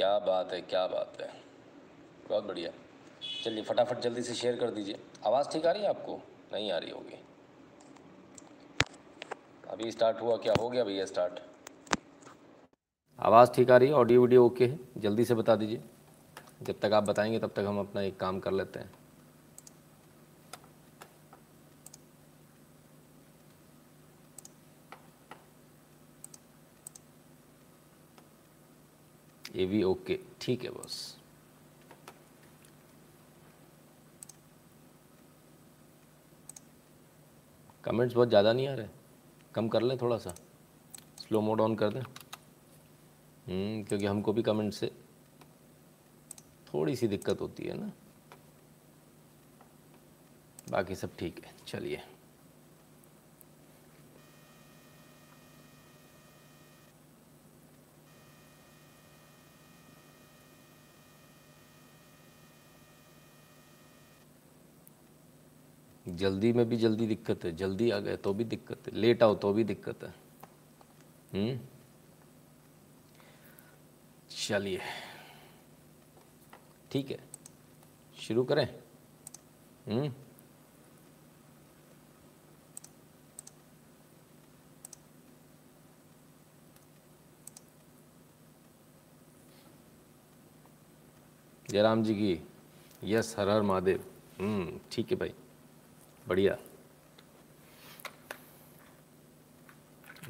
क्या बात है, क्या बात है। बहुत बढ़िया। चलिए फटाफट जल्दी से शेयर कर दीजिए। आवाज़ ठीक आ रही है आपको? नहीं आ रही होगी। अभी स्टार्ट हुआ क्या? हो गया भैया स्टार्ट आवाज़ ठीक आ रही है? ऑडियो वीडियो ओके है? जल्दी से बता दीजिए। जब तक आप बताएँगे, तब तक हम अपना एक काम कर लेते हैं। ये भी ओके ठीक है बस। कमेंट्स बहुत ज़्यादा नहीं आ रहे। कम कर लें थोड़ा सा। स्लो मोड ऑन कर दें। हम्म, क्योंकि हमको भी कमेंट से थोड़ी सी दिक्कत होती है ना। बाकी सब ठीक है। चलिए। जल्दी में भी जल्दी दिक्कत है, जल्दी आ गए तो भी दिक्कत है लेट आओ तो भी दिक्कत है। हम्म? चलिए। ठीक है। शुरू करें। हम्म? जयराम जी की यस हर हर महादेव। हम्म ठीक है भाई। बढ़िया।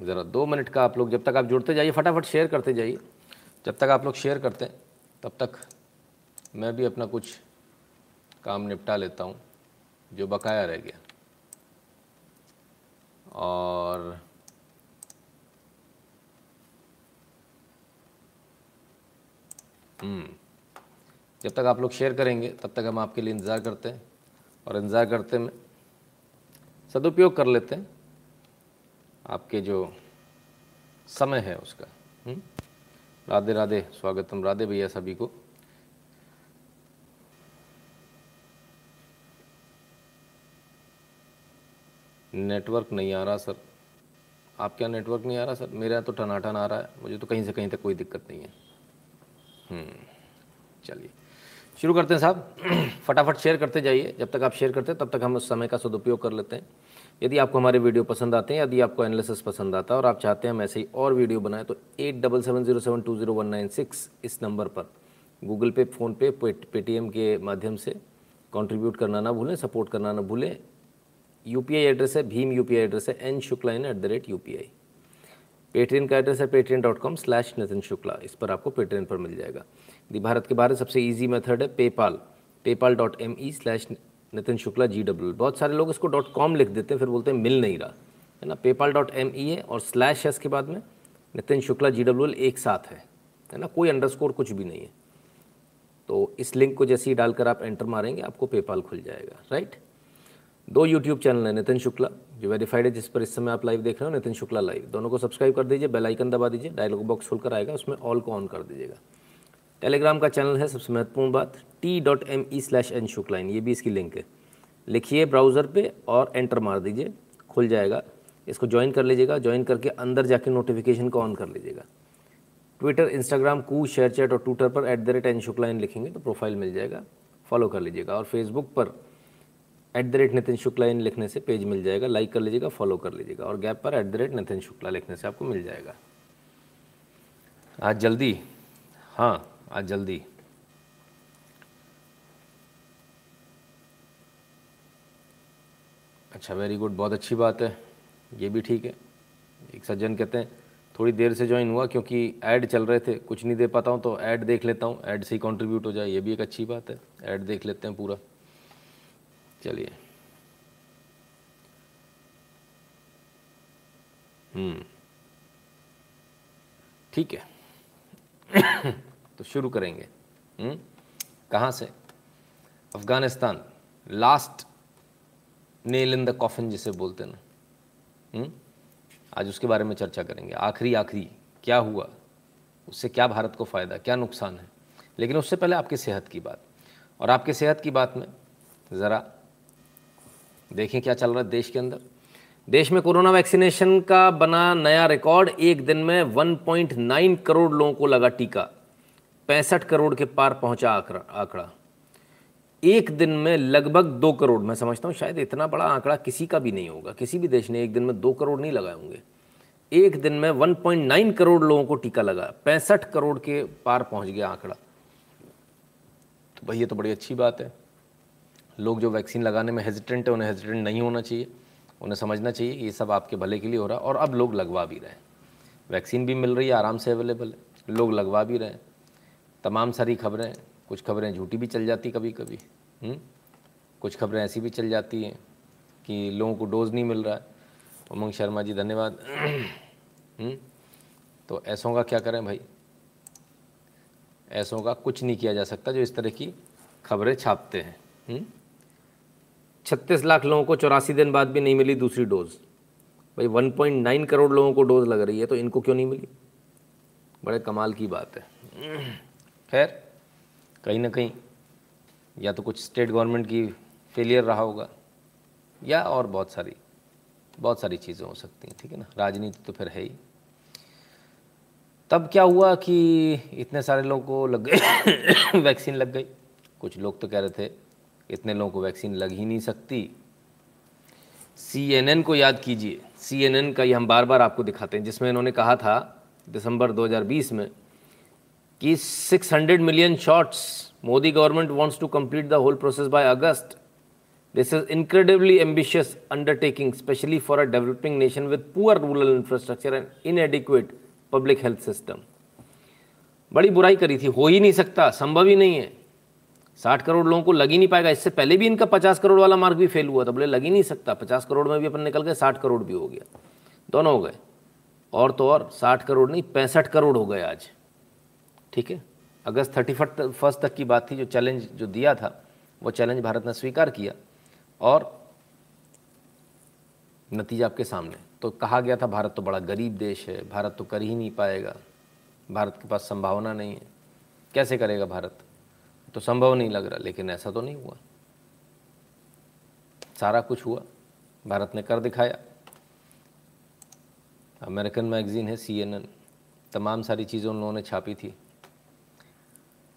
ज़रा दो मिनट का आप लोग जब तक आप जुड़ते जाइए फटाफट शेयर करते जाइए। जब तक आप लोग शेयर करते हैं तब तक मैं भी अपना कुछ काम निपटा लेता हूँ जो बकाया रह गया। और हम्म, जब तक आप लोग शेयर करेंगे तब तक हम आपके लिए इंतज़ार करते हैं। और इंतज़ार करते में सदुपयोग कर लेते हैं। आपके जो समय है उसका। हम्म? राधे राधे स्वागतम राधे भैया सभी को। नेटवर्क नहीं आ रहा सर। आप क्या नेटवर्क नहीं आ रहा सर? मेरा तो टनाटन आ रहा है। मुझे तो कहीं से कहीं तक कोई दिक्कत नहीं है। हम्म, चलिए। शुरू करते हैं साहब। फटाफट शेयर करते जाइए। जब तक आप शेयर करते हैं तब तक हम उस समय का सदुपयोग कर लेते हैं। यदि आपको हमारे वीडियो पसंद आते हैं, यदि आपको एनालिसिस पसंद आता है और आप चाहते हैं हम ऐसे ही और वीडियो बनाएँ तो eight double seven zero seven two zero one nine six इस नंबर पर गूगल पे फ़ोनपे पेटीएम के माध्यम से कंट्रीब्यूट करना ना भूलें सपोर्ट करना ना भूलें। यूपीआई एड्रेस है, भीम यूपीआई एड्रेस है N Shukla in at the rate u Paytm का एड्रेस है Paytm dot com slash Nitin Shukla इस पर आपको पेटीएम पर मिल जाएगा। यदि भारत के बाहर सबसे ईजी मेथड है PayPal PayPal dot M E slash Nitin Shukla G W बहुत सारे लोग इसको डॉट कॉम लिख देते हैं, फिर बोलते हैं, मिल नहीं रहा। है ना? PayPal dot M E A और स्लैश है इसके बाद में नितिन शुक्ला जी डब्ल्यू एक साथ है। है ना? कोई अंडरस्कोर कुछ भी नहीं है। तो इस लिंक को जैसे ही डालकर आप एंटर मारेंगे, आपको पेपाल खुल जाएगा राइट दो यूट्यूब चैनल है, नितिन शुक्ला, जो वेरीफाइड है, जिस पर इस समय आप लाइव देख रहे हो, नितिन शुक्ला लाइव दोनों को सब्सक्राइब कर दीजिए बेल आइकन दबा दीजिए डायलॉग बॉक्स खुलकर आएगा, उसमें ऑल को ऑन कर दीजिएगा। टेलीग्राम का चैनल है, सबसे महत्वपूर्ण बात T dot M E slash N Shuklain ये भी इसकी लिंक है। लिखिए ब्राउज़र पे और एंटर मार दीजिए, खुल जाएगा। इसको ज्वाइन कर लीजिएगा ज्वाइन करके अंदर जाके नोटिफिकेशन को ऑन कर लीजिएगा। ट्विटर इंस्टाग्राम कू शेयर चैट और ट्विटर पर at the rate N Shuklain लिखेंगे तो प्रोफ़ाइल मिल जाएगा। फॉलो कर लीजिएगा और फेसबुक पर at the rate Nitin Shukla in लिखने से पेज मिल जाएगा। लाइक कर लीजिएगा फॉलो कर लीजिएगा और गैप पर at the rate Nitin Shukla लिखने से आपको मिल जाएगा। आज जल्दी? हाँ। आज जल्दी। अच्छा वेरी गुड बहुत अच्छी बात है। ये भी ठीक है। एक सज्जन कहते हैं, थोड़ी देर से ज्वाइन हुआ क्योंकि ऐड चल रहे थे, कुछ नहीं दे पाता हूँ तो ऐड देख लेता हूँ ऐड से ही कंट्रीब्यूट हो जाए, ये भी एक अच्छी बात है। ऐड देख लेते हैं पूरा। चलिए। हम्म। ठीक है। तो शुरू करेंगे। हम्म? कहाँ से? Afghanistan. Last nail in the coffin जिसे बोलते ना। हम्म? आज उसके बारे में चर्चा करेंगे। आखिरी आखिरी, क्या हुआ? उससे क्या भारत को फ़ायदा, क्या नुकसान है? लेकिन उससे पहले आपकी सेहत की बात। और आपकी सेहत की बात में ज़रा देखें क्या चल रहा है देश के अंदर। देश में कोरोना वैक्सीनेशन का बना नया रिकॉर्ड। एक दिन में 1.9 करोड़ लोगों को लगा टीका। पैंसठ करोड़ के पार पहुँचा आंकड़ा एक दिन में लगभग दो करोड़, मैं समझता हूँ, शायद इतना बड़ा आंकड़ा किसी का भी नहीं होगा, किसी भी देश ने एक दिन में दो करोड़ नहीं लगाए होंगे। एक दिन में 1.9 करोड़ लोगों को टीका लगा, पैंसठ करोड़ के पार पहुँच गया आंकड़ा। तो भाई, ये तो बड़ी अच्छी बात है। लोग जो वैक्सीन लगाने में हेजिटेंट है, उन्हें हेजिटेंट नहीं होना चाहिए, उन्हें समझना चाहिए ये सब आपके भले के लिए हो रहा है, और अब लोग लगवा भी रहे हैं। वैक्सीन भी मिल रही है, आराम से अवेलेबल है, लोग लगवा भी रहे हैं। तमाम सारी खबरें, कुछ खबरें झूठी भी चल जाती कभी कभी? हम्म? कुछ खबरें ऐसी भी चल जाती हैं कि लोगों को डोज नहीं मिल रहा है उमंग शर्मा जी, धन्यवाद हम्म? तो ऐसों का क्या करें भाई ऐसों का कुछ नहीं किया जा सकता जो इस तरह की खबरें छापते हैं हम्म? छत्तीस लाख लोगों को चौरासी दिन बाद भी नहीं मिली दूसरी डोज भाई 1.9 करोड़ लोगों को डोज लग रही है तो इनको क्यों नहीं मिली बड़े कमाल की बात है खैर, कहीं ना कहीं, या तो कुछ स्टेट गवर्नमेंट की फेलियर रहा होगा, या और बहुत सारी बहुत सारी चीज़ें हो सकती हैं, ठीक है ना? राजनीति तो फिर है ही। तब क्या हुआ कि इतने सारे लोगों को लग गई वैक्सीन लग गई। कुछ लोग तो कह रहे थे, इतने लोगों को वैक्सीन लग ही नहीं सकती। सीएनएन को याद कीजिए। सीएनएन का ये हम बार बार आपको दिखाते हैं, जिसमें इन्होंने कहा था, दिसंबर 2020 में कि 600 million shots Modi government wants to complete the whole process by August this is incredibly ambitious undertaking specially for a developing nation with poor rural infrastructure and inadequate public health system बड़ी बुराई करी थी, हो ही नहीं सकता, संभव ही नहीं है। साठ करोड़ लोगों को लग ही नहीं पाएगा, इससे पहले भी इनका पचास करोड़ वाला मार्क भी फेल हुआ था, बोले लग ही नहीं सकता, पचास करोड़ में भी अपन निकल गए, साठ करोड़ भी हो गया। दोनों हो गए। और तो और, साठ करोड़ नहीं, पैंसठ करोड़ हो गए आज। ठीक है? अगस्त थर्टी फ़र्स्ट तक की बात थी, जो चैलेंज जो दिया था, वो चैलेंज भारत ने स्वीकार किया और नतीजा आपके सामने। तो कहा गया था, भारत तो बड़ा गरीब देश है, भारत तो कर ही नहीं पाएगा, भारत के पास संभावना नहीं है। कैसे करेगा भारत? तो संभव नहीं लग रहा, लेकिन ऐसा तो नहीं हुआ। सारा कुछ हुआ, भारत ने कर दिखाया। अमेरिकन मैगजीन है सीएनएन तमाम सारी चीज़ें उन लोगों ने छापी थी।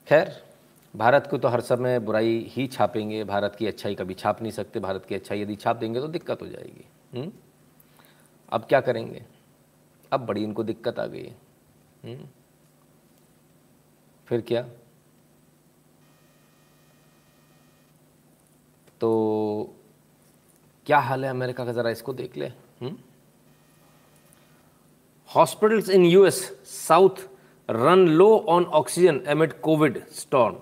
खैर, भारत को तो हर समय बुराई ही छापेंगे, भारत की अच्छाई कभी छाप नहीं सकते, भारत की अच्छाई यदि छाप देंगे तो दिक्कत हो जाएगी। हुँ? अब क्या करेंगे? अब बड़ी इनको दिक्कत आ गई। है? फिर क्या? तो क्या हाल है अमेरिका का? ज़रा इसको देख ले। Hospitals in US, south run low on oxygen amid COVID storm.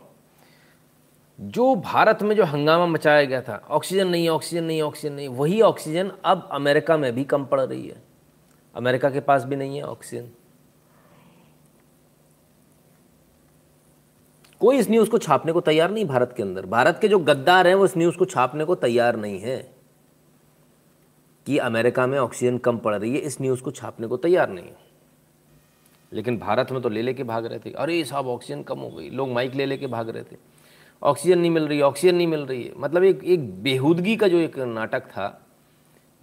जो भारत में जो हंगामा मचाया गया था, ऑक्सीजन नहीं ऑक्सीजन नहीं ऑक्सीजन नहीं, वही ऑक्सीजन अब अमेरिका में भी कम पड़ रही है। अमेरिका के पास भी नहीं है ऑक्सीजन। कोई इस न्यूज़ को छापने को तैयार नहीं भारत के अंदर। भारत के जो गद्दार हैं वो इस न्यूज़ को छापने को तैयार नहीं है कि अमेरिका में ऑक्सीजन कम पड़ रही है। इस न्यूज़ को छापने को तैयार नहीं है। लेकिन भारत में तो ले लेके भाग रहे थे। अरे साहब ऑक्सीजन कम हो गई। लोग माइक ले लेके भाग रहे थे। ऑक्सीजन नहीं मिल रही ऑक्सीजन नहीं मिल रही है। मतलब एक एक बेहूदगी का जो एक नाटक था,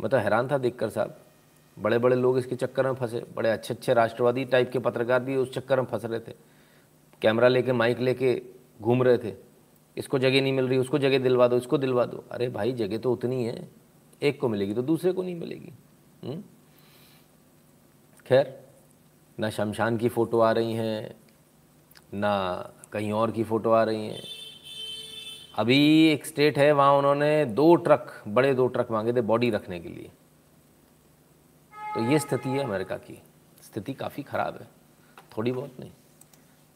मैं तो हैरान था देखकर साहब। बड़े बड़े लोग इसके चक्कर में फंसे। बड़े अच्छे अच्छे राष्ट्रवादी टाइप के पत्रकार भी उस चक्कर में फंस रहे थे। कैमरा लेके माइक लेके घूम रहे थे। इसको जगह नहीं मिल रही, उसको जगह दिलवा दो, इसको दिलवा दो। अरे भाई, जगह तो उतनी है। एक को मिलेगी तो दूसरे को नहीं मिलेगी। हम्म? खैर ना शमशान की फ़ोटो आ रही हैं ना कहीं और की फ़ोटो आ रही हैं। अभी एक स्टेट है वहाँ उन्होंने दो ट्रक बड़े दो ट्रक मांगे थे बॉडी रखने के लिए। तो ये स्थिति है अमेरिका की। स्थिति काफ़ी ख़राब है। थोड़ी बहुत नहीं।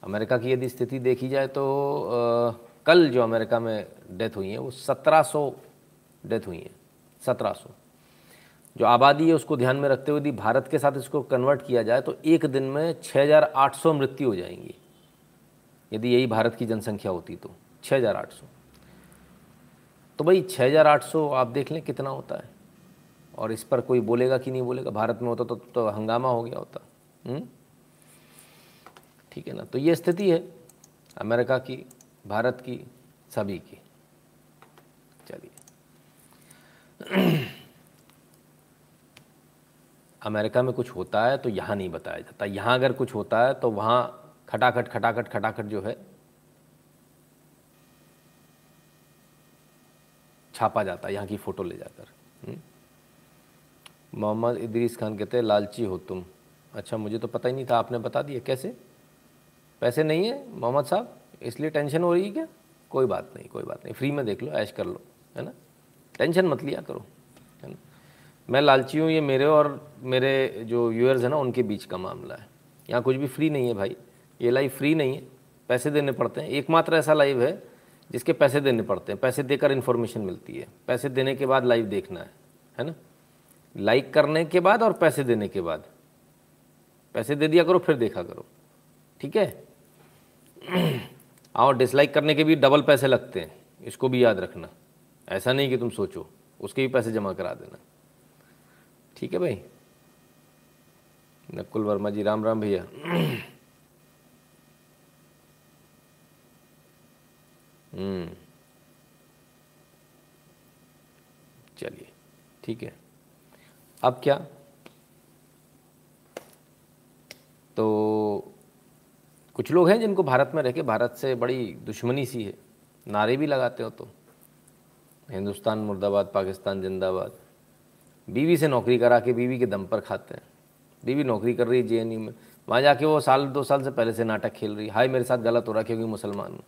अमेरिका की यदि स्थिति देखी जाए तो आ, कल जो अमेरिका में डेथ हुई है वो 1700 डेथ हुई है। 1700 जो आबादी है उसको ध्यान में रखते हुए यदि भारत के साथ इसको कन्वर्ट किया जाए तो एक दिन में 6800 मृत्यु हो जाएँगी। यदि यही भारत की जनसंख्या होती तो 6800 तो भाई 6800 आप देख लें कितना होता है। और इस पर कोई बोलेगा कि नहीं बोलेगा भारत में होता तो, तो हंगामा हो गया होता? हम्म? ठीक है ना? तो ये स्थिति है अमेरिका की भारत की सभी की। चलिए। अमेरिका में कुछ होता है तो यहाँ नहीं बताया जाता। यहाँ अगर कुछ होता है तो वहाँ खटाखट खटाखट खटाखट जो है छापा जाता है, यहाँ की फ़ोटो ले जाकर। हम्म? मोहम्मद इदरीस खान कहते हैं, लालची हो तुम। अच्छा मुझे तो पता ही नहीं था, आपने बता दिया। कैसे? पैसे नहीं है, मोहम्मद साहब? इसलिए टेंशन हो रही है क्या? कोई बात नहीं, कोई बात नहीं। फ्री में देख लो, ऐश कर लो, है ना? टेंशन मत लिया करो, है ना? मैं लालची हूँ, ये मेरे और मेरे जो व्यूअर्स हैं ना, उनके बीच का मामला है। यहाँ कुछ भी फ्री नहीं है भाई। ये लाइव फ्री नहीं है। पैसे देने पड़ते हैं। एकमात्र ऐसा लाइव है, जिसके पैसे देने पड़ते हैं। पैसे देकर इन्फॉर्मेशन मिलती है। पैसे देने के बाद लाइव देखना है। है ना? लाइक करने के बाद और पैसे देने के बाद। पैसे दे दिया करो, फिर देखा करो। ठीक है? और डिसलाइक करने के भी डबल पैसे लगते हैं। इसको भी याद रखना। ऐसा नहीं कि तुम सोचो। उसके भी पैसे जमा करा देना। ठीक है भाई। नकुल वर्मा जी, राम राम भैया। हम्म। चलिए, ठीक है। अब क्या? तो कुछ लोग हैं जिनको भारत में रह के, भारत से बड़ी दुश्मनी सी है। नारे भी लगाते हो तो। हिंदुस्तान, मुर्दाबाद, पाकिस्तान, जिंदाबाद। बीवी से नौकरी करा के बीवी के दम पर खाते हैं। बीवी नौकरी कर रही है जे में। वहाँ जाके वो साल, दो साल से पहले से नाटक खेल रही हाय, मेरे साथ गलत हो रहा क्योंकि मुसलमान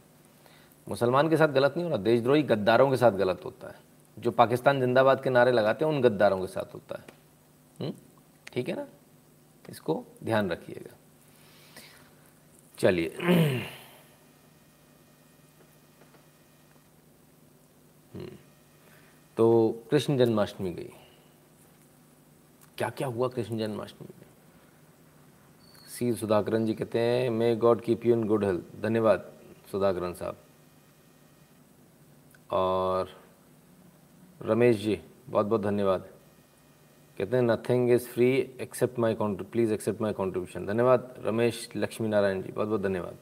मुसलमान के साथ गलत नहीं हो रहा। देशद्रोही गद्दारों के साथ गलत होता है। जो पाकिस्तान जिंदाबाद के नारे लगाते हैं, उन गद्दारों के साथ होता है। हम्म? ठीक है ना? इसको ध्यान रखिएगा। चलिए। हम्म। तो कृष्ण जन्माष्टमी गई। क्या क्या हुआ कृष्ण जन्माष्टमी में? सी सुधाकरन जी कहते हैं may God keep you in good health धन्यवाद सुधाकरन साहब। और रमेश जी बहुत बहुत धन्यवाद। कहते हैं nothing is free except my country please accept my contribution धन्यवाद रमेश लक्ष्मी नारायण जी बहुत बहुत धन्यवाद।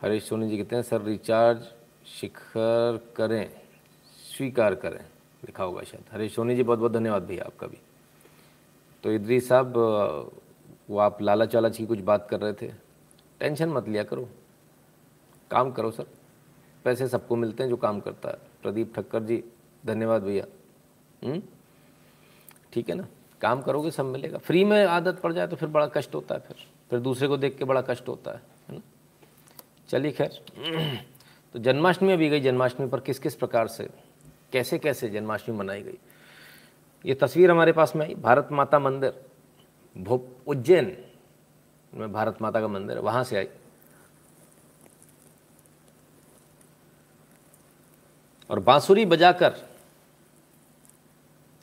हरीश सोनी जी कहते हैं सर रिचार्ज शिखर करें, स्वीकार करें। लिखा होगा शायद। हरीश सोनी जी बहुत बहुत धन्यवाद भैया आपका भी। तो इधरी साहब, वो आप लालच वालच की कुछ बात कर रहे थे। टेंशन मत लिया करो। काम करो सर। पैसे सबको मिलते हैं जो काम करता है। प्रदीप ठक्कर जी, धन्यवाद भैया। हम्म? ठीक है ना? काम करोगे, सब मिलेगा। फ्री में आदत पड़ जाए तो फिर बड़ा कष्ट होता है फिर। फिर दूसरे को देख के बड़ा कष्ट होता है है ना? चलिए खैर। तो जन्माष्टमी अभी गई। जन्माष्टमी पर किस किस प्रकार से कैसे कैसे जन्माष्टमी मनाई गई। ये तस्वीर हमारे पास में आई, भारत माता मंदिर, भोप उज्जैन में भारत माता का मंदिर, वहाँ से आई। और बांसुरी बजाकर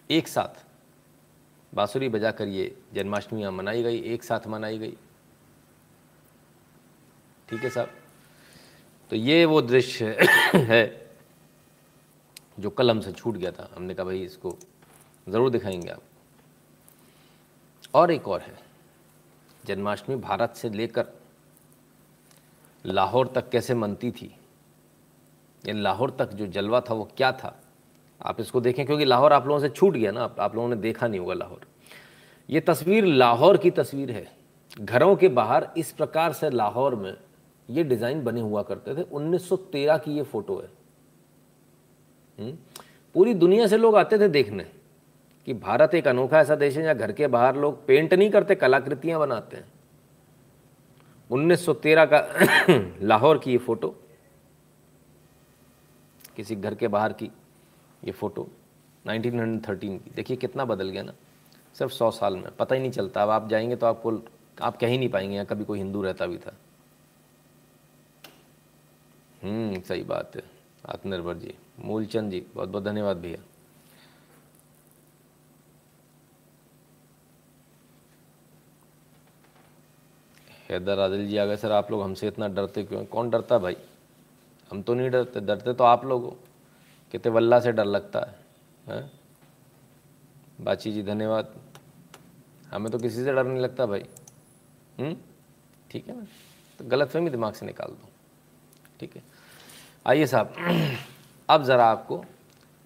एक साथ, बांसुरी बजाकर ये जन्माष्टमियाँ मनाई गई, एक साथ मनाई गई। ठीक है साहब? तो ये वो दृश्य है जो कल हमसे छूट गया था। हमने कहा, भाई, इसको ज़रूर दिखाएँगे आप। और एक और है, जन्माष्टमी भारत से लेकर लाहौर तक कैसे मनती थी? ये लाहौर तक जो जलवा था, वो क्या था? आप इसको देखें, क्योंकि लाहौर आप लोगों से छूट गया ना, आप लोगों ने देखा नहीं होगा लाहौर। ये तस्वीर लाहौर की तस्वीर है। घरों के बाहर इस प्रकार से लाहौर में ये डिज़ाइन बने हुआ करते थे। 1913 की ये फ़ोटो है? पूरी दुनिया से लोग आते थे देखने कि भारत एक अनोखा ऐसा देश है जहाँ घर के बाहर लोग पेंट नहीं करते, कलाकृतियाँ बनाते हैं। 1913 का लाहौर की ये फ़ोटो, किसी घर के बाहर की ये फ़ोटो 1913 की। देखिए कितना बदल गया ना, सिर्फ़ सौ साल में, पता ही नहीं चलता। अब आप जाएँगे तो आपको, आप कह ही नहीं पाएँगे, यहाँ कभी कोई हिंदू रहता भी था। हम्म सही बात है। आत्मनिर्भर जी। मूलचंद जी, बहुत बहुत धन्यवाद भैया। हैदर आदिल जी आ गए, सर, आप लोग हमसे इतना डरते क्यों कौन डरता भाई? हम तो नहीं डरते डरते तो आप लोग कितने वल्ला से डर लगता है, हैं? बाची जी, धन्यवाद। हमें तो किसी से डर नहीं लगता भाई। हम्म? ठीक है ना तो गलत फहमी दिमाग से निकाल दो। ठीक है। आइए साहब, अब ज़रा आपको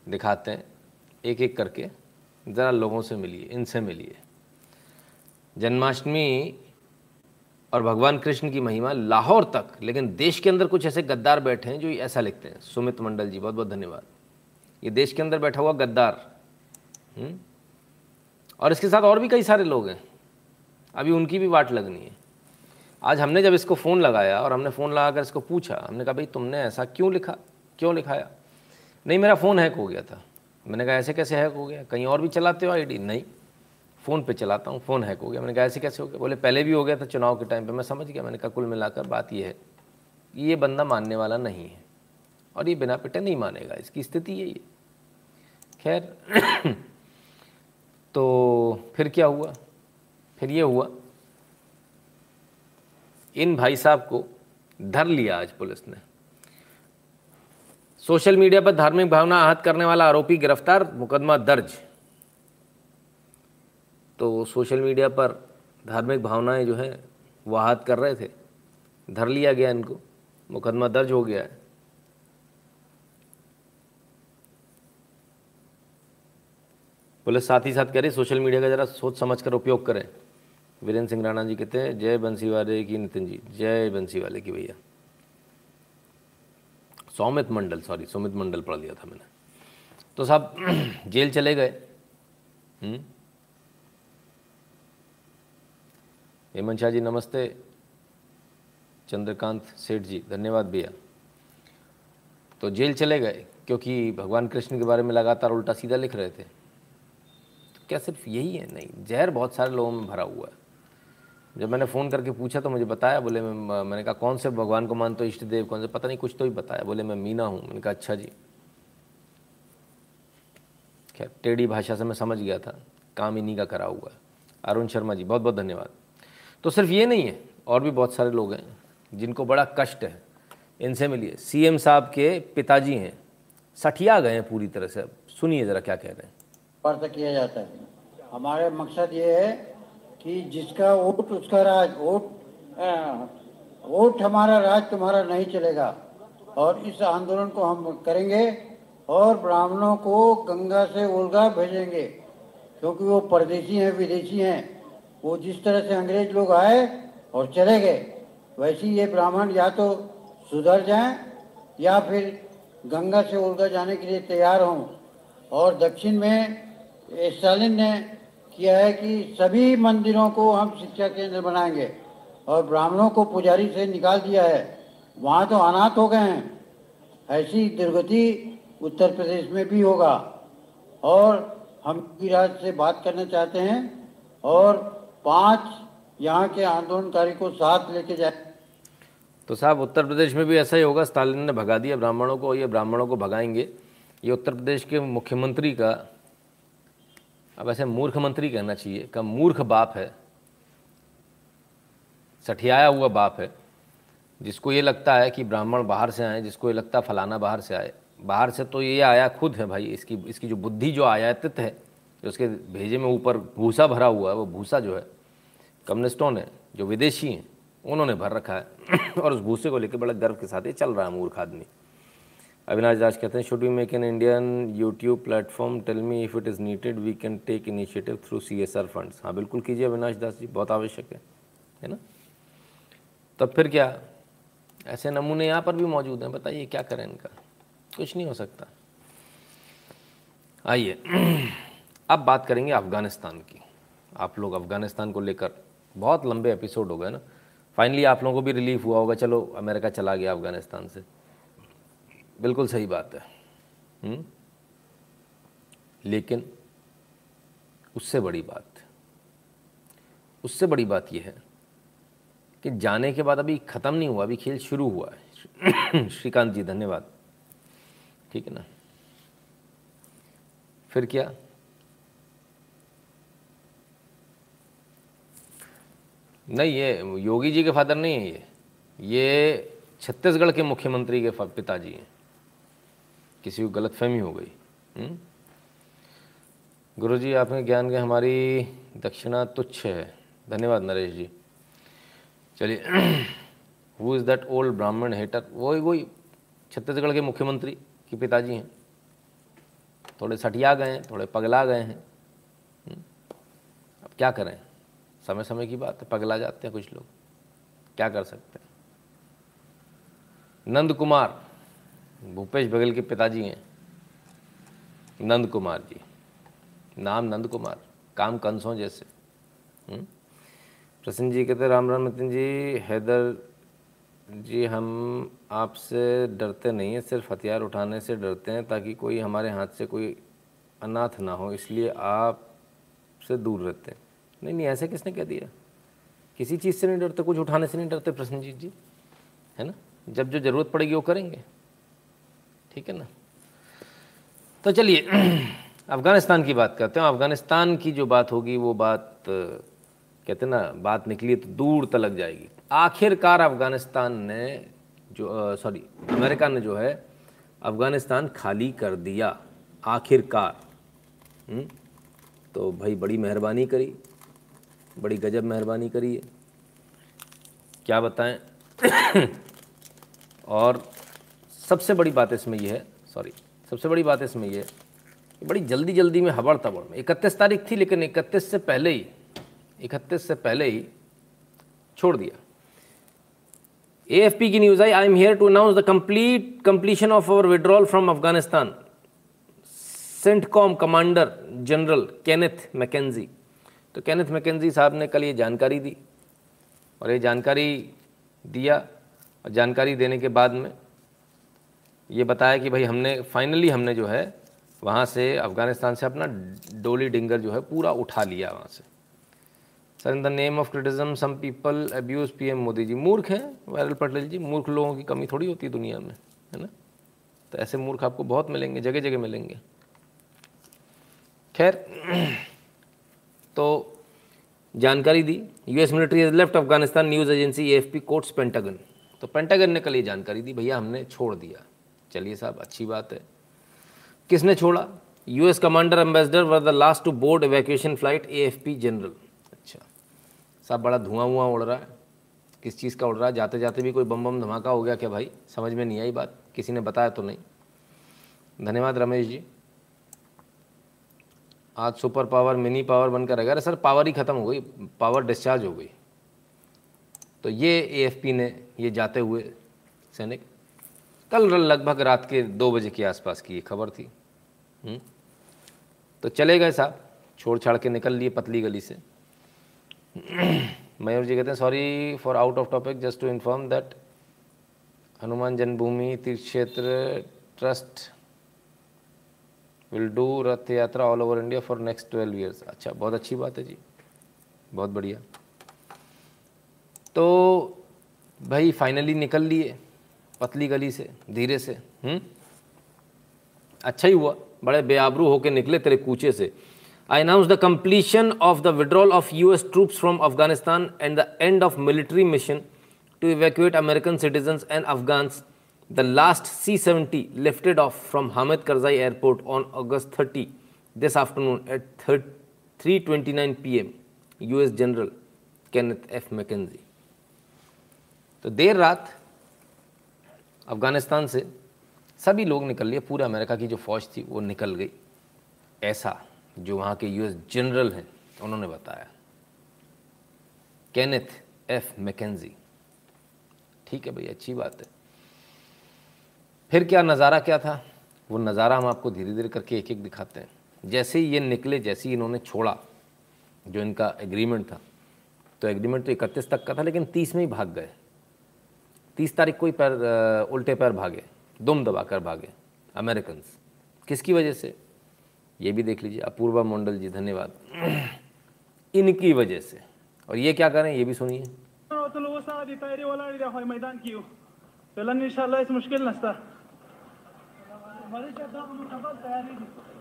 दिखाते हैं एक एक करके ज़रा लोगों से मिलिए, इनसे मिलिए। जन्माष्टमी और भगवान कृष्ण की महिमा लाहौर तक, लेकिन देश के अंदर कुछ ऐसे गद्दार बैठे हैं जो ऐसा लिखते हैं। सुमित मंडल जी बहुत बहुत धन्यवाद। ये देश के अंदर बैठा हुआ गद्दार हम्म? और इसके साथ और भी कई सारे लोग हैं। अभी उनकी भी वाट लगनी है। आज हमने जब इसको फ़ोन लगाया और हमने फ़ोन लगा कर इसको पूछा, हमने कहा, भाई, तुमने ऐसा क्यों लिखा? क्यों लिखाया? नहीं, मेरा फ़ोन हैक हो गया था। मैंने कहा, ऐसे कैसे हैक हो गया? कहीं और भी चलाते हो आईडी नहीं, फ़ोन पे चलाता हूँ, फ़ोन हैक हो गया। मैंने कहा, ऐसे कैसे हो गया? बोले, पहले भी हो गया था चुनाव के टाइम पे, मैं समझ गया। मैंने कहा, कुल मिलाकर बात ये है कि ये बंदा मानने वाला नहीं है और ये बिना पिटे नहीं मानेगा, इसकी स्थिति यही है। खैर तो फिर क्या हुआ? फिर ये हुआ इन भाई साहब को धर लिया आज पुलिस ने। सोशल मीडिया पर धार्मिक भावना आहत करने वाला आरोपी गिरफ़्तार, मुकदमा दर्ज। तो सोशल मीडिया पर धार्मिक भावनाएँ जो है, वो आहत कर रहे थे। धर लिया गया इनको, मुकदमा दर्ज हो गया है। पुलिस साथ ही साथ कह रही सोशल मीडिया का ज़रा सोच समझ कर उपयोग करें। वीरेंद्र सिंह राणा जी कहते हैं जय बंसी वाले की नितिन जी। जय बंसी वाले की भैया। सौमित मंडल सॉरी सौमित मंडल पढ़ लिया था मैंने। तो साहब, जेल चले गए। हम्म? हेमंत शाह जी, नमस्ते। चंद्रकांत सेठ जी, धन्यवाद भैया। तो जेल चले गए, क्योंकि भगवान कृष्ण के बारे में लगातार उल्टा सीधा लिख रहे थे। तो क्या सिर्फ़ यही है? नहीं, जहर बहुत सारे लोगों में भरा हुआ है। जब मैंने फ़ोन करके पूछा तो मुझे बताया, बोले, मैं मैंने कहा, कौन से भगवान को मानते हो इष्ट देव कौन से? पता नहीं, कुछ तो ही बताया। बोले, मैं मीना हूँ। मैंने कहा अच्छा जी। क्या टेढ़ी भाषा से मैं समझ गया था, काम इन्हीं का करा हुआ है। अरुण शर्मा जी, बहुत बहुत धन्यवाद। तो सिर्फ़ ये नहीं है, और भी बहुत सारे लोग हैं, जिनको बड़ा कष्ट है। इनसे मिलिए। सीएम साहब के पिताजी हैं, सठिया गए हैं पूरी तरह से। सुनिए ज़रा क्या कह रहे हैं। पर किया जाता है। हमारे मकसद ये है कि जिसका वोट, उसका राज, वोट वोट हमारा राज तुम्हारा नहीं चलेगा। और इस आंदोलन को हम करेंगे और ब्राह्मणों को गंगा से उलगा भेजेंगे, क्योंकि वो परदेशी हैं, विदेशी हैं। वो जिस तरह से अंग्रेज़ लोग आए और चले गए, वैसे ये ब्राह्मण या तो सुधर जाएँ, या फिर गंगा से उलगा जाने के लिए तैयार हों। और दक्षिण में, स्टालिन ने किया है कि सभी मंदिरों को हम शिक्षा केंद्र बनाएँगे और ब्राह्मणों को पुजारी से निकाल दिया है। वहाँ तो अनाथ हो गए हैं। ऐसी दुर्गति उत्तर प्रदेश में भी होगा। और हम राज से बात करना चाहते हैं और पाँच यहाँ के आंदोलनकारी को साथ लेके जाए। तो साहब, उत्तर प्रदेश में भी ऐसा ही होगा। स्टालिन ने भगा दिया ब्राह्मणों को ये ब्राह्मणों को भगाएँगे। ये उत्तर प्रदेश के मुख्यमंत्री का अब ऐसे मूर्ख मंत्री कहना चाहिए, का मूर्ख बाप है, सठियाया हुआ बाप है, जिसको ये लगता है कि ब्राह्मण बाहर से आए, जिसको ये लगता है फलाना बाहर से आए। बाहर से तो ये आया खुद है भाई, इसकी इसकी जो बुद्धि जो आयातित है, जो उसके भेजे में ऊपर भूसा भरा हुआ है, वो भूसा जो है, कम्युनिस्टों ने, जो विदेशी हैं, उन्होंने भर रखा है। और उस भूसे को लेकर बड़ा गर्व के साथ ये चल रहा है, मूर्ख आदमी। अविनाश दास कहते हैं should we make an Indian YouTube platform tell me if it is needed we can take initiative through C S R funds हाँ बिल्कुल कीजिए अविनाश दास जी, बहुत आवश्यक है है ना? तब फिर क्या? ऐसे नमूने यहाँ पर भी मौजूद हैं, बताइए क्या करें इनका? कुछ नहीं हो सकता। आइए, अब बात करेंगे अफ़गानिस्तान की। आप लोग अफ़गानिस्तान को लेकर बहुत लंबे एपिसोड हो गए ना। फाइनली आप लोगों को भी रिलीफ हुआ होगा, चलो, अमेरिका चला गया अफ़गानिस्तान से। बिल्कुल सही बात है। हुँ? हम्म? लेकिन उससे बड़ी बात, उससे बड़ी बात यह है कि जाने के बाद अभी ख़त्म नहीं हुआ, अभी खेल शुरू हुआ है। श्रीकांत जी, धन्यवाद। ठीक है ना? फिर क्या? नहीं, ये योगी जी के फादर नहीं है ये। ये छत्तीसगढ़ के मुख्यमंत्री के पिताजी हैं। किसी को गलत फहमी हो गई। हम्म? गुरु जी आपने ज्ञान के हमारी दक्षिणा तुच्छ है। धन्यवाद नरेश जी। चलिए who is that old Brahmin hater वही वही छत्तीसगढ़ के मुख्यमंत्री के पिताजी हैं। थोड़े सटिया गए हैं, थोड़े पगला गए हैं। हम्म? अब क्या करें? समय समय की बात है, पगला जाते हैं कुछ लोग। क्या कर सकते हैं? नंद कुमार भूपेश बघेल के पिताजी हैं। नंद कुमार जी। नाम नंद कुमार, काम कंसों जैसे। हम्म? प्रसन्न जी कहते राम राम नितिन जी, हैदर जी, हम आपसे डरते नहीं हैं, सिर्फ़ हथियार उठाने से डरते हैं ताकि कोई हमारे हाथ से कोई अनाथ ना हो, इसलिए आप से दूर रहते हैं। नहीं नहीं, ऐसे किसने कह दिया? किसी चीज़ से नहीं डरते, कुछ उठाने से नहीं डरते प्रसन्नजीत जी, है ना? जब जो ज़रूरत पड़ेगी वो करेंगे। ठीक है ना? तो चलिए, अफ़गानिस्तान की बात करते हैं। अफ़गानिस्तान की जो बात होगी, वो बात, कहते ना, बात निकली तो दूर तलक जाएगी। आखिरकार अफ़गानिस्तान ने जो सॉरी अमेरिका ने जो है, अफ़गानिस्तान खाली कर दिया। आखिरकार। हम्म? तो भाई बड़ी मेहरबानी करी, बड़ी गजब मेहरबानी करी है क्या बताएँ? और सबसे बड़ी बात इसमें यह है सॉरी सबसे बड़ी बात इसमें यह है बड़ी जल्दी जल्दी में हबड़ तबड़ में इकतीस तारीख थी, लेकिन इकतीस से पहले ही, इकतीस से पहले ही छोड़ दिया। एएफपी की news I I am here to announce the complete completion of our withdrawal from Afghanistan CENTCOM commander general Kenneth McKenzie तो कैनेथ मैकेजी साहब ने कल ये जानकारी दी और ये जानकारी दिया और जानकारी देने के बाद में ये बताया कि भाई हमने फाइनली हमने जो है, वहाँ से अफ़गानिस्तान से अपना डोली डिंगर जो है पूरा उठा लिया वहाँ से। Sir in the name of criticism some people abuse PM Modi ji. मूर्ख हैं वायरल पटेल जी, मूर्ख लोगों की कमी थोड़ी होती है दुनिया में, है ना? तो ऐसे मूर्ख आपको बहुत मिलेंगे जगह जगह मिलेंगे। खैर तो जानकारी दी। US military is left Afghanistan news agency AFP quotes Pentagon तो पेंटागन ने कल ये जानकारी दी, भैया हमने छोड़ दिया। चलिए साहब, अच्छी बात है। किसने छोड़ा? US commander ambassador were the last to board evacuation flight AFP general अच्छा साहब, बड़ा धुआँ वुआं उड़ रहा है। किस चीज़ का उड़ रहा है? जाते जाते भी कोई बम बम धमाका हो गया क्या भाई? समझ में नहीं आई बात। किसी ने बताया तो नहीं। धन्यवाद रमेश जी। आज सुपर पावर, मिनी पावर बनकर रहेगा अरे सर, पावर ही ख़त्म हो गई। पावर डिस्चार्ज हो गई। तो ये एएफपी ने, ये जाते हुए सैनिक कल लगभग रात के दो बजे के आसपास की ये खबर थी? हम्म? तो चले गए साहब छोड़ छाड़ के निकल लिए पतली गली से। मयूर जी कहते हैं sorry for out of topic just to inform that Hanuman Janmabhoomi Teerth Kshetra trust will do Rath Yatra all over India for next twelve years अच्छा बहुत अच्छी बात है जी। बहुत बढ़िया। तो भाई फाइनली निकल लिए। पतली गली से, धीरे से हम्म अच्छा ही हुआ, बड़े बेआबरू होके निकले तेरे कूचे से I announce the completion of the withdrawal of US troops from Afghanistan and the end of military mission to evacuate American citizens and Afghans The last C-70 lifted off from Hamid Karzai Airport on August 30 this afternoon at 3.29 pm. US General Kenneth F. McKenzie. तो देर रात अफ़गानिस्तान से सभी लोग निकल लिए। पूरे America की जो फ़ौज थी, वो निकल गई। ऐसा जो वहाँ के यूएस जनरल हैं, उन्होंने बताया। कैनेथ एफ़ मैकेजी ठीक है भाई अच्छी बात है। फिर क्या नज़ारा क्या था? वो नज़ारा हम आपको धीरे धीरे करके एक एक दिखाते हैं। जैसे ही ये निकले, जैसे ही इन्होंने छोड़ा जो इनका एग्रीमेंट था तो एग्रीमेंट तो इकतीस तक का था, लेकिन तीस में ही भाग गए। तीस तारीख को ही पैर उल्टे पैर भागे, दुम दबा कर भागे अमेरिकन किसकी वजह से? ये भी देख लीजिए, अपूर्वा मंडल जी, धन्यवाद। इनकी वजह से। और ये क्या करें, ये भी सुनिए।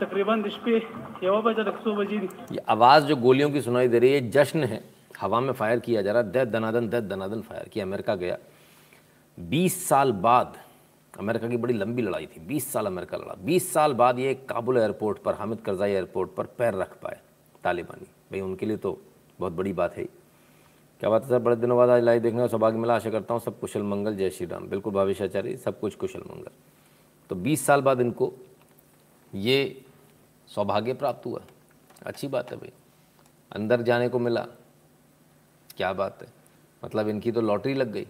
तकरीबन बजे ये आवाज़ जो गोलियों की सुनाई दे रही है जश्न है। हवा में फायर किया जा रहा है। दह दनादन दह दनादन फायर किया। अमेरिका गया। बीस साल बाद अमेरिका की बड़ी लंबी लड़ाई थी। बीस साल अमेरिका लड़ा। बीस साल बाद ये काबुल एयरपोर्ट पर, हामिद करजाई एयरपोर्ट पर पैर रख पाए तालिबानी। भाई, उनके लिए तो बहुत बड़ी बात है। क्या बात है सर? बड़े दिनों बाद आज लाइव देखने का सौभाग्य मिला। आशा करता हूँ सब कुशल मंगल। जय श्री राम। बिल्कुल भावेशाचार्य सब कुछ कुशल मंगल। तो बीस साल बाद इनको ये सौभाग्य प्राप्त हुआ। अच्छी बात है भाई। अंदर जाने को मिला। क्या बात है। मतलब इनकी तो लॉटरी लग गई।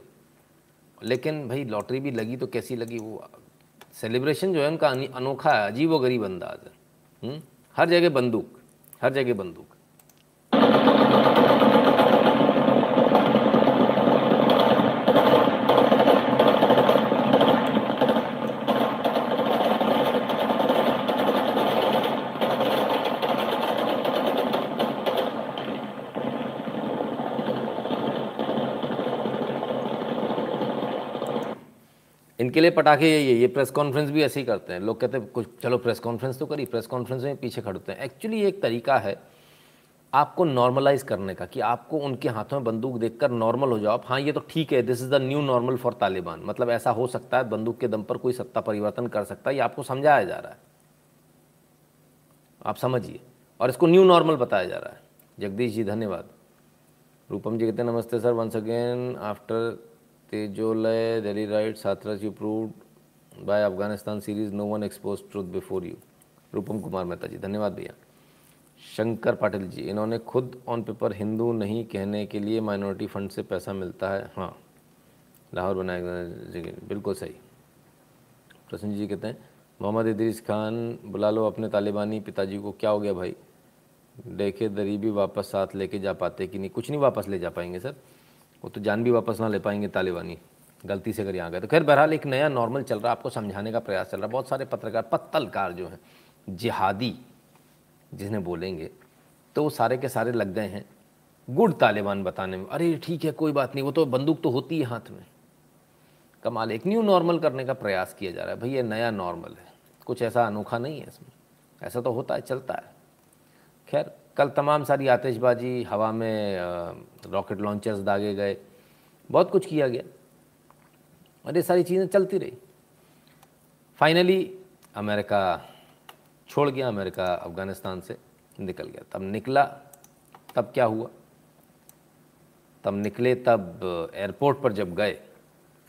लेकिन भाई, लॉटरी भी लगी तो कैसी लगी वो? सेलिब्रेशन जो है उनका अनोखा है अजीब व गरीब अंदाज है। हर जगह बंदूक। हर जगह बंदूक। लिए पटाखे यही है ये प्रेस कॉन्फ्रेंस भी ऐसे ही करते हैं। लोग कहते हैं, कुछ, चलो प्रेस कॉन्फ्रेंस तो करी प्रेस कॉन्फ्रेंस में पीछे खड़े होते हैं। एक्चुअली एक तरीका है आपको नॉर्मलाइज करने का कि आपको उनके हाथों में बंदूक देखकर नॉर्मल हो जाओ। आप हाँ ये तो ठीक है this is the new normal for Taliban मतलब ऐसा हो सकता है, बंदूक के दम पर कोई सत्ता परिवर्तन कर सकता है, ये आपको समझाया जा रहा है। आप समझिए। और इसको न्यू नॉर्मल बताया जा रहा है। जगदीश जी, धन्यवाद। रूपम जी कहते हैं, नमस्ते सर वंस अगेन आफ्टर तेजोलय Delhi right साथरस you proved by Afghanistan series no one expose truth before you Rupam Kumar Mehta ji, धन्यवाद भैया। शंकर पाटिल जी, इन्होंने खुद ऑन पेपर हिंदू नहीं कहने के लिए माइनॉरिटी फंड से पैसा मिलता है। हाँ लाहौर बनाए जी, बिल्कुल सही। प्रसन्न जी कहते हैं, मोहम्मद इदरीस खान, बुला लो अपने तालिबानी पिताजी को, क्या हो गया भाई? देखे दरी भी वापस साथ लेके जा पाते कि नहीं? कुछ नहीं वापस ले जा पाएँगे, सर। वो तो जान भी वापस ना ले पाएँगे तालिबानी। गलती से अगर यहाँ गए तो। खैर, बहरहाल एक नया नॉर्मल चल रहा है आपको समझाने का प्रयास चल रहा। है बहुत सारे पत्रकार, पत्तलकार जो हैं, जिहादी जिन्हें बोलेंगे तो वो सारे के सारे लग गए हैं गुड तालिबान बताने में। अरे, ठीक है, कोई बात नहीं, वो तो बंदूक तो होती है हाथ में। कमाल, एक न्यू नॉर्मल करने का प्रयास किया जा रहा है। भाई, ये नया नॉर्मल है। कुछ ऐसा अनोखा नहीं है इसमें। ऐसा तो होता है, चलता है। खैर कल तमाम सारी आतिशबाजी, हवा में रॉकेट लॉन्चर्स दागे गए, बहुत कुछ किया गया और ये सारी चीज़ें चलती रही। फाइनली अमेरिका छोड़ गया, अमेरिका अफ़गानिस्तान से निकल गया। तब निकला, तब क्या हुआ? तब निकले, तब एयरपोर्ट पर जब गए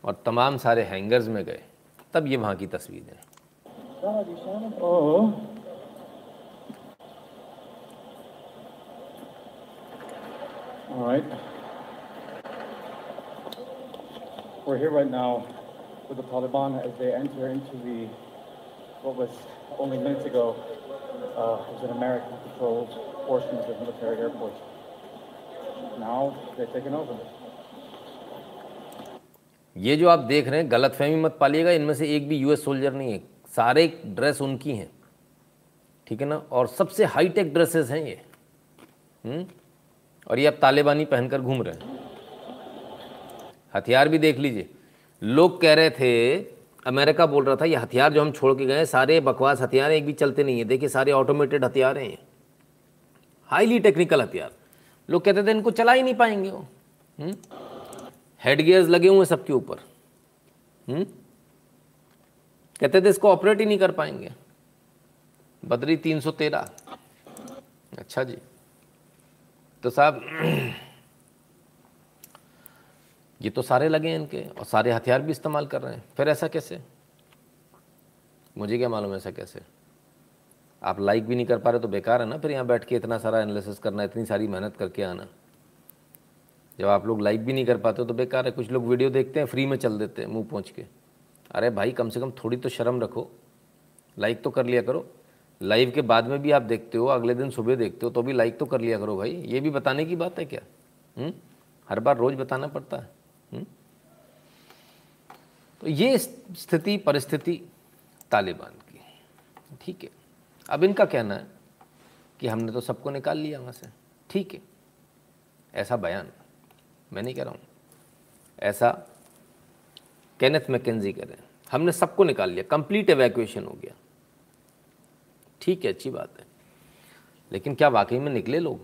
और तमाम सारे हैंगर्स में गए, तब ये वहाँ की तस्वीरें हैं Oh. All right. We're here right now with the Taliban as they enter into the, what was only minutes ago, uh, was an American-controlled portion of the military airport. Now they've taken over. ये जो आप देख रहे हैं गलत फहमी मत पालिएगा इनमें से एक भी यूएस सोल्जर नहीं है सारे ड्रेस उनकी हैं ठीक है ना और सबसे हाई टेक ड्रेसेस हैं ये हम्म? और ये अब तालिबानी पहनकर घूम रहे हैं। हथियार भी देख लीजिए। लोग कह रहे थे, अमेरिका बोल रहा था, ये हथियार जो हम छोड़ के गए सारे बकवास हथियार एक भी चलते नहीं है। देखिए, सारे ऑटोमेटेड हथियार हैं हाईली टेक्निकल हथियार। लोग कहते थे, इनको चला ही नहीं पाएँगे वो। हम्म? हेड गियर्स लगे हुए हैं सबके ऊपर। हम्म? कहते थे, इसको ऑपरेट ही नहीं कर पाएँगे। बदरी 313 अच्छा जी। तो साहब, ये तो सारे लगे हैं इनके और सारे हथियार भी इस्तेमाल कर रहे हैं। फिर ऐसा कैसे? मुझे क्या मालूम ऐसा कैसे? आप लाइक भी नहीं कर पा रहे तो बेकार है ना फिर यहाँ बैठ के इतना सारा एनालिसिस करना, इतनी सारी मेहनत करके आना। जब आप लोग लाइक भी नहीं कर पाते तो बेकार है। कुछ लोग वीडियो देखते हैं फ्री में चल देते हैं मुँह पहुँच के। अरे भाई, कम से कम थोड़ी तो शर्म रखो। लाइक तो कर लिया करो। लाइव के बाद में भी आप देखते हो, अगले दिन सुबह देखते हो तो भी लाइक तो कर लिया करो भाई। ये भी बताने की बात है क्या? हुँ? हर बार रोज़ बताना पड़ता है। हुँ? तो ये स्थिति, परिस्थिति तालिबान की। ठीक है। अब इनका कहना है कि हमने तो सबको निकाल लिया वहाँ से। ठीक है। ऐसा बयान, मैं नहीं कह रहा हूँ। ऐसा कैनेथ मैकेजी कह रहे हैं, हमने सबको निकाल लिया। कंप्लीट एवैक्यूएशन हो गया। ठीक है, अच्छी बात है। लेकिन क्या वाकई में निकले लोग?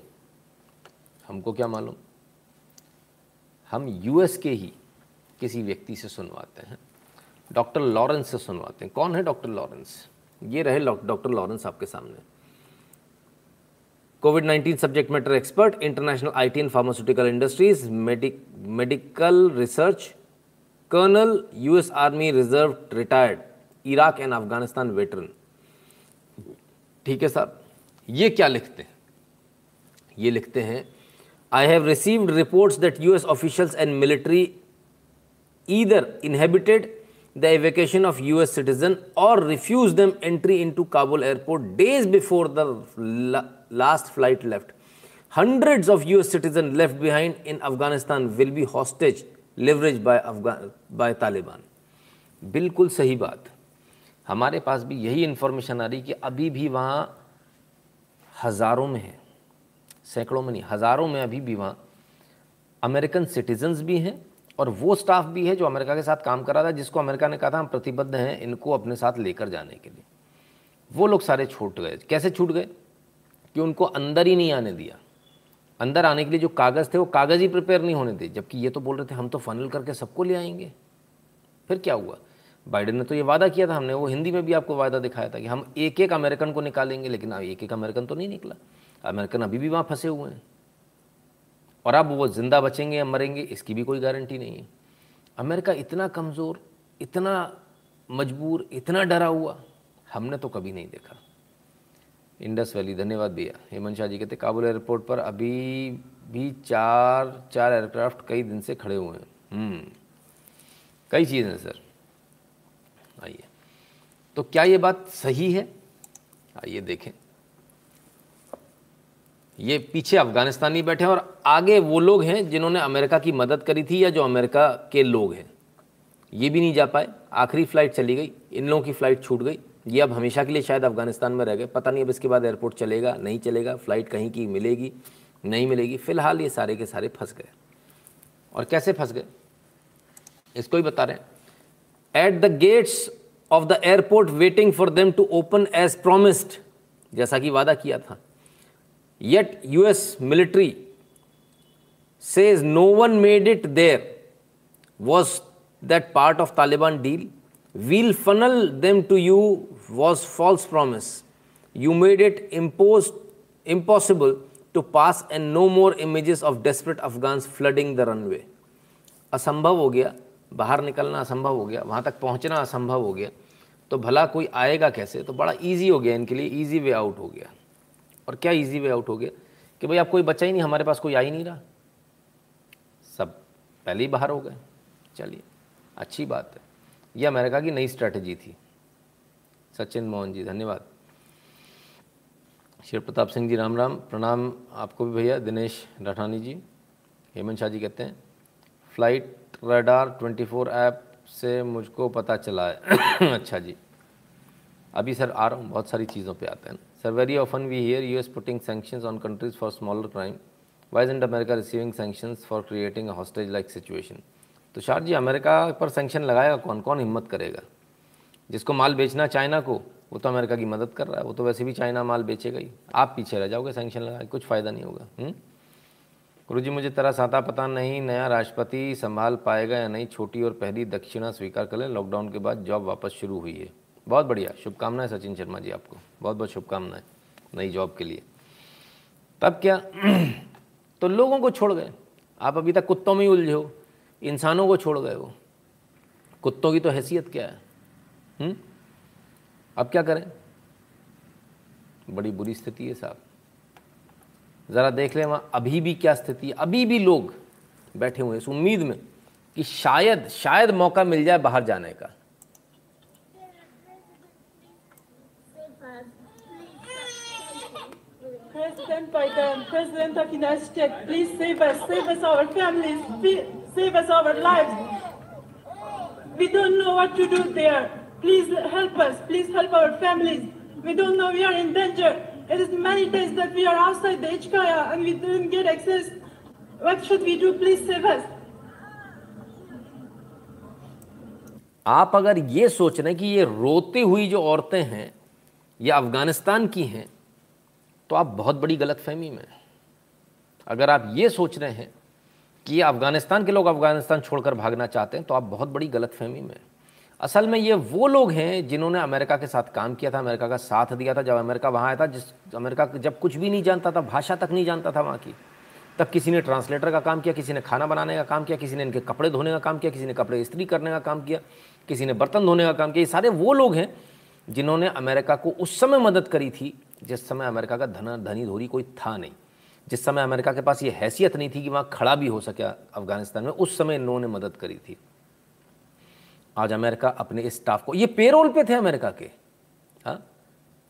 हमको क्या मालूम? हम यूएस के ही किसी व्यक्ति से सुनवाते हैं, डॉक्टर लॉरेंस से सुनवाते हैं। कौन है डॉक्टर लॉरेंस? ये रहे डॉक्टर लॉरेंस आपके सामने। COVID 19 subject matter expert, international IT and pharmaceutical industries medical research, colonel, US army reserve, retired, Iraq and Afghanistan veteran. ठीक है साहब, ये क्या लिखते हैं? ये लिखते हैं I have received reports that US officials and military either inhabited the evacuation of US citizen और refuse them entry into Kabul airport days before the last flight left hundreds of US citizens left behind in Afghanistan will be hostage, leveraged by Afghan by Taliban. बिल्कुल सही बात। हमारे पास भी यही information आ रही कि अभी भी वहाँ हज़ारों में है, सैकड़ों में नहीं, हज़ारों में अभी भी वहाँ अमेरिकन सिटीजन्स भी हैं और वो स्टाफ भी है जो अमेरिका के साथ काम कर रहा था, जिसको अमेरिका ने कहा था, हम प्रतिबद्ध हैं इनको अपने साथ लेकर जाने के लिए। वो लोग सारे छूट गए। कैसे छूट गए? कि उनको अंदर ही नहीं आने दिया। अंदर आने के लिए जो कागज़ थे, वो कागज़ ही प्रिपेयर नहीं होने थे जबकि ये तो बोल रहे थे, हम तो फनल करके सबको ले आएँगे। फिर क्या हुआ? बाइडेन ने तो ये वादा किया था हमने वो हिंदी में भी आपको वादा दिखाया था कि हम एक एक अमेरिकन को निकालेंगे लेकिन अब एक एक अमेरिकन तो नहीं निकला। अमेरिकन अभी भी वहाँ फंसे हुए हैं। और अब वो ज़िंदा बचेंगे या मरेंगे इसकी भी कोई गारंटी नहीं है। अमेरिका इतना कमज़ोर इतना मजबूर इतना डरा हुआ हमने तो कभी नहीं देखा। इंडस वैली धन्यवाद भैया। हेमंत शाह जी कहते काबुल एयरपोर्ट पर अभी भी चार चार एयरक्राफ्ट कई दिन से खड़े हुए हैं। हम्म, कई चीज़ें सर। तो क्या ये बात सही है? आइए देखें। ये पीछे अफगानिस्तानी बैठे हैं और आगे वो लोग हैं जिन्होंने अमेरिका की मदद करी थी या जो अमेरिका के लोग हैं। ये भी नहीं जा पाए। आखिरी फ़्लाइट चली गई। इन लोगों की फ़्लाइट छूट गई। ये अब हमेशा के लिए शायद अफ़गानिस्तान में रह गए। पता नहीं अब इसके बाद एयरपोर्ट चलेगा, नहीं चलेगा। फ़्लाइट कहीं की मिलेगी, नहीं मिलेगी। फ़िलहाल ये सारे के सारे फंस गए। और कैसे फंस गए? इसको ही बता रहे हैं। At the gates off the airport waiting for them to open as promised जैसा कि वादा किया था yet US military says no one made it there was that part of Taliban deal will funnel them to you was false promise you made it impose impossible to pass and no more images of desperate Afghan flooding the runway असंभव हो गया बाहर निकलना असंभव हो गया, वहाँ तक पहुँचना असंभव हो गया तो भला कोई आएगा कैसे? तो बड़ा ईजी हो गया इनके लिए ईजी वे आउट हो गया। और क्या ईजी वे आउट हो गया? कि भाई आप कोई बच्चा ही नहीं, हमारे पास कोई आ ही नहीं रहा। सब पहले ही बाहर हो गए। चलिए, अच्छी बात है। यह अमेरिका की नई स्ट्रैटेजी थी। सचिन मोहन जी, धन्यवाद। शिव प्रताप सिंह जी, राम राम। प्रणाम आपको भी भैया। दिनेश राठानी जी, हेमंत शाह जी कहते हैं फ़्लाइट रडार 24 ऐप से मुझको पता चला है। अच्छा जी। अभी सर आ रहा हूँ, बहुत सारी चीज़ों पे आते हैं। Sir very often we hear U S putting sanctions on countries for smaller crime wise and America receiving sanctions for creating hostage like situation तो शार जी अमेरिका पर सैंक्शन लगाएगा कौन? कौन हिम्मत करेगा? जिसको माल बेचना चाइना को, वो तो अमेरिका की मदद कर रहा है। वो तो वैसे भी चाइना माल बेचेगा ही। आप पीछे रह जाओगे सेंक्शन लगाए कुछ फ़ायदा नहीं होगा। हुँ? हम्म? गुरु जी मुझे तरह साता पता नहीं, नया राष्ट्रपति संभाल पाएगा या नहीं, छोटी और पहली दक्षिणा स्वीकार कर लें। लॉकडाउन के बाद जॉब वापस शुरू हुई है। बहुत बढ़िया। शुभकामनाएँ सचिन शर्मा जी आपको। बहुत बहुत शुभकामनाएँ नई जॉब के लिए। तब क्या? तो लोगों को छोड़ गए। आप अभी तक कुत्तों में ही उलझे हो। इंसानों को छोड़ गए हो कुत्तों की तो हैसियत क्या है हुँ? हम्म? अब क्या करें? बड़ी बुरी स्थिति है साहब। ज़रा देख लें वहाँ अभी भी क्या स्थिति अभी भी लोग बैठे हुए इस उम्मीद में कि शायद शायद मौका मिल जाए बाहर जाने का। Please help us please help our family we don't know we are in danger It is many days that we are outside the HKaya and we didn't get access. What should we do? Please save us. आप अगर ये सोच रहे हैं कि ये रोती हुई जो औरतें हैं, ये अफ़गानिस्तान की हैं तो आप बहुत बड़ी गलत फहमी में हैं। अगर आप ये सोच रहे हैं कि अफ़गानिस्तान के लोग अफ़गानिस्तान छोड़कर भागना चाहते हैं तो आप बहुत बड़ी गलत फहमी में हैं। असल में ये वो लोग हैं जिन्होंने अमेरिका के साथ काम किया था, अमेरिका का साथ दिया था। जब अमेरिका वहाँ आया था, जिस अमेरिका जब कुछ भी नहीं जानता था, भाषा तक नहीं जानता था वहाँ की, तब किसी ने ट्रांसलेटर का काम किया, किसी ने खाना बनाने का काम किया, किसी ने इनके कपड़े धोने का काम किया, किसी ने कपड़े इस्त्री करने का काम किया, किसी ने बर्तन धोने का काम किया। ये सारे वो लोग हैं जिन्होंने अमेरिका को उस समय मदद करी थी, जिस समय अमेरिका का धना, धनी धोरी कोई था नहीं। जिस समय अमेरिका के पास ये हैसियत नहीं थी कि वहाँ खड़ा भी हो सके अफ़गानिस्तान में, उस समय इन्होंने मदद करी थी। आज अमेरिका अपने स्टाफ को, ये पेरोल पे थे अमेरिका के। हाँ?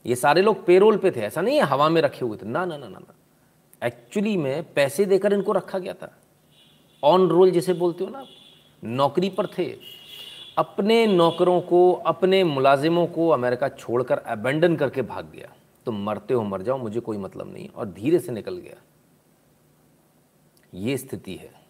ये सारे लोग पेरोल पे थे, ऐसा नहीं है, हवा में रखे हुए थे। ना ना ना ना ना। एक्चुअली में पैसे देकर इनको रखा गया था। ऑन रोल जिसे बोलते हो ना नौकरी पर थे। अपने नौकरों को, अपने मुलाजिमों को अमेरिका छोड़कर अबेंडन करके भाग गया। तुम मरते हो, मर जाओ, मुझे कोई मतलब नहीं और धीरे से निकल गया। ये स्थिति है।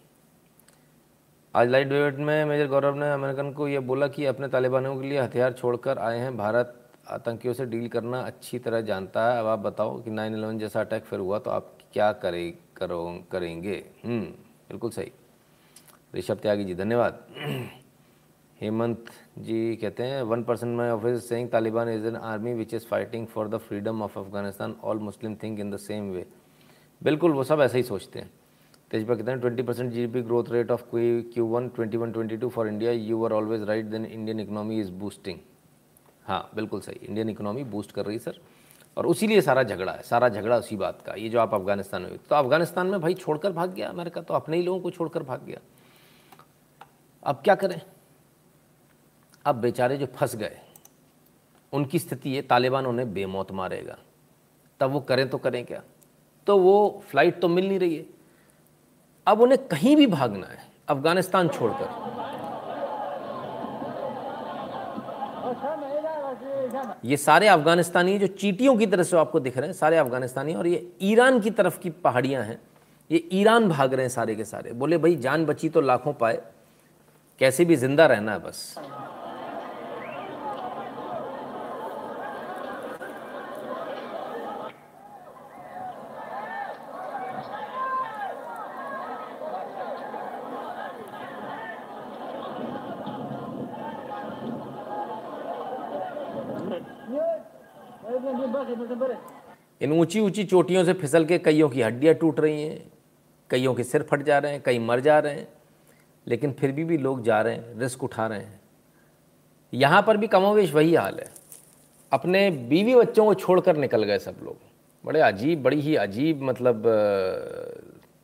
आज लाइट डिबेट में मेजर गौरव ने अमेरिकन को यह बोला कि अपने तालिबानों के लिए हथियार छोड़कर आए हैं। भारत आतंकियों से डील करना अच्छी तरह जानता है। अब आप बताओ कि नाइन इलेवन जैसा अटैक फिर हुआ तो आप क्या करे, करो, करेंगे? हम्म बिल्कुल सही। ऋषभ त्यागी जी, धन्यवाद। हेमंत जी कहते हैं, one person my office saying Taliban is an army which is fighting for the freedom of Afghanistan all Muslim think in the same way बिल्कुल, वो सब ऐसे ही सोचते हैं। तेजपा कहते हैं twenty percent G P growth rate of Q one twenty one twenty two for India you are always right then Indian economy is boosting हाँ बिल्कुल सही। इंडियन इकोनॉमी बूस्ट कर रही सर और उसी लिए सारा झगड़ा है, सारा झगड़ा उसी बात का। ये जो आप अफ़गानिस्तान में तो अफ़गानिस्तान में भाई छोड़कर भाग गया अमेरिका तो अपने ही लोगों को छोड़कर भाग गया। अब क्या करें? अब बेचारे जो फंस गए, उनकी स्थिति ये, तालिबान उन्हें बेमौत मारेगा। तब वो करें तो करें क्या? तो वो फ़्लाइट तो मिल नहीं रही है। अब उन्हें कहीं भी भागना है, अफ़गानिस्तान छोड़कर। ये सारे अफगानिस्तानी जो चीटियों की तरह से आपको दिख रहे हैं, सारे अफगानिस्तानी और ये ईरान की तरफ़ की पहाड़ियाँ हैं, ये ईरान भाग रहे हैं सारे के सारे। बोले, भाई, जान बची तो लाखों पाए, कैसे भी ज़िंदा रहना है बस। इन ऊँची ऊँची चोटियों से फिसल के कईयों की हड्डियाँ टूट रही हैं, कईयों के सिर फट जा रहे हैं, कई मर जा रहे हैं, लेकिन फिर भी भी लोग जा रहे हैं, रिस्क उठा रहे हैं। यहाँ पर भी कमोवेश वही हाल है। अपने बीवी बच्चों को छोड़कर निकल गए सब लोग। बड़े अजीब, बड़ी ही अजीब मतलब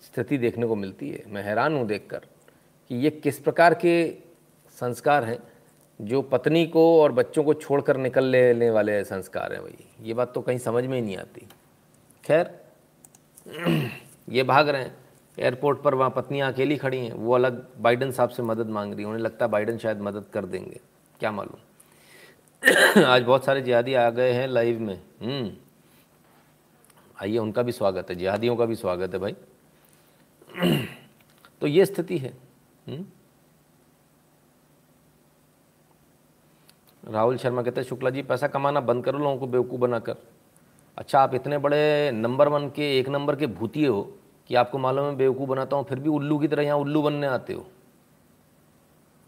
स्थिति देखने को मिलती है। मैं हैरान हूँ देखकर कि ये किस प्रकार के संस्कार हैं। जो पत्नी को और बच्चों को छोड़कर निकल लेने वाले संस्कार हैं भाई ये बात तो कहीं समझ में ही नहीं आती। खैर, ये भाग रहे हैं। एयरपोर्ट पर वहाँ पत्नियाँ अकेली खड़ी हैं। वो अलग बाइडन साहब से मदद मांग रही हैं। उन्हें लगता है बाइडन शायद मदद कर देंगे। क्या मालूम? आज बहुत सारे जिहादी आ गए हैं लाइव में। हम्म। आइए, उनका भी स्वागत है। जिहादियों का भी स्वागत है भाई। तो ये स्थिति है। हुँ? राहुल शर्मा कहते हैं, शुक्ला जी, पैसा कमाना बंद करो, लोगों को बेवकूफ़ बनाकर। अच्छा आप इतने बड़े नंबर वन के, एक नंबर के भूतिए हो कि आपको मालूम है, बेवकूफ़ बनाता हूँ, फिर भी उल्लू की तरह यहाँ उल्लू बनने आते हो।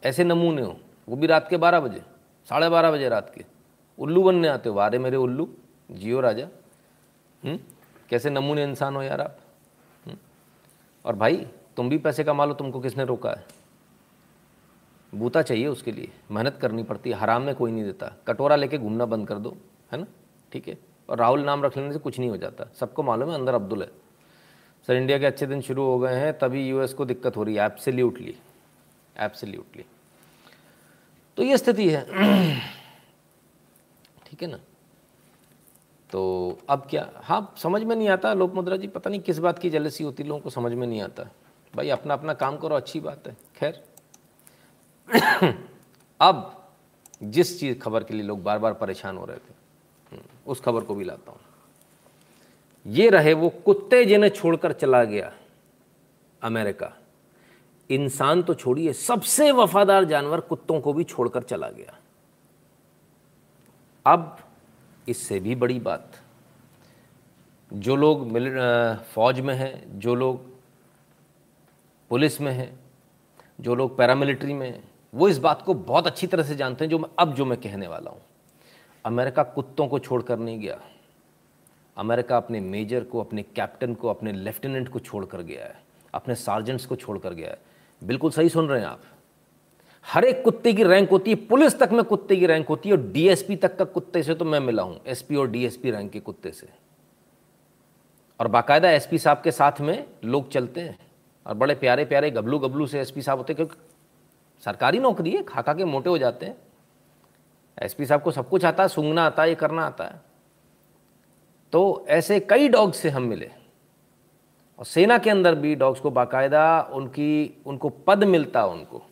ऐसे नमूने हो। वो भी रात के बारह बजे, साढ़े बारह बजे रात के। उल्लू बनने आते हो। वारे मेरे उल्लू। जियो राजा। हुँ? कैसे नमूने इंसान हो यार आप? हुँ? और भाई, तुम भी पैसे कमा लो, तुमको किसने रोका है? बूता चाहिए उसके लिए। मेहनत करनी पड़ती है, हराम में कोई नहीं देता। कटोरा लेके घूमना बंद कर दो, है ना? ठीक है? और राहुल नाम रख लेने से कुछ नहीं हो जाता। सबको मालूम है, अंदर अब्दुल है। सर, इंडिया के अच्छे दिन शुरू हो गए हैं, तभी यूएस को दिक्कत हो रही है। एब्सोल्युटली एब्सोल्युटली तो ये स्थिति है। ठीक है ना? तो अब क्या? हाँ समझ में नहीं आता। लोक मुद्रा जी, पता नहीं किस बात की जलसी होती, लोगों को समझ में नहीं आता। भाई अपना अपना काम करो, अच्छी बात है। खैर। अब जिस चीज़ खबर के लिए लोग बार बार परेशान हो रहे थे उस खबर को भी लाता हूँ। ये रहे वो कुत्ते जिन्हें छोड़कर चला गया अमेरिका। इंसान तो छोड़िए, सबसे वफादार जानवर कुत्तों को भी छोड़कर चला गया। अब इससे भी बड़ी बात, जो लोग मिल फौज में हैं, जो लोग पुलिस में हैं, जो लोग पैरामिलिट्री में हैं वो इस बात को बहुत अच्छी तरह से जानते हैं जो मैं अब जो मैं कहने वाला हूँ। अमेरिका कुत्तों को छोड़कर नहीं गया। अमेरिका अपने मेजर को, अपने कैप्टन को, अपने लेफ्टिनेंट को छोड़कर गया है। अपने सार्जेंट्स को छोड़कर गया है। बिल्कुल सही सुन रहे हैं आप। हर एक कुत्ते की रैंक होती है। पुलिस तक में कुत्ते की रैंक होती है और डीएसपी तक का कुत्ते से तो मैं मिला हूँ। एसपी और डीएसपी रैंक के कुत्ते से। और बाकायदा एसपी साहब के साथ में लोग चलते हैं। और बड़े प्यारे प्यारे गबलू गबलू से एसपी साहब होते हैं। क्योंकि सरकारी नौकरी है खा खा के मोटे हो जाते हैं। एसपी साहब को सब कुछ आता है, सूंघना आता है, ये करना आता है। तो ऐसे कई डॉग से हम मिले। और सेना के अंदर भी डॉग्स को बाकायदा उनकी, उनको पद मिलता उनको।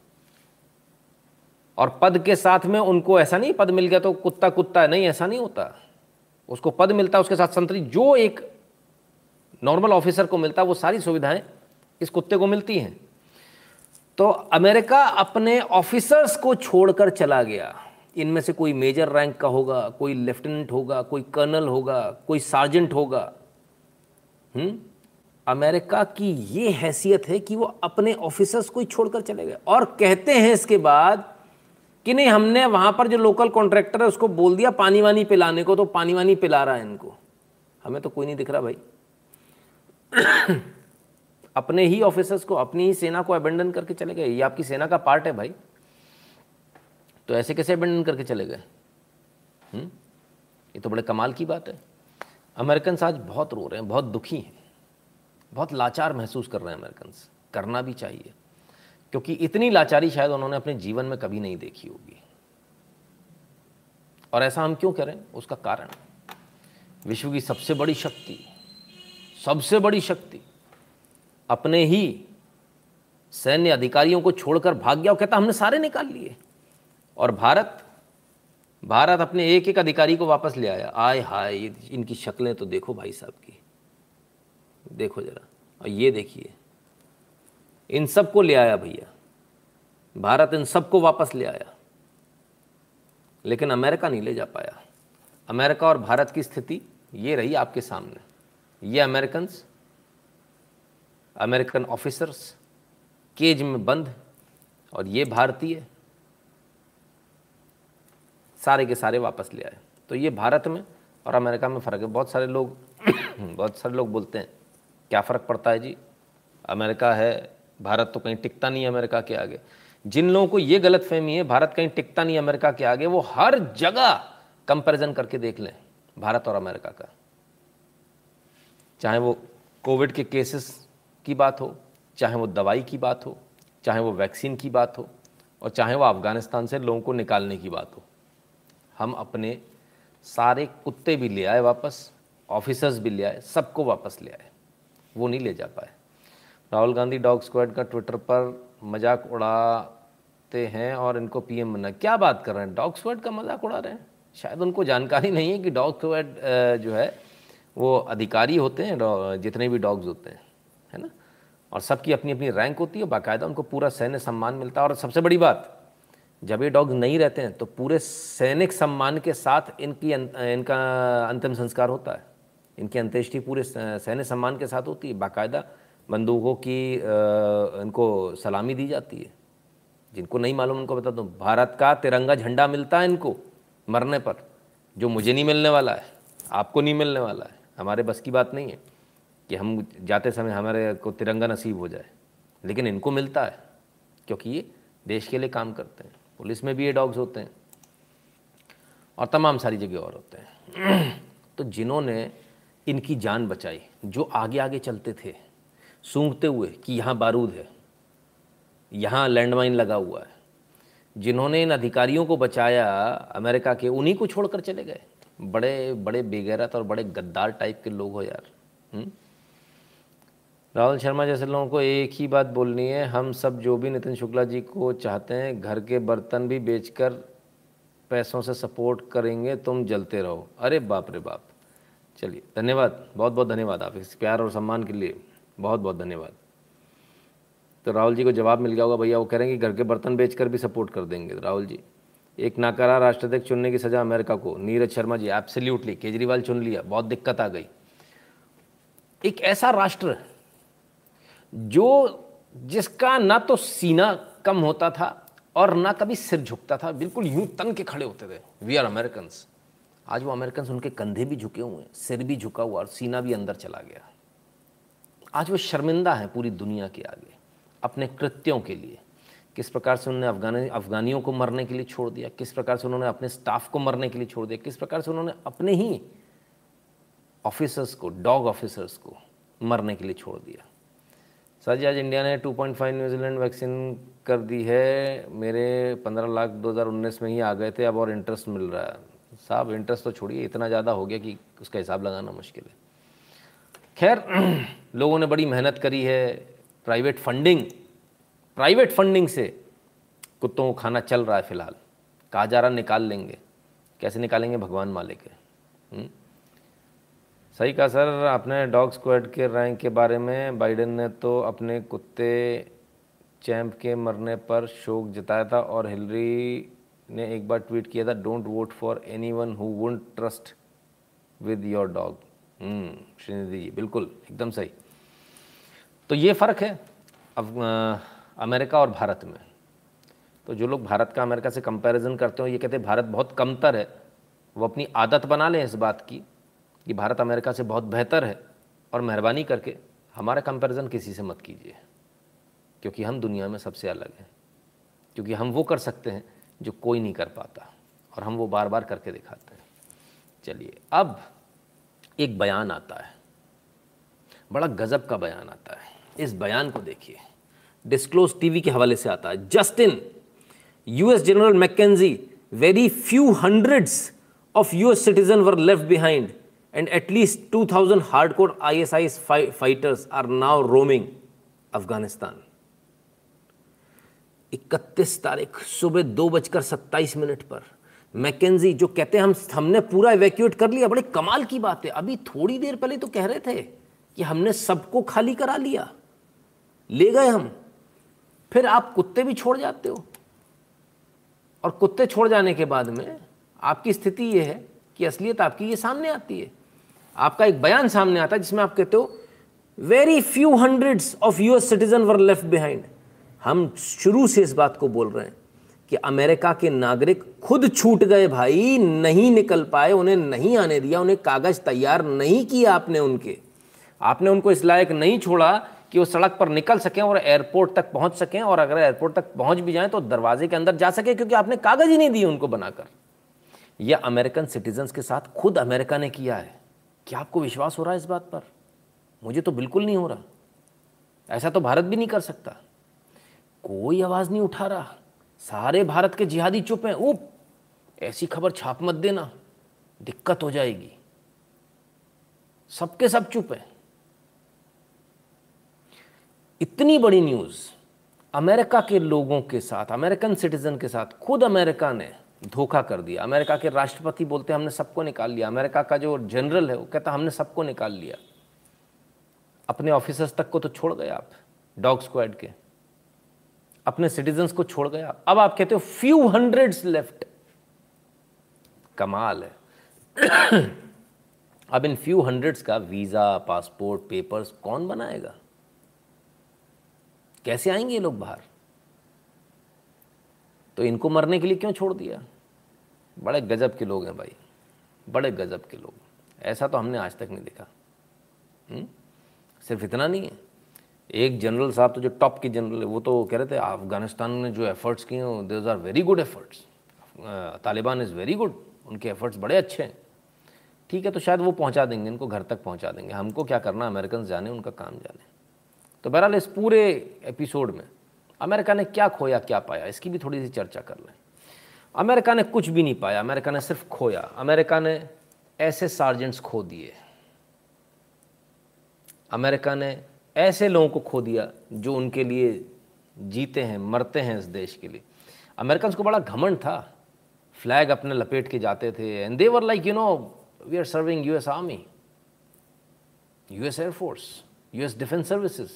और पद के साथ में उनको ऐसा नहीं, पद मिल गया तो कुत्ता कुत्ता नहीं, ऐसा नहीं होता। उसको पद मिलता, उसके साथ संतरी, जो एक नॉर्मल ऑफिसर को मिलता, वो सारी सुविधाएँ इस कुत्ते को मिलती हैं। तो अमेरिका अपने ऑफिसर्स को छोड़कर चला गया। इनमें से कोई मेजर रैंक का होगा, कोई लेफ्टिनेंट होगा, कोई कर्नल होगा, कोई सार्जेंट होगा। हम्म? अमेरिका की ये हैसियत है कि वो अपने ऑफिसर्स को ही छोड़कर चले गए। और कहते हैं इसके बाद कि नहीं, हमने वहाँ पर जो लोकल कॉन्ट्रैक्टर है, उसको बोल दिया पानी वानी पिलाने को तो पानी वानी पिला रहा है इनको। हमें तो कोई नहीं दिख रहा भाई। अपने ही ऑफिसर्स को, अपनी ही सेना को अबेंडन करके चले गए? ये आपकी सेना का पार्ट है भाई। तो ऐसे कैसे अबेंडन करके चले गए? हम्म? ये तो बड़े कमाल की बात है। अमेरिकन आज बहुत रो रहे हैं, बहुत दुखी हैं। बहुत लाचार महसूस कर रहे हैं अमेरिकन करना भी चाहिए। क्योंकि इतनी लाचारी शायद उन्होंने अपने जीवन में कभी नहीं देखी होगी। और ऐसा हम क्यों करें? उसका कारण। विश्व की सबसे बड़ी शक्ति, सबसे बड़ी शक्ति अपने ही सैन्य अधिकारियों को छोड़कर भाग गया और कहता, हमने सारे निकाल लिए। और भारत भारत अपने एक एक अधिकारी को वापस ले आया। आय हाय, इनकी शक्लें तो देखो भाई साहब की। देखो जरा, और ये देखिए। इन सबको ले आया भैया। भारत इन सबको वापस ले आया। लेकिन अमेरिका नहीं ले जा पाया। अमेरिका और भारत की स्थिति ये रही आपके सामने। ये अमेरिकन अमेरिकन ऑफिसर्स, केज में बंद, और ये भारतीय सारे के सारे वापस ले आए। तो ये भारत में और अमेरिका में फ़र्क है। बहुत सारे लोग, बहुत सारे लोग बोलते हैं, क्या फ़र्क पड़ता है जी? अमेरिका है, भारत तो कहीं टिकता नहीं अमेरिका के आगे। जिन लोगों को ये गलत फहमी है, भारत कहीं टिकता नहीं अमेरिका के आगे, वो हर जगह कंपैरिजन करके देख लें, भारत और अमेरिका का। चाहे वो कोविड के केसेस की बात हो, चाहे वो दवाई की बात हो, चाहे वो वैक्सीन की बात हो, और चाहे वो अफ़गानिस्तान से लोगों को निकालने की बात हो, हम अपने सारे कुत्ते भी ले आए वापस ऑफिसर्स भी ले आए, सबको वापस ले आए। वो नहीं ले जा पाए। राहुल गांधी डॉग स्क्वाड का ट्विटर पर मज़ाक उड़ाते हैं और इनको पीएम बना क्या बात कर रहे हैं? डॉग स्क्वाड का मज़ाक उड़ा रहे हैं? शायद उनको जानकारी नहीं है कि डॉग स्क्वाड जो है, वो अधिकारी होते हैं जितने भी डॉग्स होते हैं। है ना? और सबकी अपनी अपनी रैंक होती है, बाकायदा उनको पूरा सैन्य सम्मान मिलता है। और सबसे बड़ी बात, जब ये डॉग नहीं रहते हैं तो पूरे सैनिक सम्मान के साथ इनकी इनका अंतिम संस्कार होता है। इनकी अंत्येष्टि पूरे सैन्य सम्मान के साथ होती है। बाकायदा बंदूकों की इनको सलामी दी जाती है। जिनको नहीं मालूम, उनको बता दूँ, भारत का तिरंगा झंडा मिलता है इनको मरने पर, जो मुझे नहीं मिलने वाला है, आपको नहीं मिलने वाला है। हमारे बस की बात नहीं है। कि हम जाते समय हमारे को तिरंगा नसीब हो जाए, लेकिन इनको मिलता है, क्योंकि ये देश के लिए काम करते हैं। पुलिस में भी ये डॉग्स होते हैं, और तमाम सारी जगह और होते हैं। तो जिन्होंने इनकी जान बचाई, जो आगे आगे चलते थे, सूंघते हुए कि यहाँ बारूद है, यहाँ लैंडमाइन लगा हुआ है, जिन्होंने इन अधिकारियों को बचाया, अमेरिका के उन्हीं को छोड़कर चले गए। बड़े बड़े बेगैरत और बड़े गद्दार टाइप के लोग हो यार हुँ? राहुल शर्मा जैसे लोगों को एक ही बात बोलनी है, हम सब जो भी नितिन शुक्ला जी को चाहते हैं, घर के बर्तन भी बेचकर पैसों से सपोर्ट करेंगे, तुम जलते रहो। अरे बाप रे बाप। चलिए, धन्यवाद। बहुत बहुत धन्यवाद आप इस प्यार और सम्मान के लिए। बहुत बहुत धन्यवाद। तो राहुल जी को जवाब मिल गया होगा, भैया वो कह रहे हैं कि घर के बर्तन बेचकर भी सपोर्ट कर देंगे। राहुल जी, एक नाकारा राष्ट्राध्यक्ष चुनने की सज़ा अमेरिका को। नीरज शर्मा जी एब्सोल्युटली केजरीवाल चुन लिया। बहुत दिक्कत आ गई। एक ऐसा राष्ट्र जो जिसका ना तो सीना कम होता था और ना कभी सिर झुकता था, बिल्कुल यूँ तन के खड़े होते थे। वी आर अमेरिकन आज वो अमेरिकन उनके कंधे भी झुके हुए हैं, सिर भी झुका हुआ और सीना भी अंदर चला गया आज वो शर्मिंदा है पूरी दुनिया के आगे, अपने कृत्यों के लिए। किस प्रकार से उन्होंने अफगानी, अफगानियों को मरने के लिए छोड़ दिया, किस प्रकार से उन्होंने अपने स्टाफ को मरने के लिए छोड़ दिया, किस प्रकार से उन्होंने अपने ही ऑफिसर्स को डॉग ऑफिसर्स को मरने के लिए छोड़ दिया। सर जी, आज इंडिया ने 2.5 न्यूजीलैंड वैक्सीन कर दी है। मेरे 15 लाख 2019 में ही आ गए थे, अब और इंटरेस्ट मिल रहा है। साहब इंटरेस्ट तो छोड़िए, इतना ज़्यादा हो गया कि उसका हिसाब लगाना मुश्किल है। खैर, लोगों ने बड़ी मेहनत करी है। प्राइवेट फंडिंग प्राइवेट फंडिंग से कुत्तों को खाना चल रहा है फ़िलहाल। कहा जा रहा निकाल लेंगे। कैसे निकालेंगे? भगवान मालिक है। हुँ? सही कहा सर आपने डॉग स्क्वाड के रैंक के बारे में बाइडेन ने तो अपने कुत्ते चैंप के मरने पर शोक जताया था और हिलरी ने एक बार ट्वीट किया था don't vote for anyone who trust with your dog Shrinidhi ji बिल्कुल एकदम सही। तो ये फ़र्क है अब आ, अमेरिका और भारत में। तो जो लोग भारत का अमेरिका से कंपैरिजन करते हो ये कहते हैं भारत बहुत कमतर है वो अपनी आदत बना लें इस बात की कि भारत अमेरिका से बहुत बेहतर है और मेहरबानी करके हमारा कंपैरिजन किसी से मत कीजिए, क्योंकि हम दुनिया में सबसे अलग हैं, क्योंकि हम वो कर सकते हैं जो कोई नहीं कर पाता और हम वो बार बार करके दिखाते हैं। चलिए, अब एक बयान आता है, बड़ा गज़ब का बयान आता है। इस बयान को देखिए। डिस्क्लोज टीवी के हवाले से आता है, Justin, US general McKenzie, very few hundreds of US citizen were left behind. And at least 2000 hardcore ISIS fighters are now roaming Afghanistan 31 तारीख सुबह दो बजकर सत्ताईस मिनट पर, मैकेजी जो कहते हैं, हम हमने पूरा इवैक्यूएट कर लिया, बड़े कमाल की बात है। अभी थोड़ी देर पहले तो कह रहे थे कि हमने सबको खाली करा लिया। ले गए हम। फिर आप कुत्ते भी छोड़ जाते हो। और कुत्ते छोड़ जाने के बाद में आपकी स्थिति यह है कि असलियत आपकी ये सामने आती है। आपका एक बयान सामने आता है जिसमें आप कहते हो very few hundreds of US citizen were left behind हम शुरू से इस बात को बोल रहे हैं कि अमेरिका के नागरिक खुद छूट गए भाई, नहीं निकल पाए, उन्हें नहीं आने दिया, उन्हें कागज़ तैयार नहीं किया आपने उनके। आपने उनको इस लायक नहीं छोड़ा कि वो सड़क पर निकल सकें और एयरपोर्ट तक पहुँच सकें, और अगर एयरपोर्ट तक पहुँच भी जाएँ तो दरवाजे के अंदर जा सके, क्योंकि आपने कागज़ ही नहीं दिए उनको बनाकर। यह अमेरिकन सिटीजन्स के साथ खुद अमेरिका ने किया है। क्या आपको विश्वास हो रहा है इस बात पर? मुझे तो बिल्कुल नहीं हो रहा। ऐसा तो भारत भी नहीं कर सकता। कोई आवाज़ नहीं उठा रहा। सारे भारत के जिहादी चुप हैं। उप ऐसी खबर छाप मत देना। दिक्कत हो जाएगी। सबके सब चुप है। इतनी बड़ी न्यूज़ अमेरिका के लोगों के साथ, अमेरिकन सिटीजन के साथ, खुद अमेरिका ने धोखा कर दिया। अमेरिका के राष्ट्रपति बोलते हमने सबको निकाल लिया। अमेरिका का जो जनरल है, वो कहता हमने सबको निकाल लिया। अपने ऑफिसर्स तक को तो छोड़ गए आप, डॉग स्क्वाड के। अपने सिटीजन्स को छोड़ गया अब आप कहते हो फ्यू हंड्रेड्स लेफ़्ट कमाल है। अब इन फ्यू हंड्रेड्स का वीज़ा, पासपोर्ट पेपर्स कौन बनाएगा? कैसे आएँगे ये लोग बाहर? तो इनको मरने के लिए क्यों छोड़ दिया? बड़े गजब के लोग हैं भाई। बड़े गजब के लोग। ऐसा तो हमने आज तक नहीं देखा? हम्म? सिर्फ़ इतना नहीं है। एक जनरल साहब तो जो टॉप की जनरल है, वो तो कह रहे थे, अफ़गानिस्तान ने जो एफर्ट्स किए हैं these are very good efforts Taliban is very good उनके एफर्ट्स बड़े अच्छे हैं। ठीक है तो शायद वो पहुँचा देंगे, इनको घर तक पहुँचा देंगे। हमको क्या करना अमेरिकन जाने, उनका काम जाने। तो बहरहाल, इस पूरे एपिसोड में अमेरिका ने क्या खोया, क्या पाया, इसकी भी थोड़ी सी चर्चा कर लें। अमेरिका ने कुछ भी नहीं पाया, अमेरिका ने सिर्फ़ खोया। अमेरिका ने ऐसे सार्जेंट्स खो दिए। अमेरिका ने ऐसे लोगों को खो दिया जो उनके लिए जीते हैं, मरते हैं इस देश के लिए। अमेरिकन को बड़ा घमंड था। फ्लैग अपने लपेट के जाते थे and they were like you know we are serving US army US air force US defence services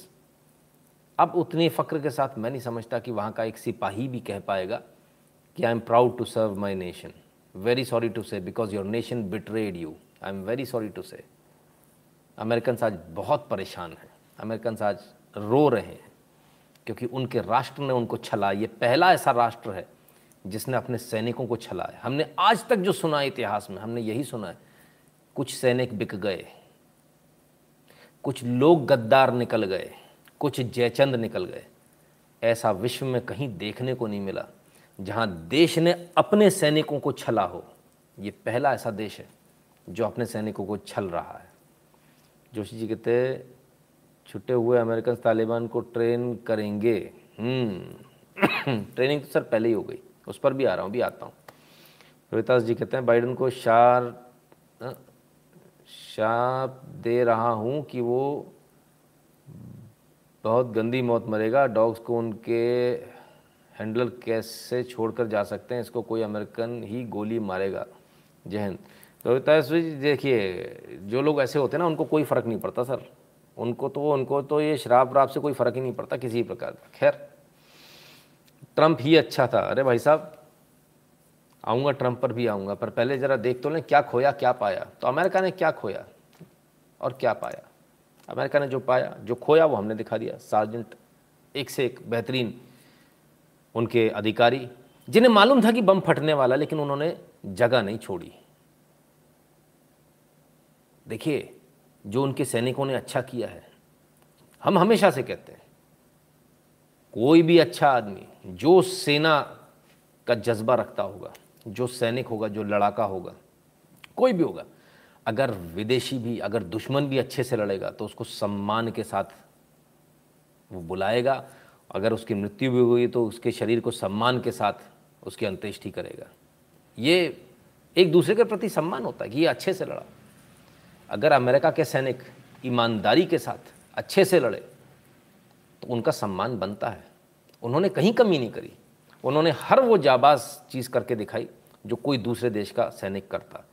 अब उतने फ़क्र के साथ मैं नहीं समझता कि वहाँ का एक सिपाही भी कह पाएगा। कि I am proud to serve my nation very sorry to say because your nation betrayed you I am very sorry to say American आज बहुत परेशान हैं। अमेरिकन आज रो रहे हैं, क्योंकि उनके राष्ट्र ने उनको छला। ये पहला ऐसा राष्ट्र है जिसने अपने सैनिकों को छला है। हमने आज तक जो सुना है इतिहास में, हमने यही सुना है, कुछ सैनिक बिक गए, कुछ लोग गद्दार निकल गए, कुछ जयचंद निकल गए। ऐसा विश्व में कहीं देखने को नहीं मिला। जहाँ देश ने अपने सैनिकों को छला हो। ये पहला ऐसा देश है जो अपने सैनिकों को छल रहा है। जोशी जी कहते छुट्टे हुए अमेरिकन तालिबान को ट्रेन करेंगे। ट्रेनिंग तो सर पहले ही हो गई। उस पर भी आ रहा हूँ भी आता हूँ। रोहितास जी कहते हैं, बाइडन को शार शाप दे रहा हूँ कि वो बहुत गंदी मौत मरेगा। डॉग्स को उनके हैंडल कैसे छोड़कर जा सकते हैं? इसको कोई अमेरिकन ही गोली मारेगा। जय हिंद। रोहितास जी देखिए, जो लोग ऐसे होते हैं ना, उनको कोई फ़र्क नहीं पड़ता सर। उनको तो उनको तो ये शराब वराब से कोई फ़र्क ही नहीं पड़ता किसी प्रकार का। खैर, ट्रंप ही अच्छा था। अरे भाई साहब, आऊँगा ट्रंप पर भी आऊँगा, पर पहले ज़रा देख तो लें क्या खोया, क्या पाया। तो अमेरिका ने क्या खोया और क्या पाया? अमेरिका ने जो पाया, जो खोया वो हमने दिखा दिया। सार्जेंट एक से एक बेहतरीन उनके अधिकारी, जिन्हें मालूम था कि बम फटने वाला, लेकिन उन्होंने जगह नहीं छोड़ी। देखिए, जो उनके सैनिकों ने अच्छा किया है, हम हमेशा से कहते हैं, कोई भी अच्छा आदमी, जो सेना का जज्बा रखता होगा, जो सैनिक होगा, जो लड़ाका होगा, कोई भी होगा, अगर विदेशी भी, अगर दुश्मन भी अच्छे से लड़ेगा तो उसको सम्मान के साथ वो बुलाएगा अगर उसकी मृत्यु भी हुई तो उसके शरीर को सम्मान के साथ उसकी अंत्येष्टि करेगा। ये एक दूसरे के प्रति सम्मान होता है कि ये अच्छे से लड़ा। अगर अमेरिका के सैनिक ईमानदारी के साथ अच्छे से लड़े तो उनका सम्मान बनता है। उन्होंने कहीं कमी नहीं करी। उन्होंने हर वो जाबाज चीज़ करके दिखाई जो कोई दूसरे देश का सैनिक करता।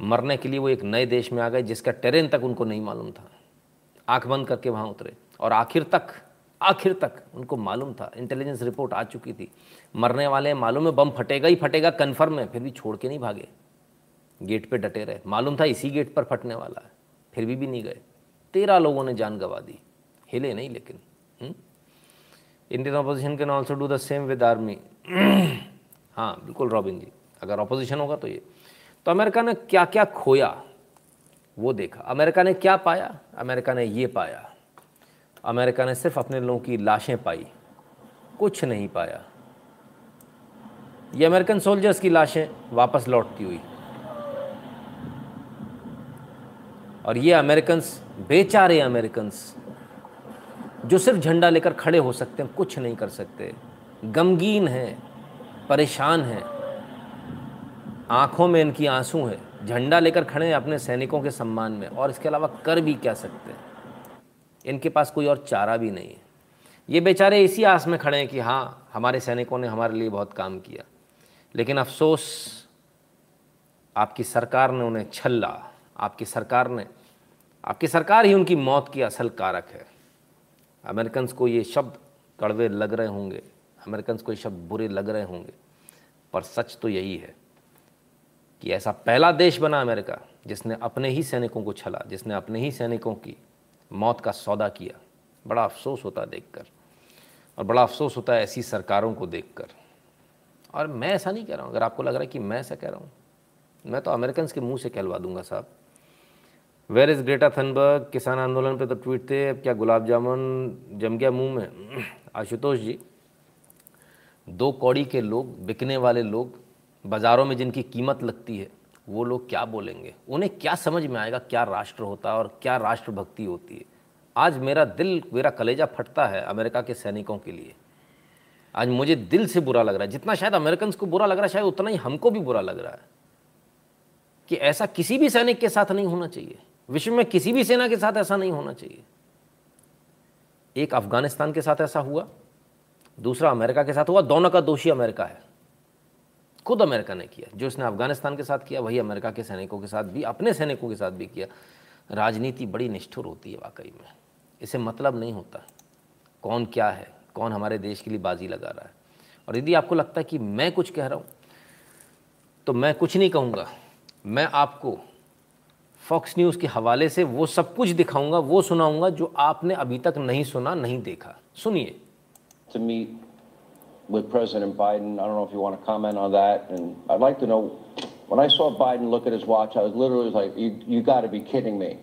मरने के लिए वो एक नए देश में आ गए जिसका टेरेन तक उनको नहीं मालूम था। आँख बंद करके वहाँ उतरे और आखिर तक आखिर तक उनको मालूम था। इंटेलिजेंस रिपोर्ट आ चुकी थी। मरने वाले, मालूम है, बम फटेगा ही फटेगा, कन्फर्म है, फिर भी छोड़ के नहीं भागे। गेट पे डटे रहे। मालूम था इसी गेट पर फटने वाला है। फिर भी भी नहीं गए। तेरह लोगों ने जान गंवा दी। हिले नहीं, लेकिन Indian opposition can also do the same with army हाँ बिल्कुल, रॉबिन जी। अगर अपोजिशन होगा तो ये। तो अमेरिका ने क्या क्या खोया? वो देखा। अमेरिका ने क्या पाया? अमेरिका ने ये पाया। अमेरिका ने सिर्फ़ अपने लोगों की लाशें पाई। कुछ नहीं पाया। ये अमेरिकन सोल्जर्स की लाशें वापस लौटती हुई। और ये अमेरिकन बेचारे अमेरिकन जो सिर्फ़ झंडा लेकर खड़े हो सकते हैं, कुछ नहीं कर सकते। गमगीन हैं, परेशान हैं। आँखों में इनकी आँसू है। झंडा लेकर खड़े हैं अपने सैनिकों के सम्मान में। और इसके अलावा कर भी क्या सकते हैं? इनके पास कोई और चारा भी नहीं है। ये बेचारे इसी आस में खड़े हैं कि हाँ हमारे सैनिकों ने हमारे लिए बहुत काम किया। लेकिन अफसोस, आपकी सरकार ने उन्हें छल्ला, आपकी सरकार ने, आपकी सरकार ही उनकी मौत की असल कारक है। अमेरिकन को ये शब्द कड़वे लग रहे होंगे अमेरिकन को ये शब्द बुरे लग रहे होंगे, पर सच तो यही है कि ऐसा पहला देश बना अमेरिका, जिसने अपने ही सैनिकों को छला, जिसने अपने ही सैनिकों की मौत का सौदा किया। बड़ा अफसोस होता देखकर और बड़ा अफसोस होता है ऐसी सरकारों को देखकर। और मैं ऐसा नहीं कह रहा हूँ, अगर आपको लग रहा है कि मैं ऐसा कह रहा हूँ, मैं तो अमेरिकन के मुँह से कहलवा दूँगा साहब। वेर इज़ ग्रेटा थनबर्ग किसान आंदोलन पे तो ट्वीट थे, अब क्या गुलाब जामुन जम गया मुँह में? आशुतोष जी, दो कौड़ी के लोग, बिकने वाले लोग, बाज़ारों में जिनकी कीमत लगती है वो लोग क्या बोलेंगे? उन्हें क्या समझ में आएगा क्या राष्ट्र होता है और क्या राष्ट्रभक्ति होती है? आज मेरा दिल, मेरा कलेजा फटता है अमेरिका के सैनिकों के लिए। आज मुझे दिल से बुरा लग रहा है। जितना शायद अमेरिकन को बुरा लग रहा है, शायद उतना ही हमको भी बुरा लग रहा है। कि ऐसा किसी भी सैनिक के साथ नहीं होना चाहिए। विश्व में किसी भी सेना के साथ ऐसा नहीं होना चाहिए। एक अफ़गानिस्तान के साथ ऐसा हुआ, दूसरा अमेरिका के साथ हुआ, दोनों का दोषी अमेरिका है। खुद अमेरिका ने किया, जो इसने अफ़गानिस्तान के साथ किया, वही अमेरिका के सैनिकों के साथ भी, अपने सैनिकों के साथ भी किया। राजनीति बड़ी निष्ठुर होती है वाकई में। इसे मतलब नहीं होता। कौन क्या है? कौन हमारे देश के लिए बाजी लगा रहा है? और यदि आपको लगता है कि मैं कुछ कह रहा हूँ तो मैं कुछ नहीं कहूँगा। मैं आपको फॉक्स न्यूज़ के हवाले से वो सब कुछ दिखाऊँगा, वो सुनाऊँगा जो आपने अभी तक नहीं सुना, नहीं देखा। सुनिए। To meet with President Biden. I don't know if you want to comment on that. And I'd like to know, when I saw Biden look at his watch, I was literally like, you, you got to be kidding me.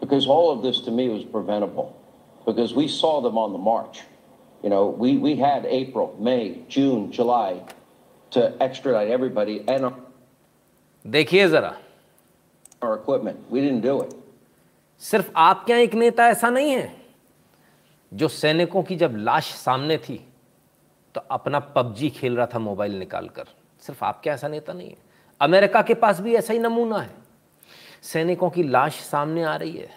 Because all of this to me was preventable. Because we saw them on the march. You know, we, we had April, May, June, July to extradite everybody and our, देखिए ज़रा our equipment. We didn't do it. सिर्फ आपके यहाँ एक नेता ऐसा नहीं है जो सैनिकों की जब लाश सामने थी तो अपना पबजी खेल रहा था मोबाइल निकालकर। सिर्फ़ आपके ऐसा नेता नहीं है। अमेरिका के पास भी ऐसा ही नमूना है। सैनिकों की लाश सामने आ रही है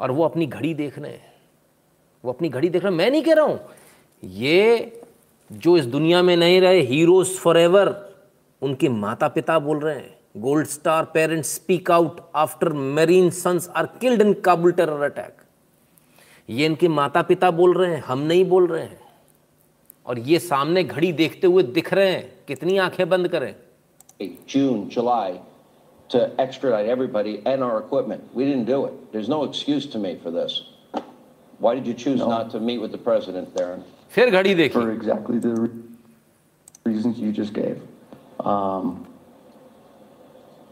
और वो अपनी घड़ी देख रहे हैं। वो अपनी घड़ी देख रहे हैं। मैं नहीं कह रहा हूँ, ये जो इस दुनिया में नहीं रहे हीरोज फॉर एवर उनके माता पिता बोल रहे हैं gold star parents speak out after marine sons are killed in Kabul terror attack ये इनके माता पिता बोल रहे हैं, हम नहीं बोल रहे हैं। और ये सामने घड़ी देखते हुए दिख रहे हैं कितनी आँखें बंद करें June, July to extradite everybody and our equipment. We didn't do it. There's no excuse to me for this. Why did you choose no. not to meet with the president, Darren? फिर घड़ी देखी for exactly the reasons you just gave. Um,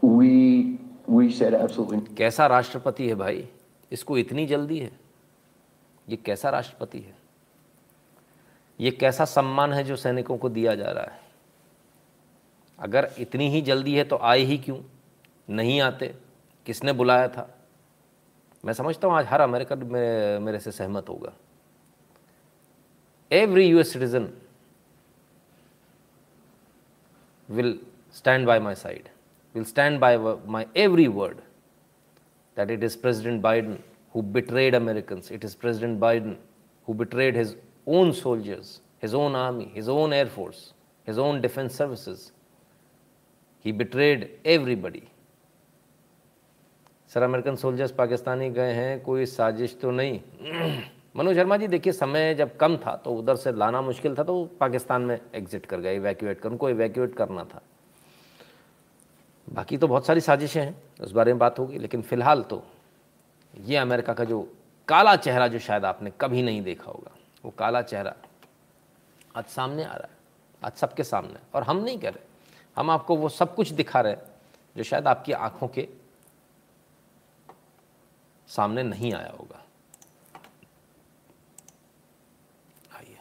we we said absolutely कैसा राष्ट्रपति है भाई इसको इतनी जल्दी है ये कैसा राष्ट्रपति है ये कैसा सम्मान है जो सैनिकों को दिया जा रहा है? अगर इतनी ही जल्दी है तो आए ही क्यों? नहीं आते किसने बुलाया था? मैं समझता हूँ आज हर अमेरिकन मेरे, मेरे से सहमत होगा। Every US citizen will stand by my side will stand by my every word that it is president Biden who betrayed American it is president Biden who betrayed his own soldiers, his own army, his own air force, his own defense services. He betrayed everybody. Sir American soldiers Pakistani गए हैं कोई साजिश तो नहीं मनोज शर्मा जी देखिए समय जब कम था तो उधर से लाना मुश्किल था तो पाकिस्तान में एग्जिट कर गए इवैक्यूएट कर उनको इवैक्यूएट करना था बाकी तो बहुत सारी साजिशें हैं उस बारे में बात होगी लेकिन फ़िलहाल तो ये अमेरिका का जो काला चेहरा जो शायद आपने कभी नहीं देखा होगा वो काला चेहरा आज सामने आ रहा है आज सबके सामने और हम नहीं कर रहे हम आपको वो सब कुछ दिखा रहे हैं जो शायद आपकी आँखों के सामने नहीं आया होगा आइए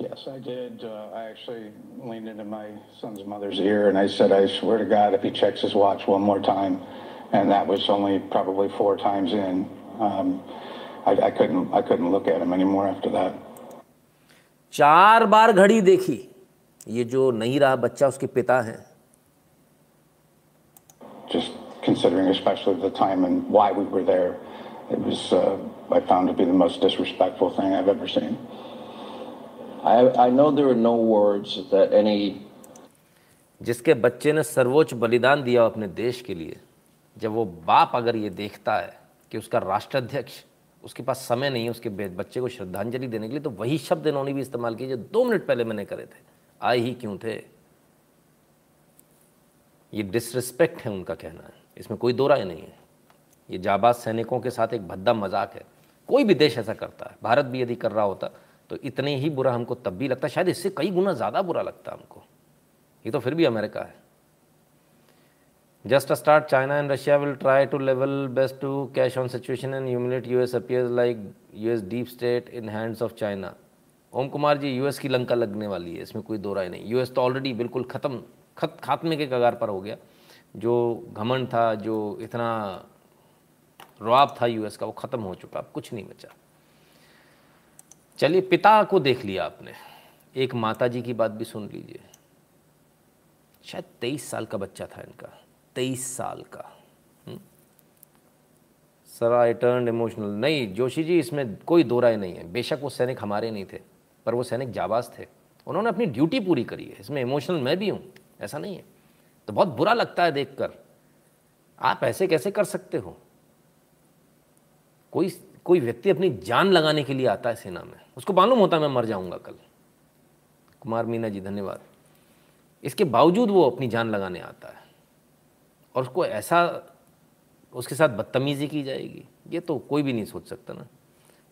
Yes, I did. Uh, I actually leaned into my son's mother's ear and I said, I swear to God, if he checks his watch one more time, and that was only probably four times in, um, I, I couldn't, I couldn't look at him anymore after that. चार बार घड़ी देखी ये जो नहीं रहा बच्चा उसके पिता हैं Just considering, especially the time and why we were there, it was, uh, I found to be the most disrespectful thing I've ever seen. I, I know there are no words that any जिसके बच्चे ने सर्वोच्च बलिदान दिया अपने देश के लिए जब वो बाप अगर ये देखता है कि उसका राष्ट्राध्यक्ष, उसके पास समय नहीं है, उसके बच्चे को श्रद्धांजलि देने के लिए तो वही शब्द इन्होंने भी इस्तेमाल किए जो दो मिनट पहले मैंने करे थे। आए ही क्यों थे? ये डिसरिस्पेक्ट है उनका कहना है। इसमें कोई दो राय नहीं है। ये जाबाज सैनिकों के साथ एक भद्दा मज़ाक है। कोई भी देश ऐसा करता है। भारत भी यदि कर रहा होता तो इतने ही बुरा हमको तब भी लगता। शायद इससे कई गुना ज़्यादा बुरा लगता हमको। ये तो फिर भी अमेरिका है। Just a start, China and Russia will try to level best to cash on situation and humiliate US appears like US deep state in hands of China. Om Kumar ji US की लंका लगने वाली है इसमें कोई दो राय नहीं। US तो already बिल्कुल ख़त्म खत खात्मे के कगार पर हो गया। जो घमंड था जो इतना रुआब था यूएस का वो ख़त्म हो चुका अब कुछ नहीं बचा। चलिए पिता को देख लिया आपने। एक माता जी की बात भी सुन लीजिए। शायद तेईस साल का बच्चा था इनका। तेईस साल का। सर आई टर्न इमोशनल नहीं, जोशी जी, इसमें कोई दो राय नहीं है। बेशक वो सैनिक हमारे नहीं थे, पर वो सैनिक जाबाज थे। उन्होंने अपनी ड्यूटी पूरी करी है। इसमें इमोशनल मैं भी हूँ, ऐसा नहीं है। तो बहुत बुरा लगता है देखकर। आप ऐसे कैसे कर सकते हो? कोई कोई व्यक्ति अपनी जान लगाने के लिए आता है सेना में। उसको मालूम होता है मैं मर जाऊँगा कल। कुमार मीना जी, धन्यवाद। इसके बावजूद वो अपनी जान लगाने आता है। और उसको ऐसा, उसके साथ बदतमीजी की जाएगी। ये तो कोई भी नहीं सोच सकता ना।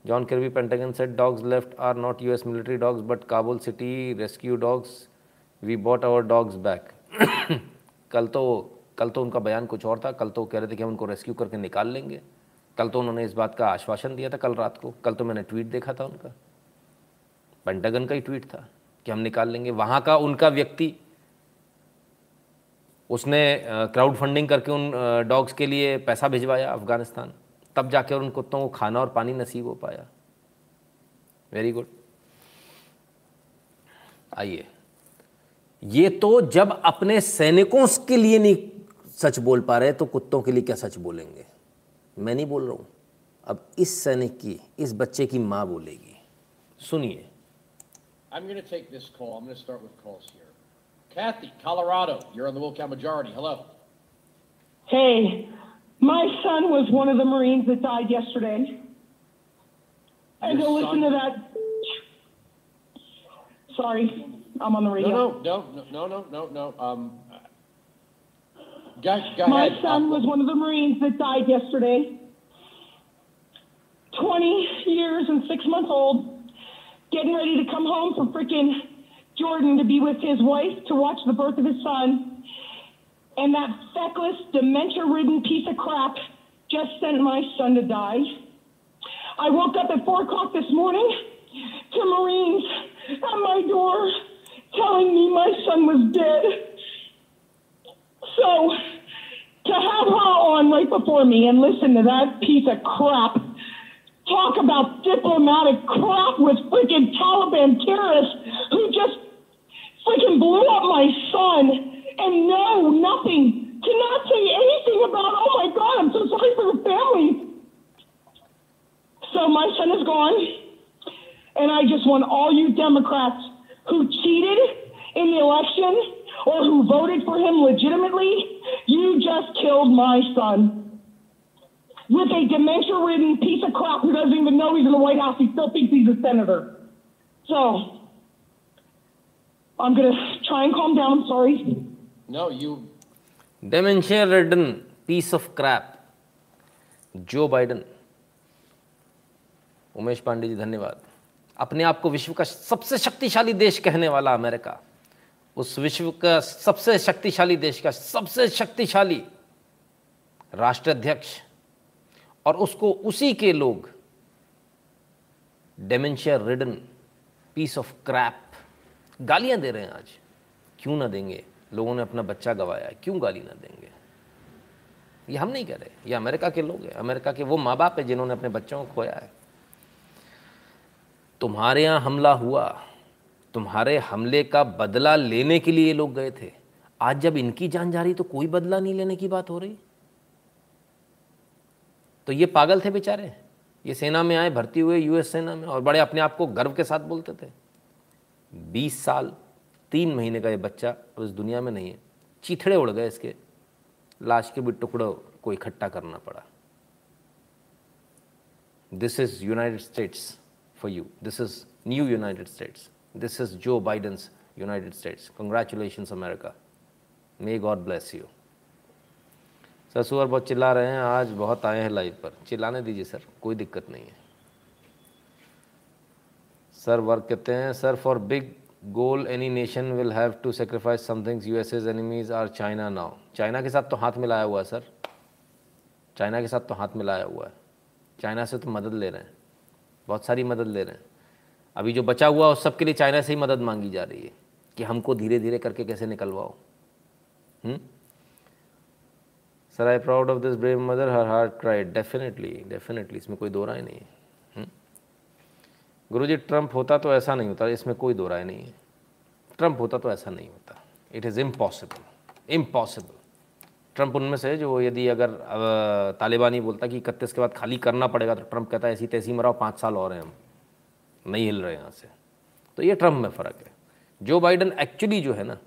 John Kirby, Pentagon said dogs left are not US military dogs but Kabul city rescue dogs we bought our dogs back कल तो कल तो उनका बयान कुछ और था। कल तो कह रहे थे कि हम उनको रेस्क्यू करके निकाल लेंगे। कल तो उन्होंने इस बात का आश्वासन दिया था कल रात को। कल तो मैंने ट्वीट देखा था उनका। पेंटागन का ही ट्वीट था कि हम निकाल लेंगे। वहाँ का उनका व्यक्ति उसने क्राउड फंडिंग करके उन डॉग्स के लिए पैसा भिजवाया अफ़गानिस्तान। तब जाकर उन कुत्तों को खाना और पानी नसीब हो पाया। वेरी गुड आइए। ये तो जब अपने सैनिकों के लिए नहीं सच बोल पा रहे तो कुत्तों के लिए क्या सच बोलेंगे? मैं नहीं बोल रहा हूँ। अब इस सैनिक की, इस बच्चे की माँ बोलेगी। सुनिए। I'm going to take this call. I'm going to start with calls here. Kathy, Colorado, you're on the Will Majority. Hello. Hey, my son was one of the Marines that died yesterday. And to Your listen to that. Sorry, I'm on the radio. No, no, no, no, no, no, no. Um, go, go My ahead. son Uh, was one of the Marines that died yesterday. 20 years and six months old, getting ready to come home from freaking Jordan to be with his wife to watch the birth of his son. And that feckless, dementia ridden piece of crap just sent my son to die. I woke up at 4 o'clock this morning to Marines at my door telling me my son was dead. So, to have her on right before me and listen to that piece of crap talk about diplomatic crap with freaking Taliban terrorists who just freaking blew up my son and no, nothing, cannot say anything about, oh my God, I'm so sorry for the family. So my son is gone, and I just want all you Democrats who cheated in the election or who voted for him legitimately, you just killed my son. With a dementia ridden piece of crap who doesn't even know he's in the White House, he still thinks he's a senator. So, I'm going to try and calm down. I'm sorry. no, you. Dementia ridden piece of crap Joe Biden Umesh Pandey ji धन्यवाद अपने आप को विश्व का सबसे शक्तिशाली देश कहने वाला अमेरिका उस विश्व का सबसे शक्तिशाली देश का सबसे शक्तिशाली राष्ट्राध्यक्ष और उसको उसी के लोग dementia ridden piece of crap गालियाँ दे रहे हैं आज। क्यों ना देंगे? लोगों ने अपना बच्चा गवाया क्यों गाली ना देंगे? ये हम नहीं कह रहे। ये अमेरिका के लोग हैं। अमेरिका के वो माँ बाप है जिन्होंने अपने बच्चों को खोया है। तुम्हारे यहाँ हमला हुआ। तुम्हारे हमले का बदला लेने के लिए लोग गए थे। आज जब इनकी जान जा रही तो कोई बदला नहीं लेने की बात हो रही। तो ये पागल थे बेचारे। ये सेना में आए, भर्ती हुए, यूएस सेना में, और बड़े अपने आप को गर्व के साथ बोलते थे। बीस साल, तीन महीने का ये बच्चा अब इस दुनिया में नहीं है। चीथड़े उड़ गए इसके। लाश के भी टुकड़ों को इकट्ठा करना पड़ा। This is United States for you this is new United States this is Joe Biden's United States congratulation America may God bless you ससुर बहुत चिल्ला रहे हैं। आज बहुत आए हैं लाइव पर। चिल्लाने दीजिए सर कोई दिक्कत नहीं है। सर वर्क कहते हैं। Sir for big goal any nation will have to sacrifice somethings U S as enemies are China now China के साथ तो हाथ मिलाया हुआ है, सर। चाइना के साथ तो हाथ मिलाया हुआ है। चाइना से तो मदद ले रहे हैं। बहुत सारी मदद ले रहे हैं। अभी जो बचा हुआ उस सब के लिए चाइना से ही मदद मांगी जा रही है कि हमको धीरे धीरे करके कैसे निकलवाओ। Sir I proud of this brave mother her heart cried definitely definitely इसमें कोई दो राय नहीं है। गुरु जी ट्रंप होता तो ऐसा नहीं होता, इसमें कोई दो राय नहीं है। ट्रंप होता तो ऐसा नहीं होता। It is impossible impossible Trump उनमें से जो यदि अगर तालिबान बोलता कि इकतीस के बाद खाली करना पड़ेगा तो ट्रंप कहता है, ऐसी तैसी मराओ, पाँच साल और हैं हम। नहीं हिल रहे यहाँ से। तो ये ट्रंप में फ़र्क है। जो बाइडन एक्चुअली जो है ना,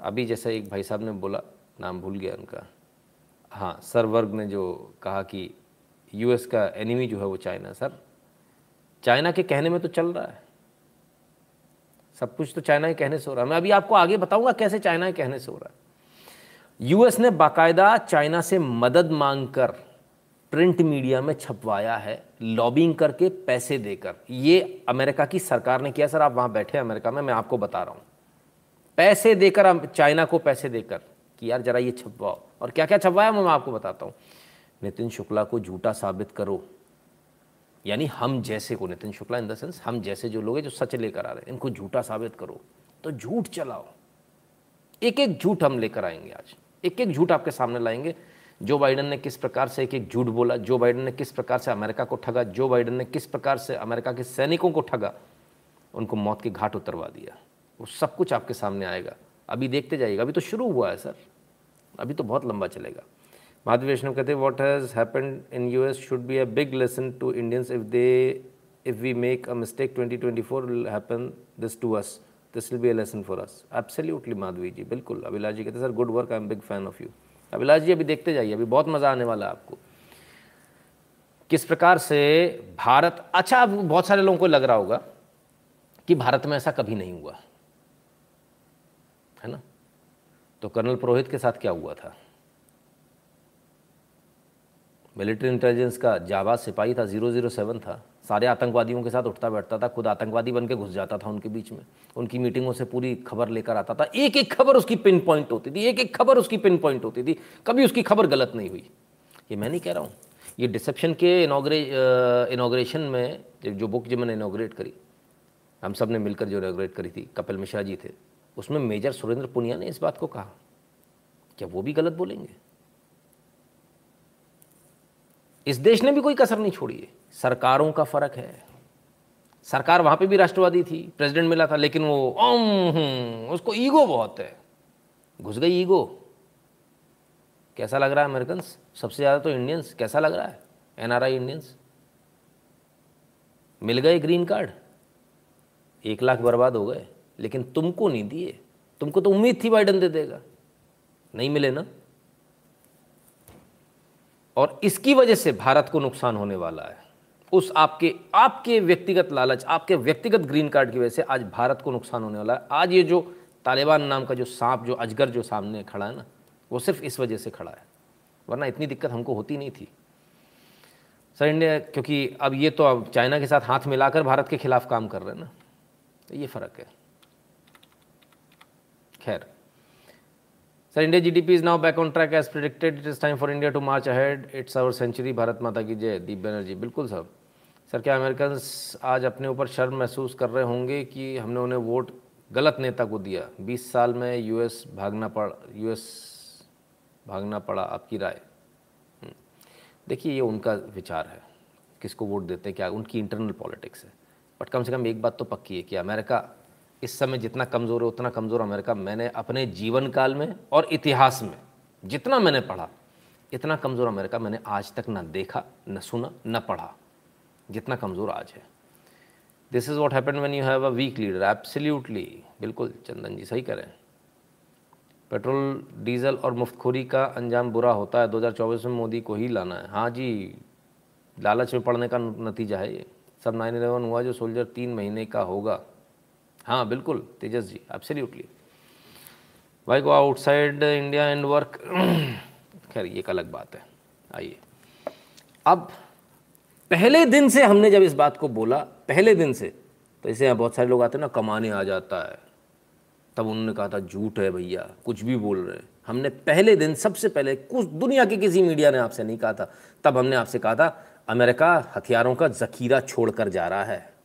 अभी जैसे एक भाई साहब ने बोला, नाम भूल गया उनका। हाँ सर वर्ग ने जो कहा कि यूएस का एनिमी जो है वो चाइना, सर। चाइना के कहने में तो चल रहा है। सब कुछ तो चाइना के कहने से हो रहा है। मैं अभी आपको आगे बताऊँगा कैसे चाइना के कहने से हो रहा है। यूएस ने बाकायदा चाइना से मदद मांगकर प्रिंट मीडिया में छपवाया है, लॉबिंग करके पैसे देकर। ये अमेरिका की सरकार ने किया। सर, आप वहाँ बैठे अमेरिका में, मैं आपको बता रहा हूँ। पैसे देकर चाइना को पैसे देकर कि यार जरा ये छपवाओ। और क्या क्या छपवाया मैं आपको बताता हूँ। नितिन शुक्ला को झूठा साबित करो। यानी हम जैसे को, Nitin Shukla in the sense हम जैसे जो लोग हैं जो सच लेकर आ रहे हैं, इनको झूठा साबित करो तो झूठ चलाओ। एक एक झूठ हम लेकर आएँगे आज। एक एक झूठ आपके सामने लाएँगे। जो बाइडन ने किस प्रकार से एक एक झूठ बोला, जो बाइडन ने किस प्रकार से अमेरिका को ठगा, जो बाइडन ने किस प्रकार से अमेरिका के सैनिकों को ठगा, उनको मौत के घाट उतरवा दिया। वो सब कुछ आपके सामने आएगा। अभी देखते जाइएगा। अभी तो शुरू हुआ है, सर। अभी तो बहुत लंबा चलेगा। माधवी वैष्णव कहते what has happened in U S should be a big lesson to Indians if they if we make a mistake 2024 will happen this to us this will be a lesson for us Madhavi ji बिल्कुल अभिलाष जी कहते sir good work I am big fan of you Abhilash ji अभी देखते जाइए, अभी बहुत मज़ा आने वाला है आपको। किस प्रकार से भारत अच्छा अब बहुत सारे लोगों को लग रहा होगा कि भारत में ऐसा कभी नहीं हुआ। है ना? तो कर्नल पुरोहित के साथ क्या हुआ था? मिलिट्री इंटेलिजेंस का जाबाज सिपाही था ज़ीरो ज़ीरो सेवन था। सारे आतंकवादियों के साथ उठता बैठता था, खुद आतंकवादी बन के घुस जाता था उनके बीच में। उनकी मीटिंगों से पूरी खबर लेकर आता था। एक एक खबर उसकी पिन पॉइंट होती थी एक एक खबर उसकी पिन पॉइंट होती थी। कभी उसकी खबर गलत नहीं हुई। ये मैं नहीं कह रहा हूँ। ये डिसेप्शन के इनाग्रे इनाग्रेशन में जो बुक जो मैंने इनाग्रेट करी, हम सबने मिलकर जो इनाग्रेट करी थी, कपिल मिश्रा जी थे, उसमें मेजर सुरेंद्र पुनिया ने इस बात को कहा। क्या वो भी गलत बोलेंगे? इस देश ने भी कोई कसर नहीं छोड़ी है। सरकारों का फ़र्क है। सरकार वहाँ पे भी राष्ट्रवादी थी, प्रेसिडेंट मिला था, लेकिन वो ओम उसको ईगो बहुत है। घुस गई ईगो। कैसा लग रहा है अमेरिकन सबसे ज़्यादा तो इंडियंस। कैसा लग रहा है? NRI Indians. मिल गए ग्रीन कार्ड। एक लाख बर्बाद हो गए। लेकिन तुमको नहीं दिए। तुमको तो उम्मीद थी बाइडन दे देगा। नहीं मिले ना? और इसकी वजह से भारत को नुकसान होने वाला है। उस आपके आपके व्यक्तिगत लालच, आपके व्यक्तिगत ग्रीन कार्ड की वजह से आज भारत को नुकसान होने वाला है। आज ये जो तालिबान नाम का जो सांप, जो अजगर जो सामने खड़ा है ना, वो सिर्फ़ इस वजह से खड़ा है। वरना इतनी दिक्कत हमको होती नहीं थी। सर इंडिया क्योंकि अब ये तो अब चाइना के साथ हाथ मिलाकर भारत के खिलाफ काम कर रहे हैं ना तो ये फ़र्क है। खैर। Sir India GDP is now back on track as predicted it is time for India to march ahead it's our century Bharat माता की जय दीप बनर्जी बिल्कुल सर सर क्या अमेरिकन आज अपने ऊपर शर्म महसूस कर रहे होंगे कि हमने उन्हें वोट गलत नेता को दिया 20 साल में यूएस भागना पड़ यूएस भागना पड़ा आपकी राय। देखिए ये उनका विचार है किसको वोट देते हैं क्या उनकी इंटरनल पॉलिटिक्स है बट कम से कम एक बात तो पक्की है कि अमेरिका इस समय जितना कमज़ोर है, उतना कमज़ोर अमेरिका। मैंने अपने जीवन काल में और इतिहास में जितना मैंने पढ़ा, इतना कमज़ोर अमेरिका मैंने आज तक ना देखा, न सुना, न पढ़ा, जितना कमज़ोर आज है। This is what happen when you have a weak leader absolutely बिल्कुल, चंदन जी सही करें पेट्रोल, डीजल और मुफ्तखोरी का अंजाम बुरा होता है। 2024 में मोदी को ही लाना है। हाँ जी, लालच में पड़ने का नतीजा है ये। सब नाइन इलेवन हुआ, जो सोल्जर तीन महीने का होगा। हाँ बिल्कुल, Tejas ji absolutely why go outside India and work खैर, ये एक अलग बात है। आइए। अब, पहले दिन से हमने जब इस बात को बोला, पहले दिन से तो इसे यहाँ बहुत सारे लोग आते हैं ना, कमाने आ जाता है। तब उन्होंने कहा था, झूठ है भैया, कुछ भी बोल रहे हैं। हमने पहले दिन, सबसे पहले, कुछ दुनिया के किसी मीडिया ने आपसे नहीं कहा था। तब हमने आपसे कहा था, अमेरिका हथियारों का जखीरा छोड़कर जा रहा है।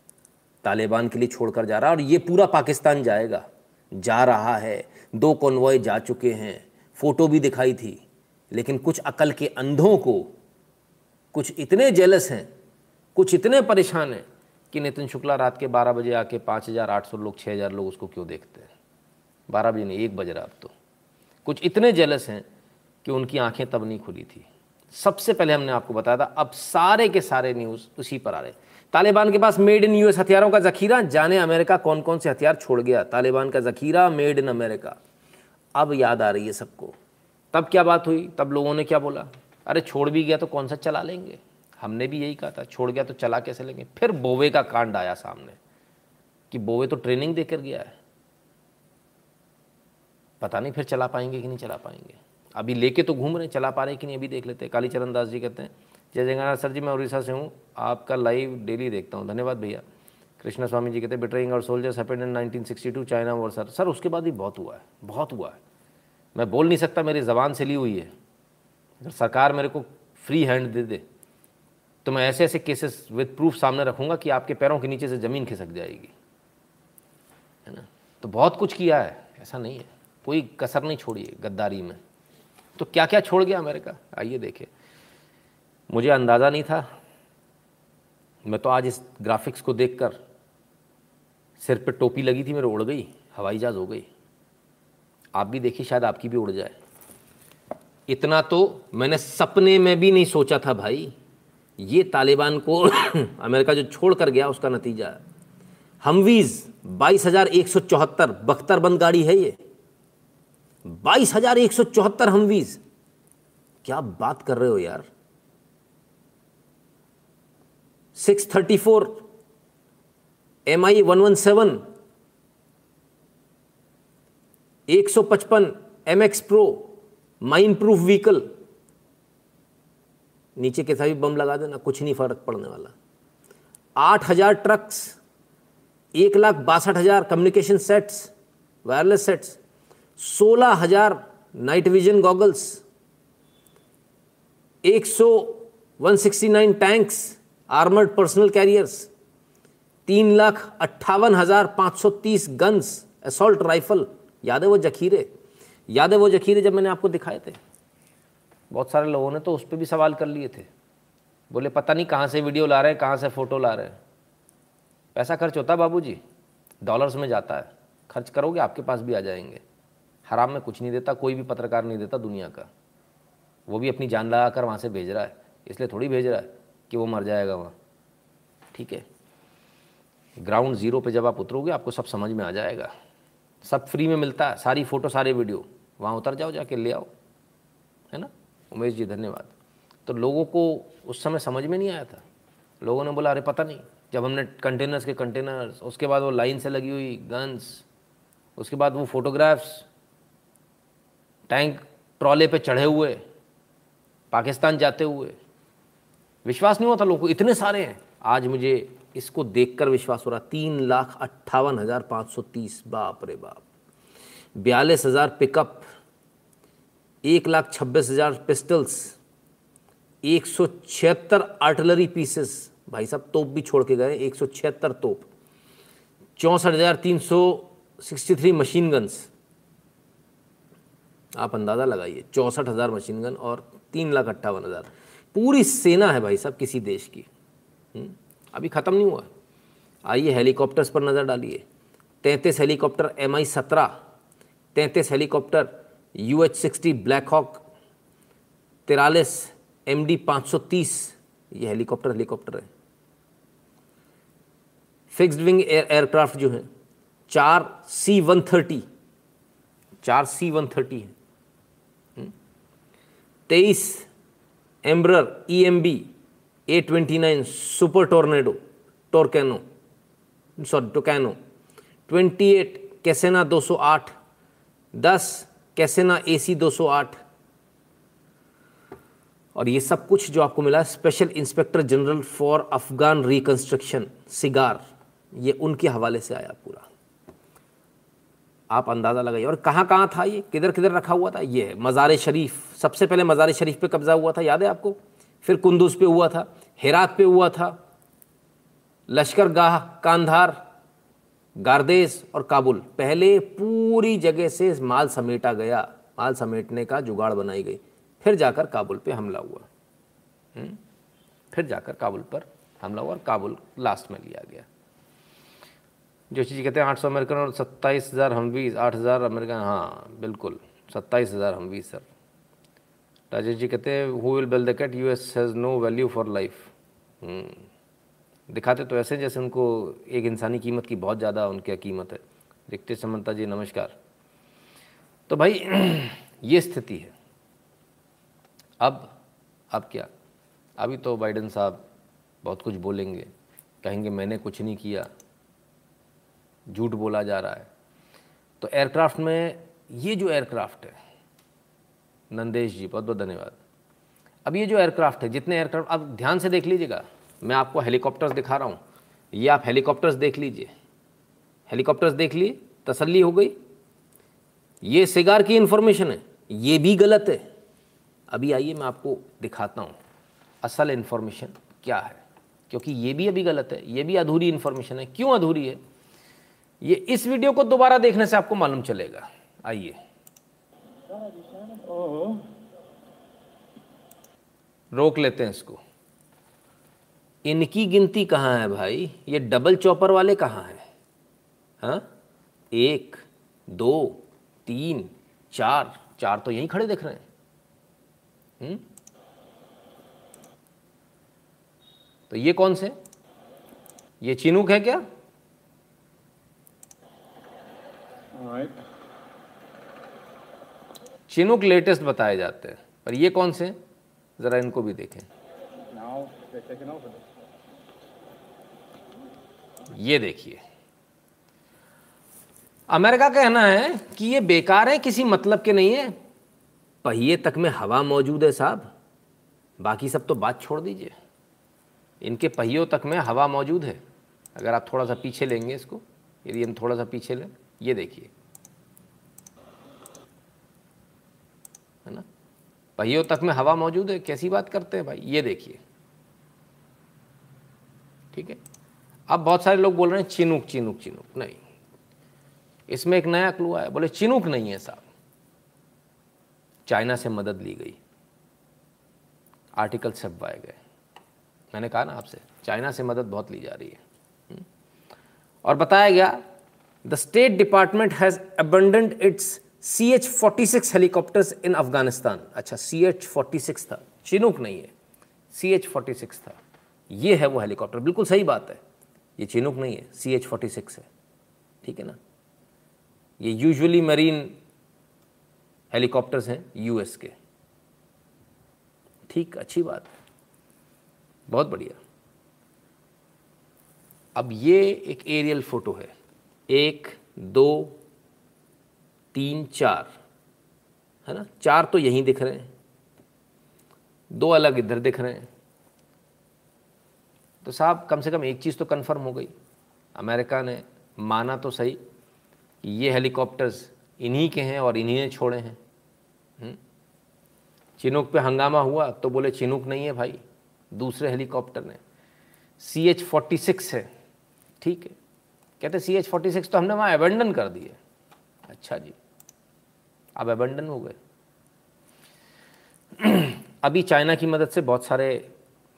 तालिबान के लिए छोड़कर जा रहा है और ये पूरा पाकिस्तान जाएगा। जा रहा है। दो कॉन्वॉय जा चुके हैं। फ़ोटो भी दिखाई थी, लेकिन कुछ अकल के अंधों को कुछ इतने जेलस हैं, कुछ इतने परेशान हैं कि नितिन शुक्ला रात के 12 बजे आके पाँच हज़ार आठ सौ लोग छः हज़ार लोग उसको क्यों देखते हैं? बारह बजे नहीं, एक बज रहा अब तो। कुछ इतने जेलस हैं कि उनकी आँखें तब नहीं खुली थी। सबसे पहले हमने आपको बताया था, अब सारे के सारे न्यूज़ उसी पर आ रहे तालिबान के पास मेड इन यूएस हथियारों का जखीरा। जाने अमेरिका कौन कौन से हथियार छोड़ गया? तालिबान का जखीरा, मेड इन अमेरिका। अब याद आ रही है सबको। तब क्या बात हुई? तब लोगों ने क्या बोला? अरे, छोड़ भी गया तो कौन सा चला लेंगे? हमने भी यही कहा था, छोड़ गया तो चला कैसे लेंगे? फिर बोवे का कांड आया सामने, कि बोवे तो ट्रेनिंग देकर गया है। पता नहीं फिर चला पाएँगे कि नहीं चला पाएँगे। अभी लेके तो घूम रहे चला पा रहे कि नहीं, अभी देख लेते कालीचरण दास जी कहते हैं जय जगन्नाथ सर जी, मैं उड़ीसा से हूँ। आपका लाइव डेली देखता हूँ। धन्यवाद भैया। कृष्णा स्वामी जी कहते हैं betraying our soldiers happened in 1962 China war sir sir उसके बाद भी बहुत हुआ है, बहुत हुआ है। मैं बोल नहीं सकता, मेरी ज़बान से ली हुई है। अगर सरकार मेरे को फ्री हैंड दे दे तो मैं ऐसे ऐसे केसेस विद प्रूफ सामने रखूँगा कि आपके पैरों के नीचे से ज़मीन खिसक जाएगी। है ना? तो बहुत कुछ किया है, ऐसा नहीं है। कोई कसर नहीं छोड़ी है गद्दारी में। तो क्या क्या छोड़ गया अमेरिका? आइए देखिए मुझे अंदाज़ा नहीं था। मैं तो आज इस ग्राफिक्स को देखकर सिर पे टोपी लगी थी, मेरे उड़ गई, हवाई जहाज़ हो गई। आप भी देखिए, शायद आपकी भी उड़ जाए। इतना तो मैंने सपने में भी नहीं सोचा था भाई। ये तालिबान को अमेरिका जो छोड़ कर गया, उसका नतीजा है। हमवीज, बाईस हज़ार एक सौ चौहत्तर बख्तरबंद गाड़ी है ये। बाईस हज़ार एक सौ चौहत्तर हमवीज। क्या बात कर रहे हो यार? Six thirty four M I one one seven एक सौ पचपन M X pro mine proof vehicle नीचे कैसा भी बम लगा देना, कुछ नहीं फ़र्क पड़ने वाला। आठ हज़ार ट्रक्स एक लाख बासठ हज़ार कम्युनिकेशन सेट्स वायरलेस सेट्स सोलह हज़ार नाइट विजन गॉगल्स एक सौ one sixty nine tanks armoured personal carriers, तीन लाख अट्ठावन हज़ार पाँच सौ तीस गन्स असॉल्ट राइफल याद है वो जखीरे। याद है वो जखीरे जब मैंने आपको दिखाए थे, बहुत सारे लोगों ने तो उस पर भी सवाल कर लिए थे। बोले, पता नहीं कहाँ से वीडियो ला रहे हैं, कहाँ से फ़ोटो ला रहे हैं? पैसा खर्च होता है बाबू जी डॉलर्स में जाता है। खर्च करोगे, आपके पास भी आ जाएँगे। हराम में कुछ नहीं देता, कोई भी पत्रकार नहीं देता दुनिया का। वो भी अपनी जान लगा कर वहाँ से भेज रहा है। इसलिए थोड़ी भेज रहा है। कि वो मर जाएगा वहाँ। ठीक है? ग्राउंड ज़ीरो पे जब आप उतरोगे, आपको सब समझ में आ जाएगा। सब फ्री में मिलता है, सारी फ़ोटो सारे वीडियो वहाँ उतर जाओ, जाके ले आओ। है ना? उमेश जी, धन्यवाद। तो लोगों को उस समय समझ में नहीं आया था। लोगों ने बोला, अरे, पता नहीं। जब हमने कंटेनर्स के कंटेनर्स उसके बाद वो लाइन से लगी हुई गन्स उसके बाद वो फोटोग्राफ्स टैंक ट्रॉले पे चढ़े हुए, पाकिस्तान जाते हुए विश्वास नहीं होता लोगों को? इतने सारे हैं। आज मुझे इसको देखकर विश्वास हो रहा तीन लाख अट्ठावन हज़ार पाँच सौ तीस। बाप रे बाप। बयालीस हज़ार पिकअप। एक लाख छब्बीस हज़ार पिस्टल्स। एक सौ छिहत्तर आर्टिलरी पीसेस। भाई साहब, तोप भी छोड़ के गए एक सौ छिहत्तर तोप। चौंसठ हज़ार तीन सौ सिक्सटी थ्री मशीन गन्स। आप अंदाज़ा लगाइए। चौंसठ हज़ार मशीन गन और तीन लाख अट्ठावन हज़ार। पूरी सेना है भाई साहब किसी देश की। हम्म, अभी ख़त्म नहीं हुआ। आइए हेलीकॉप्टर्स पर नज़र डालिए। तैंतीस हेलीकॉप्टर एम आई सत्रह तैंतीस helicopter U H sixty Black Hawk तिरालीस एम डी पाँच सौ तीस ये हेलीकॉप्टर हेलीकॉप्टर है। फिक्स्ड विंग एयर एयरक्राफ्ट जो हैं चार सी वन थर्टी चार सी वन थर्टी है। तेईस Embraer E M B A twenty nine super tornado Tucano sorry Tucano twenty eight Cessna दो सौ आठ दस कैसेना ए सी दो सौ आठ और ये सब कुछ जो आपको मिला special inspector general for Afghan reconstruction SIGAR, ये उनके हवाले से आया पूरा। आप अंदाज़ा लगाइए। और कहाँ कहाँ था ये? किधर किधर रखा हुआ था? ये मज़ार शरीफ। सबसे पहले मज़ार शरीफ पे कब्ज़ा हुआ था, याद है आपको? फिर कुंदूस पे हुआ था, हेरात पे हुआ था, लश्कर गाह, कांधार, गारदेस और काबुल। पहले पूरी जगह से माल समेटा गया। माल समेटने का जुगाड़ बनाई गई। फिर जाकर काबुल पे हमला हुआ। हम्म? फिर जाकर काबुल पर हमला हुआ और काबुल लास्ट में लिया गया। जी कहते हैं आठ सौ अमेरिकन और सत्ताईस हज़ार हम हमवीज आठ हज़ार अमेरिकन हाँ बिल्कुल, सत्ताईस हज़ार हम हमवीज सर। राजेश जी कहते हैं who will bell the cat U S has no value for life दिखाते तो ऐसे जैसे उनको एक इंसानी कीमत की बहुत ज़्यादा उनकी कीमत है। दिखते समन्ता जी, नमस्कार। तो भाई, ये स्थिति है। अब अब क्या? अभी तो बाइडन साहब बहुत कुछ बोलेंगे, कहेंगे, मैंने कुछ नहीं किया। झूठ बोला जा रहा है। तो एयरक्राफ्ट में ये जो एयरक्राफ्ट है, नंदेश जी बहुत बहुत धन्यवाद। अब ये जो एयरक्राफ्ट है, जितने एयरक्राफ्ट, अब ध्यान से देख लीजिएगा, मैं आपको हेलीकॉप्टर्स दिखा रहा हूँ। ये आप हेलीकॉप्टर्स देख लीजिए। हेलीकॉप्टर्स देख लिए, तसल्ली हो गई। ये सिगार की इन्फॉर्मेशन है, ये भी गलत है। अभी आइए मैं आपको दिखाता हूँ, असल इन्फॉर्मेशन क्या है। क्योंकि ये भी अभी गलत है, ये भी अधूरी इन्फॉर्मेशन है। क्यों अधूरी है? ये इस वीडियो को दोबारा देखने से आपको मालूम चलेगा। आइए। रोक लेते हैं इसको। इनकी गिनती कहाँ है भाई? ये डबल चॉपर वाले कहाँ हैं? हाँ? एक, दो, तीन, चार। चार तो यहीं खड़े दिख रहे हैं। हुँ? तो ये कौन से? ये चिनूक है क्या? चिनूक लेटेस्ट बताए जाते हैं पर ये कौन से? ज़रा इनको भी देखें। ये देखिए। अमेरिका कहना है कि ये बेकार है किसी मतलब के नहीं है। पहिए तक में हवा मौजूद है साहब। बाकी सब तो बात छोड़ दीजिए। इनके पहियों तक में हवा मौजूद है। अगर आप थोड़ा सा पीछे लेंगे इसको यदि हम थोड़ा सा पीछे लें। ये देखिए। है ना? पहियों तक में हवा मौजूद है, कैसी बात करते हैं भाई? ये देखिए। ठीक है? अब बहुत सारे लोग बोल रहे हैं, चिनुक चिनुक चिनुक। नहीं। इसमें एक नया क्लू आया। बोले, चिनुक नहीं है साहब। चाइना से मदद ली गई। आर्टिकल छपवाए गए। मैंने कहा ना आपसे, चाइना से मदद बहुत ली जा रही है। हम्म। और बताया गया state department has abandoned its C H forty six helicopters in Afghanistan अच्छा सी एच फोर्टी सिक्स था। चिनुक नहीं है। सी एच फोर्टी सिक्स था। ये है वो हेलीकॉप्टर बिल्कुल सही बात है। ये चिनुक नहीं है। सी एच फोर्टी सिक्स है। ठीक है ना? ये यूजुअली मरीन हेलीकॉप्टर्स हैं यूएस के। ठीक, अच्छी बात है। बहुत बढ़िया। अब ये एक एरियल फ़ोटो है। एक, दो, तीन, चार। है ना? चार तो यहीं दिख रहे हैं। दो अलग इधर दिख रहे हैं। तो साहब, कम से कम एक चीज़ तो कंफर्म हो गई। अमेरिका ने माना तो सही कि ये हेलीकॉप्टर्स इन्हीं के हैं और इन्हीं ने छोड़े हैं। हम्म? चिनूक पे हंगामा हुआ तो बोले, चिनूक नहीं है भाई, दूसरे हेलीकॉप्टर ने। सी एच फोर्टी सिक्स है। ठीक है? कहते सी एच फोर्टी सिक्स तो हमने वहाँ अबेंडन कर दिए अच्छा जी। अब अबेंडन हो गए। अभी चाइना की मदद से बहुत सारे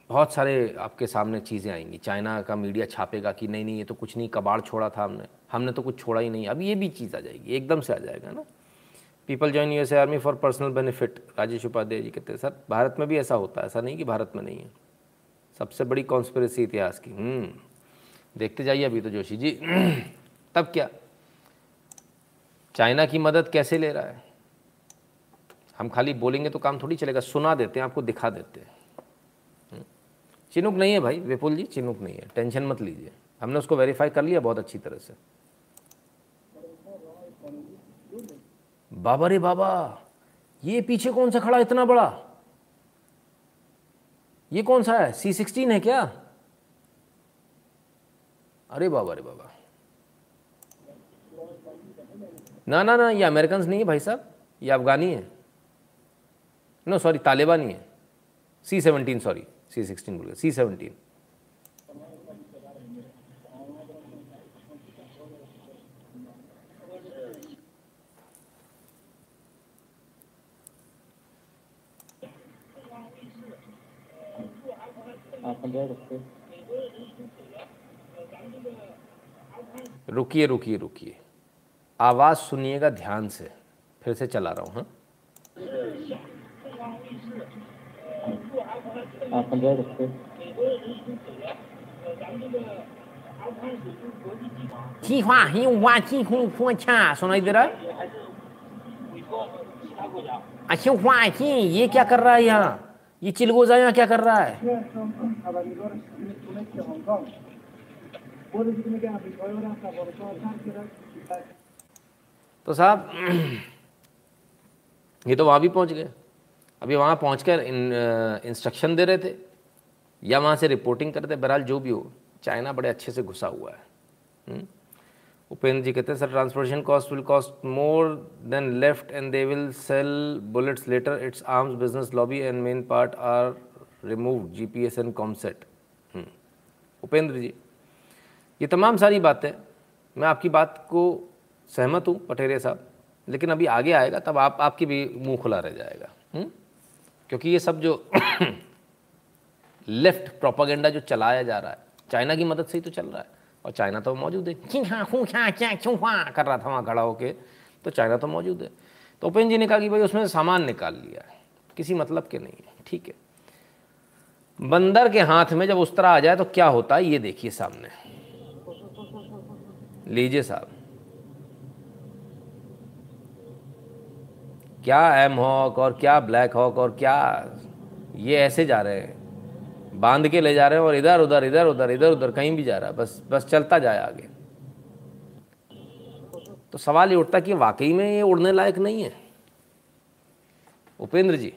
बहुत सारे आपके सामने चीज़ें आएँगी। चाइना का मीडिया छापेगा कि नहीं नहीं ये तो कुछ नहीं कबाड़ छोड़ा था हमने। हमने तो कुछ छोड़ा ही नहीं। अब ये भी चीज़ आ जाएगी एकदम से आ जाएगा ना। People join US army for personal benefit Rajesh Upadhyay ji कहते हैं सर भारत में भी ऐसा होता है। ऐसा नहीं कि भारत में नहीं है। सबसे बड़ी कॉन्स्परेसी इतिहास की। हम्म, देखते जाइए अभी तो जोशी जी। तब क्या? चाइना की मदद कैसे ले रहा है? हम खाली बोलेंगे तो काम थोड़ी चलेगा सुना देते हैं आपको दिखा देते हैं। हम्म, चिनुक नहीं है भाई विपुल जी चिनुक नहीं है। टेंशन मत लीजिए। हमने उसको वेरीफाई कर लिया बहुत अच्छी तरह से। बाबा रे बाबा ये पीछे कौन सा खड़ा इतना बड़ा? ये कौन सा है? सी सिक्सटीन है क्या? अरे बाबा अरे बाबा। ना ना ना, ये अमेरिकन नहीं है भाई साहब, ये अफगानी है। नो सॉरी तालिबानी है। C seventeen sorry C sixteen बोल सी सेवनटीन रुकिए रुकिए रुकिए। आवाज़ सुनिएगा ध्यान से फिर से चला रहा हूँ हाँ? हाँ, हाँ, अच्छा। सुनाई दे रहा अच्छा हुआ ये क्या कर रहा है यहाँ? ये चिलगोजा यहाँ क्या कर रहा है? तो साहब, ये तो वहाँ भी पहुँच गए। अभी वहाँ पहुँच कर इंस्ट्रक्शन दे रहे थे, या वहाँ से रिपोर्टिंग कर रहे थे, बहरहाल जो भी हो, चाइना बड़े अच्छे से घुसा हुआ है। हम्म? उपेंद्र जी कहते हैं, sir transportation cost will cost more than left and they will sell bullets later it's arms business lobby and main part are remove G P S and comsat Upendra ji ये तमाम सारी बातें, मैं आपकी बात को सहमत हूँ पटेरिया साहब, लेकिन अभी आगे आएगा, तब आप, आपकी भी मुँह खुला रह जाएगा हुँ? क्योंकि ये सब जो लेफ़्ट प्रोपागेंडा जो चलाया जा रहा है, चाइना की मदद से ही तो चल रहा है, और चाइना तो मौजूद है। कर रहा था वहाँ खड़ा होके तो चाइना तो मौजूद है। तो उपेन्द्र जी ने कहा कि भाई उसमें सामान निकाल लिया है, किसी मतलब के नहीं है, ठीक है। बंदर के हाथ में जब उस तरह आ जाए तो क्या होता है, ये देखिए सामने। लीजिए साहब। क्या एम हॉक और क्या ब्लैक हॉक और क्या ये ऐसे जा रहे हैं? बाँध के ले जा रहे हैं और इधर, उधर इधर उधर इधर, उधर कहीं भी जा रहा है। बस बस चलता जाए आगे। तो सवाल ये उठता कि वाकई में ये उड़ने लायक नहीं है? उपेंद्र जी,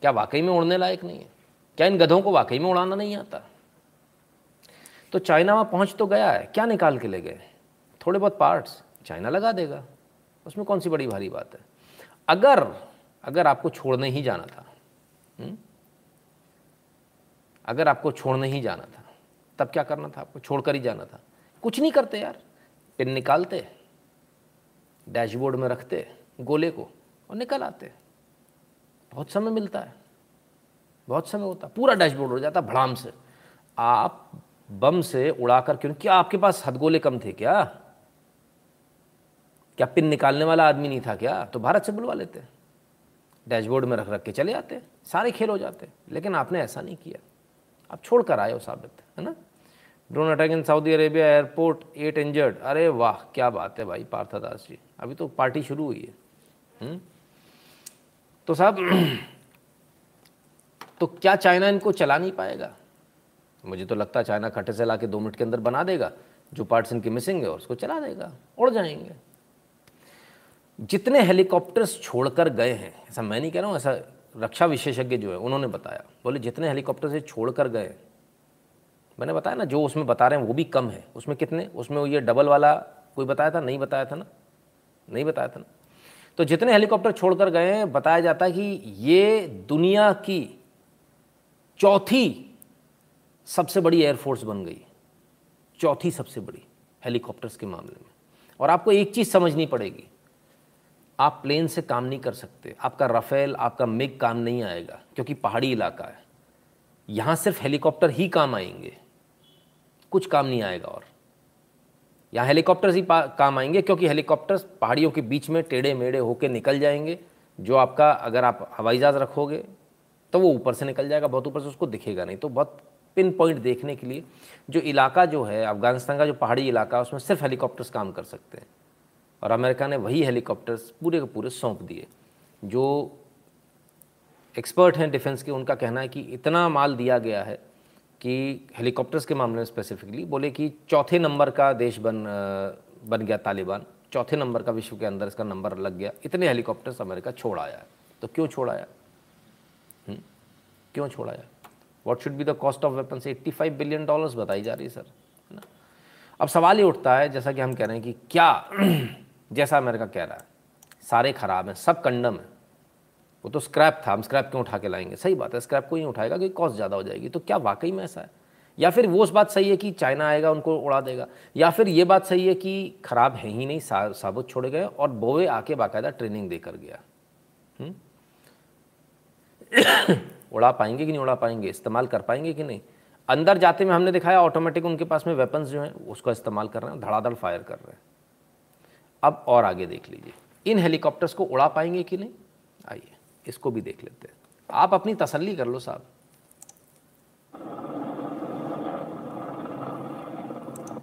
क्या वाकई में उड़ने लायक नहीं है? क्या इन गधों को वाकई में उड़ाना नहीं आता? तो चाइना वहाँ पहुँच तो गया है। क्या निकाल के ले गए? थोड़े बहुत पार्ट्स चाइना लगा देगा। उसमें कौन सी बड़ी भारी बात है? अगर अगर आपको छोड़ने ही जाना था हुँ? हम्म? अगर आपको छोड़ने ही जाना था, तब क्या करना था? आपको छोड़कर ही जाना था। कुछ नहीं करते यार। पिन निकालते डैशबोर्ड में रखते, गोले को, और निकल आते। बहुत समय मिलता है। बहुत समय होता पूरा डैशबोर्ड हो जाता, भड़ाम से। आप बम से उड़ाकर क्यों? क्या आपके पास हथगोले कम थे क्या? क्या पिन निकालने वाला आदमी नहीं था क्या? तो भारत से बुलवा लेते। डैशबोर्ड में रख रख के चले आते। सारे खेल हो जाते। लेकिन आपने ऐसा नहीं किया। आप छोड़ कर आए हो साबित, है ना? Drone attack in Saudi Arabia airport, eight injured. अरे वाह, क्या बात है भाई पार्थदास जी। अभी तो पार्टी शुरू हुई है? हम्म? तो साहब तो क्या चाइना इनको चला नहीं पाएगा? मुझे तो लगता है चाइना खट्टे से ला के दो मिनट के अंदर बना देगा। जो पार्ट्स इनके मिसिंग है, उसको चला देगा। उड़ जाएँगे। जितने हेलीकॉप्टर्स छोड़कर गए हैं, ऐसा मैं नहीं कह रहा हूँ, ऐसा रक्षा विशेषज्ञ जो है, उन्होंने बताया। बोले, जितने हेलीकॉप्टर से छोड़कर गए मैंने बताया ना, जो उसमें बता रहे हैं, वो भी कम है। उसमें कितने? उसमें ये डबल वाला कोई बताया था? नहीं बताया था ना? नहीं बताया था ना? तो जितने हेलीकॉप्टर छोड़कर गए हैं, बताया जाता है कि ये दुनिया की चौथी सबसे बड़ी एयरफोर्स बन गई। चौथी सबसे बड़ी हेलीकॉप्टर्स के मामले में। और आपको एक चीज़ समझनी पड़ेगी आप प्लेन से काम नहीं कर सकते। आपका रफ़ेल, आपका मिग काम नहीं आएगा, क्योंकि पहाड़ी इलाका है। यहाँ सिर्फ़ हेलीकॉप्टर ही काम आएँगे। कुछ काम नहीं आएगा और। यहाँ हेलीकॉप्टर ही काम आएँगे, क्योंकि हेलीकॉप्टर्स पहाड़ियों के बीच में टेढ़े मेढ़े होकर निकल जाएँगे। जो आपका, अगर आप हवाई जहाज़ रखोगे तो वो ऊपर से निकल जाएगा, बहुत ऊपर से उसको दिखेगा नहीं। तो बहुत पिन पॉइंट देखने के लिए जो इलाका जो है, अफ़गानिस्तान का जो पहाड़ी इलाका है, उसमें सिर्फ़ हेलीकॉप्टर्स काम कर सकते हैं। और अमेरिका ने वही हेलीकॉप्टर्स पूरे के पूरे सौंप दिए। जो एक्सपर्ट हैं डिफेंस के, उनका कहना है कि इतना माल दिया गया है कि हेलीकॉप्टर्स के मामले में स्पेसिफिकली बोले कि चौथे नंबर का देश बन बन गया तालिबान। चौथे नंबर का विश्व के अंदर इसका नंबर लग गया। इतने हेलीकॉप्टर्स अमेरिका छोड़ आया है। तो क्यों छोड़ आया? हम्म? क्यों छोड़ आया? What should be the cost of weapon eighty five billion dollars बताई जा रही है सर है ना? अब सवाल ये उठता है, जैसा कि हम कह रहे हैं कि क्या जैसा अमेरिका कह रहा है, सारे ख़राब हैं, सब कंडम है। वो तो स्क्रैप था, हम स्क्रैप क्यों उठा के लाएँगे? सही बात है स्क्रैप को ही उठाएगा क्योंकि कॉस्ट ज़्यादा हो जाएगी। तो क्या वाकई में ऐसा है? या फिर वो उस बात सही है कि चाइना आएगा, उनको उड़ा देगा? या फिर ये बात सही है कि ख़राब है ही नहीं साबुत छोड़े गए और बोवे आके बाकायदा ट्रेनिंग देकर गया। हम्म? उड़ा पाएँगे कि नहीं उड़ा पाएँगे? इस्तेमाल कर पाएँगे कि नहीं? अंदर जाते में हमने दिखाया ऑटोमेटिक उनके पास में वेपन्स जो हैं, उसका इस्तेमाल कर रहे हैं, धड़ाधड़ फायर कर रहे हैं। अब और आगे देख लीजिए। इन हेलीकॉप्टर्स को उड़ा पाएँगे कि नहीं? आइए, इसको भी देख लेते हैं। आप अपनी तसल्ली कर लो साहब।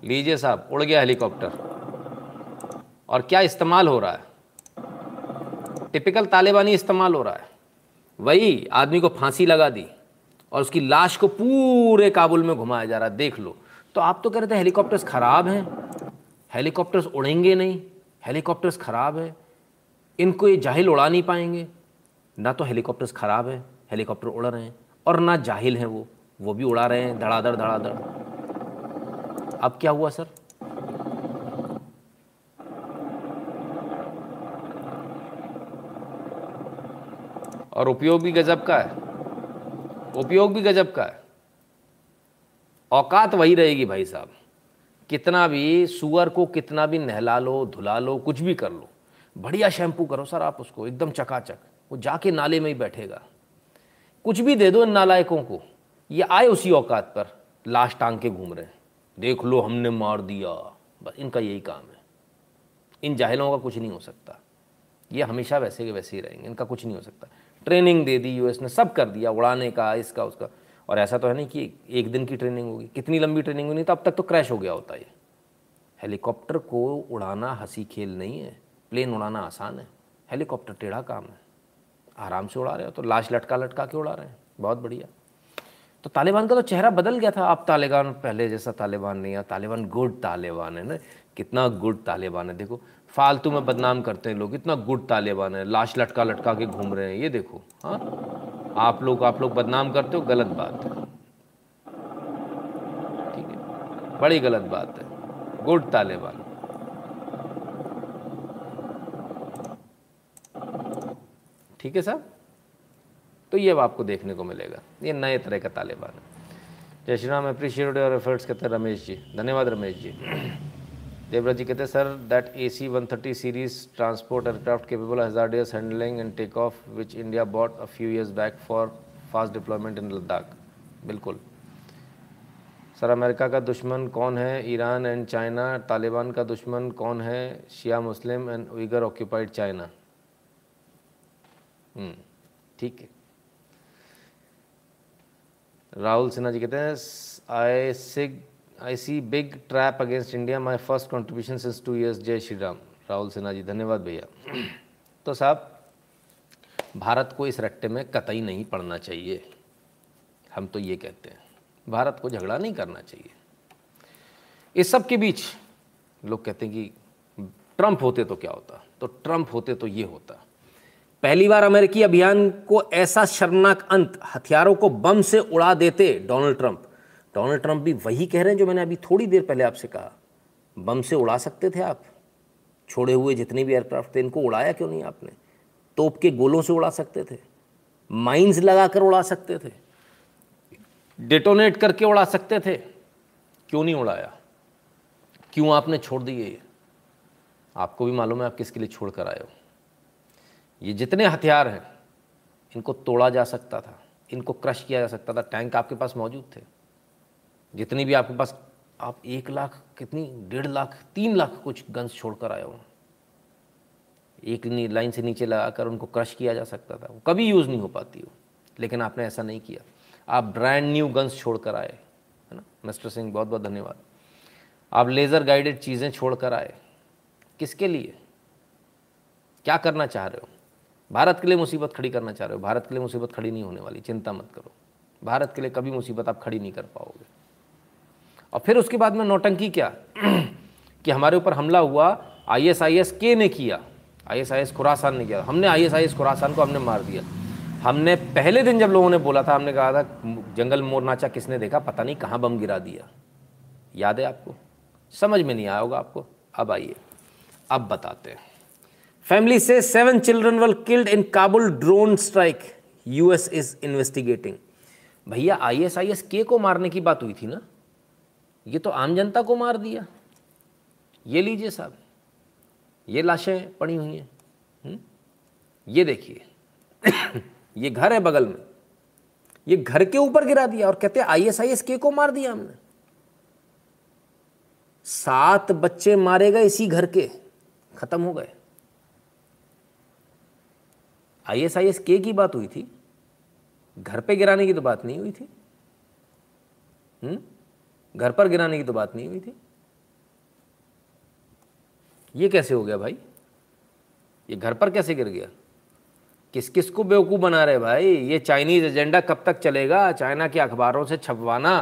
लीजिए साहब, उड़ गया हेलीकॉप्टर। और क्या इस्तेमाल हो रहा है? टिपिकल तालिबानी इस्तेमाल हो रहा है। वही आदमी को फांसी लगा दी और उसकी लाश को पूरे काबुल में घुमाया जा रहा है। देख लो। तो आप तो कह रहे थे हेलीकॉप्टर्स ख़राब हैं। हेलीकॉप्टर्स उड़ेंगे नहीं। हेलीकॉप्टर्स ख़राब है। इनको ये जाहिल उड़ा नहीं पाएँगे। ना तो हेलीकॉप्टर्स ख़राब है, हेलीकॉप्टर उड़ रहे हैं, और ना जाहिल हैं वो। वो भी उड़ा रहे हैं, धड़ाधड़ धड़ाधड़। अब क्या हुआ, सर? और उपयोग भी गजब का है। उपयोग भी गजब का है। औकात वही रहेगी भाई साहब। कितना भी सुअर को कितना भी नहला लो, धुला लो, कुछ भी कर लो। बढ़िया शैम्पू करो सर आप उसको, एकदम चकाचक। वो जाके नाले में ही बैठेगा। कुछ भी दे दो इन नालायकों को। ये आए उसी औकात पर, लाश टांग के घूम रहे हैं। देख लो हमने मार दिया। बस इनका यही काम है। इन जाहिलों का कुछ नहीं हो सकता। ये हमेशा वैसे के वैसे ही रहेंगे, इनका कुछ नहीं हो सकता। ट्रेनिंग दे दी यूएस ने सब कर दिया, उड़ाने का, इसका, उसका। और ऐसा तो है नहीं कि एक दिन की ट्रेनिंग होगी। कितनी लंबी ट्रेनिंग नहीं तो अब तक तो क्रैश हो गया होता ये। हेलीकॉप्टर को उड़ाना हँसी खेल नहीं है। प्लेन उड़ाना आसान है। हेलीकॉप्टर टेढ़ा काम है। आराम से उड़ा रहे हो तो लाश लटका लटका के उड़ा रहे हैं। बहुत बढ़िया। तो तालिबान का तो चेहरा बदल गया था। अब तालिबान पहले जैसा तालिबान नहीं है। तालिबान गुड तालिबान है ना। कितना गुड तालिबान है। देखो, फालतू में बदनाम करते हैं लोग। इतना गुड तालिबान है। लाश लटका लटका के घूम रहे हैं। ये देखो हाँ? आप लोग आप लोग बदनाम करते हो, गलत बात है। ठीक है? बड़ी गलत बात है। गुड तालिबान ठीक है साहब? तो ये अब आपको देखने को मिलेगा। ये नए तरह का तालिबान है जय Shri Ram appreciate your efforts कहते हैं रमेश जी। धन्यवाद रमेश जी। देवराज जी कहते हैं, sir that A C one thirty series transport aircraft capable hazardous handling and take off which India bought a few years back for fast deployment in Ladakh बिल्कुल। Sir, America का दुश्मन कौन है? ईरान एंड चाइना तालिबान का दुश्मन कौन है? Shia Muslim and Uyghur occupied China ठीक है। राहुल सिन्हा जी कहते हैं I see I see big trap against India my first contribution since two years जय श्री राम राहुल सिन्हा जी धन्यवाद भैया। तो साहब, भारत को इस रट्टे में कतई नहीं पड़ना चाहिए। हम तो ये कहते हैं, भारत को झगड़ा नहीं करना चाहिए। इस सब के बीच लोग कहते हैं कि ट्रंप होते तो क्या होता? तो ट्रंप होते तो ये होता। पहली बार अमेरिकी अभियान को ऐसा शर्मनाक अंत हथियारों को बम से उड़ा देते डोनाल्ड ट्रंप। डोनाल्ड ट्रंप भी वही कह रहे हैं जो मैंने अभी थोड़ी देर पहले आपसे कहा। बम से उड़ा सकते थे आप। छोड़े हुए जितने भी एयरक्राफ्ट थे, इनको उड़ाया क्यों नहीं आपने? तोप के गोलों से उड़ा सकते थे। माइंस लगाकर उड़ा सकते थे। डिटोनेट करके उड़ा सकते थे। क्यों नहीं उड़ाया? क्यों आपने छोड़ दिए ये? आपको भी मालूम है आप किसके लिए छोड़ कर आए हो? ये जितने हथियार हैं, इनको तोड़ा जा सकता था। इनको क्रश किया जा सकता था। टैंक आपके पास मौजूद थे। जितनी भी आपके पास, आप एक लाख, कितनी, डेढ़ लाख, तीन लाख कुछ गन्स छोड़ कर आए हो। एक लाइन से नीचे लगाकर उनको क्रश किया जा सकता था। वो कभी यूज़ नहीं हो पाती हो। लेकिन आपने ऐसा नहीं किया। आप ब्रांड न्यू गन्स छोड़ कर आए, है ना? मिस्टर सिंह बहुत बहुत धन्यवाद। आप लेज़र गाइडेड चीज़ें छोड़ कर आए। किसके लिए? क्या करना चाह रहे हो? भारत के लिए मुसीबत खड़ी करना चाह रहे हो? भारत के लिए मुसीबत खड़ी नहीं होने वाली। चिंता मत करो। भारत के लिए कभी मुसीबत आप खड़ी नहीं कर पाओगे। और फिर उसके बाद में नौटंकी क्या? कि हमारे ऊपर हमला हुआ, आईएसआईएस के ने किया? आईएसआईएस खुरासान ने किया। हमने आईएसआईएस खुरासान को हमने मार दिया। हमने पहले दिन जब लोगों ने बोला था, हमने कहा था, जंगल मोर नाचा किसने देखा? पता नहीं कहाँ बम गिरा दिया। याद है आपको? समझ में नहीं आया होगा आपको? अब आइए। अब बताते हैं। फैमिली से seven children were killed in Kabul drone strike. US is investigating. भैया, आईएसआईएस के को मारने की बात हुई थी ना? ये तो आम जनता को मार दिया। ये लीजिए साहब, ये लाशें पड़ी हुई हैं हम्म? ये देखिए, ये घर है बगल में, ये घर के ऊपर गिरा दिया और कहते हैं आईएसआईएस के को मार दिया हमने। सात बच्चे मारे गए इसी घर के, खत्म हो गए। आई एस आई एस के की बात हुई थी? घर पे गिराने की तो बात नहीं हुई थी। हम्म? घर पर गिराने की तो बात नहीं हुई थी। ये कैसे हो गया भाई? ये घर पर कैसे गिर गया? किस किस को बेवकूफ़ बना रहे भाई? ये चाइनीज़ एजेंडा कब तक चलेगा? चाइना के अखबारों से छपवाना।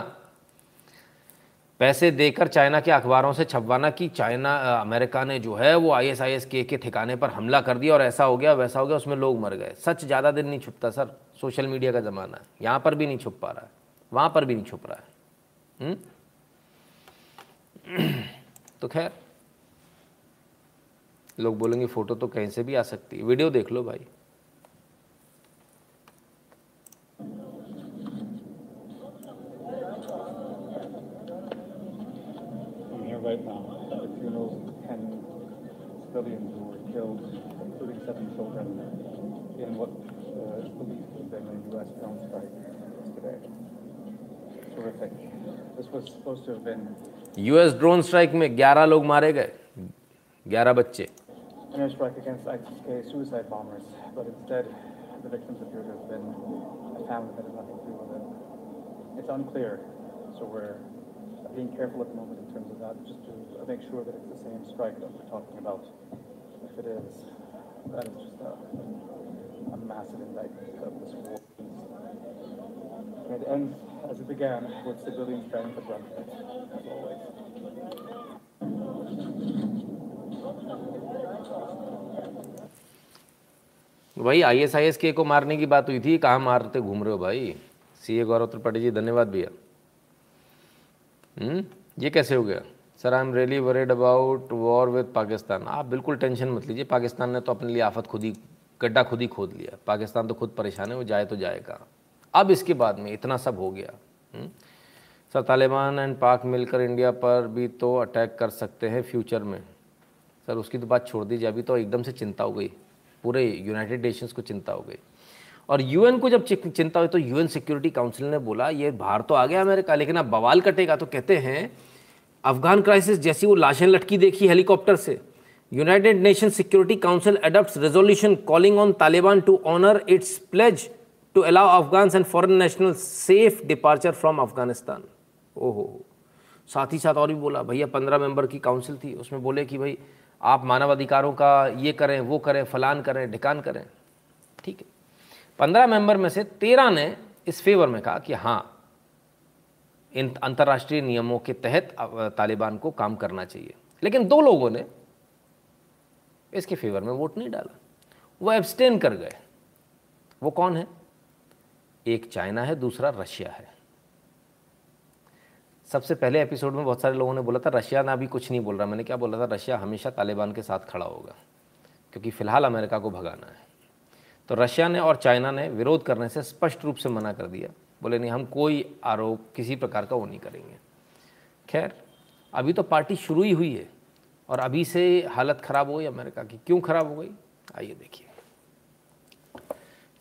पैसे देकर चाइना के अखबारों से छपवाना कि चाइना अमेरिका ने जो है वो आईएसआईएस के के ठिकाने पर हमला कर दिया और ऐसा हो गया, वैसा हो गया, उसमें लोग मर गए। सच ज़्यादा दिन नहीं छुपता सर। सोशल मीडिया का ज़माना है। यहाँ पर भी नहीं छुप पा रहा है। वहाँ पर भी नहीं छुप रहा है। हुँ? तो खैर लोग बोलेंगे फ़ोटो तो कहीं से भी आ सकती है वीडियो देख लो भाई right now at the funerals of 10 civilians who were killed, including seven children, in what uh, is believed to have been a U.S. drone strike yesterday. Terrific. This was supposed to have been US drone strike में 11 लोग मारे गए 11 बच्चे an airstrike against ISIS-K suicide bombers, but instead the victims appear to have been a family that had nothing to do with it. It's unclear, so we're being careful at the moment in terms of that, just to make sure that it's the same strike that we're talking about. If it is, that is just a, a massive indictment of this war. And it ends as it began, with the brunt of it, as always. भाई ISIS के को मारने की बात हुई थी कहाँ मारते घूम रहे हो भाई। सी ए गौरव त्रिपाठी जी धन्यवाद भैया। हम्म? ये कैसे हो गया? Sir I am really worried about war with Pakistan आप बिल्कुल टेंशन मत लीजिए पाकिस्तान ने तो अपने लिए आफत खुद ही गड्ढा खुद ही खोद लिया। पाकिस्तान तो खुद परेशान है वो जाए तो जाएगा। अब इसके बाद में इतना सब हो गया हम्म? सर, तालिबान एंड पाक मिलकर इंडिया पर भी तो अटैक कर सकते हैं फ्यूचर में। सर, उसकी तो बात छोड़ दीजिए, अभी तो एकदम से चिंता हो गई। पूरे यूनाइटेड नेशंस को चिंता हो गई। और यूएन को जब चिंता हुई तो यूएन सिक्योरिटी काउंसिल ने बोला, ये बाहर तो आ गया अमेरिका, लेकिन अब बवाल कटेगा। तो कहते हैं, अफगान क्राइसिस जैसी वो लाशें लटकी देखी हेलीकॉप्टर से। United Nation Security Council adopt resolution calling on Taliban to honour its pledge to allow Afghan and foreign national safe departure from Afghanistan ओहो। साथ ही साथ और भी बोला, भैया, पंद्रह मेंबर की काउंसिल थी। उसमें बोले कि, भाई, आप मानवाधिकारों का ये करें, वो करें, फलान करें, ढिकान करें। ठीक है। पंद्रह मेंबर में से तेरह ने इस फेवर में कहा कि हाँ इन अंतर्राष्ट्रीय नियमों के तहत तालिबान को काम करना चाहिए। लेकिन दो लोगों ने इसके फेवर में वोट नहीं डाला। वो एब्सटेन कर गए। वो कौन है? एक चाइना है, दूसरा रशिया है। सबसे पहले एपिसोड में बहुत सारे लोगों ने बोला था, रशिया ना अभी कुछ नहीं बोल रहा। मैंने क्या बोला था, रशिया हमेशा तालिबान के साथ खड़ा होगा, क्योंकि फ़िलहाल अमेरिका को भगाना है। तो रशिया ने और चाइना ने विरोध करने से स्पष्ट रूप से मना कर दिया। बोले, नहीं, हम कोई आरोप किसी प्रकार का वो नहीं करेंगे। खैर, अभी तो पार्टी शुरू ही हुई है, और अभी से हालत ख़राब हो गई अमेरिका की। क्यों ख़राब हो गई? आइए देखिए।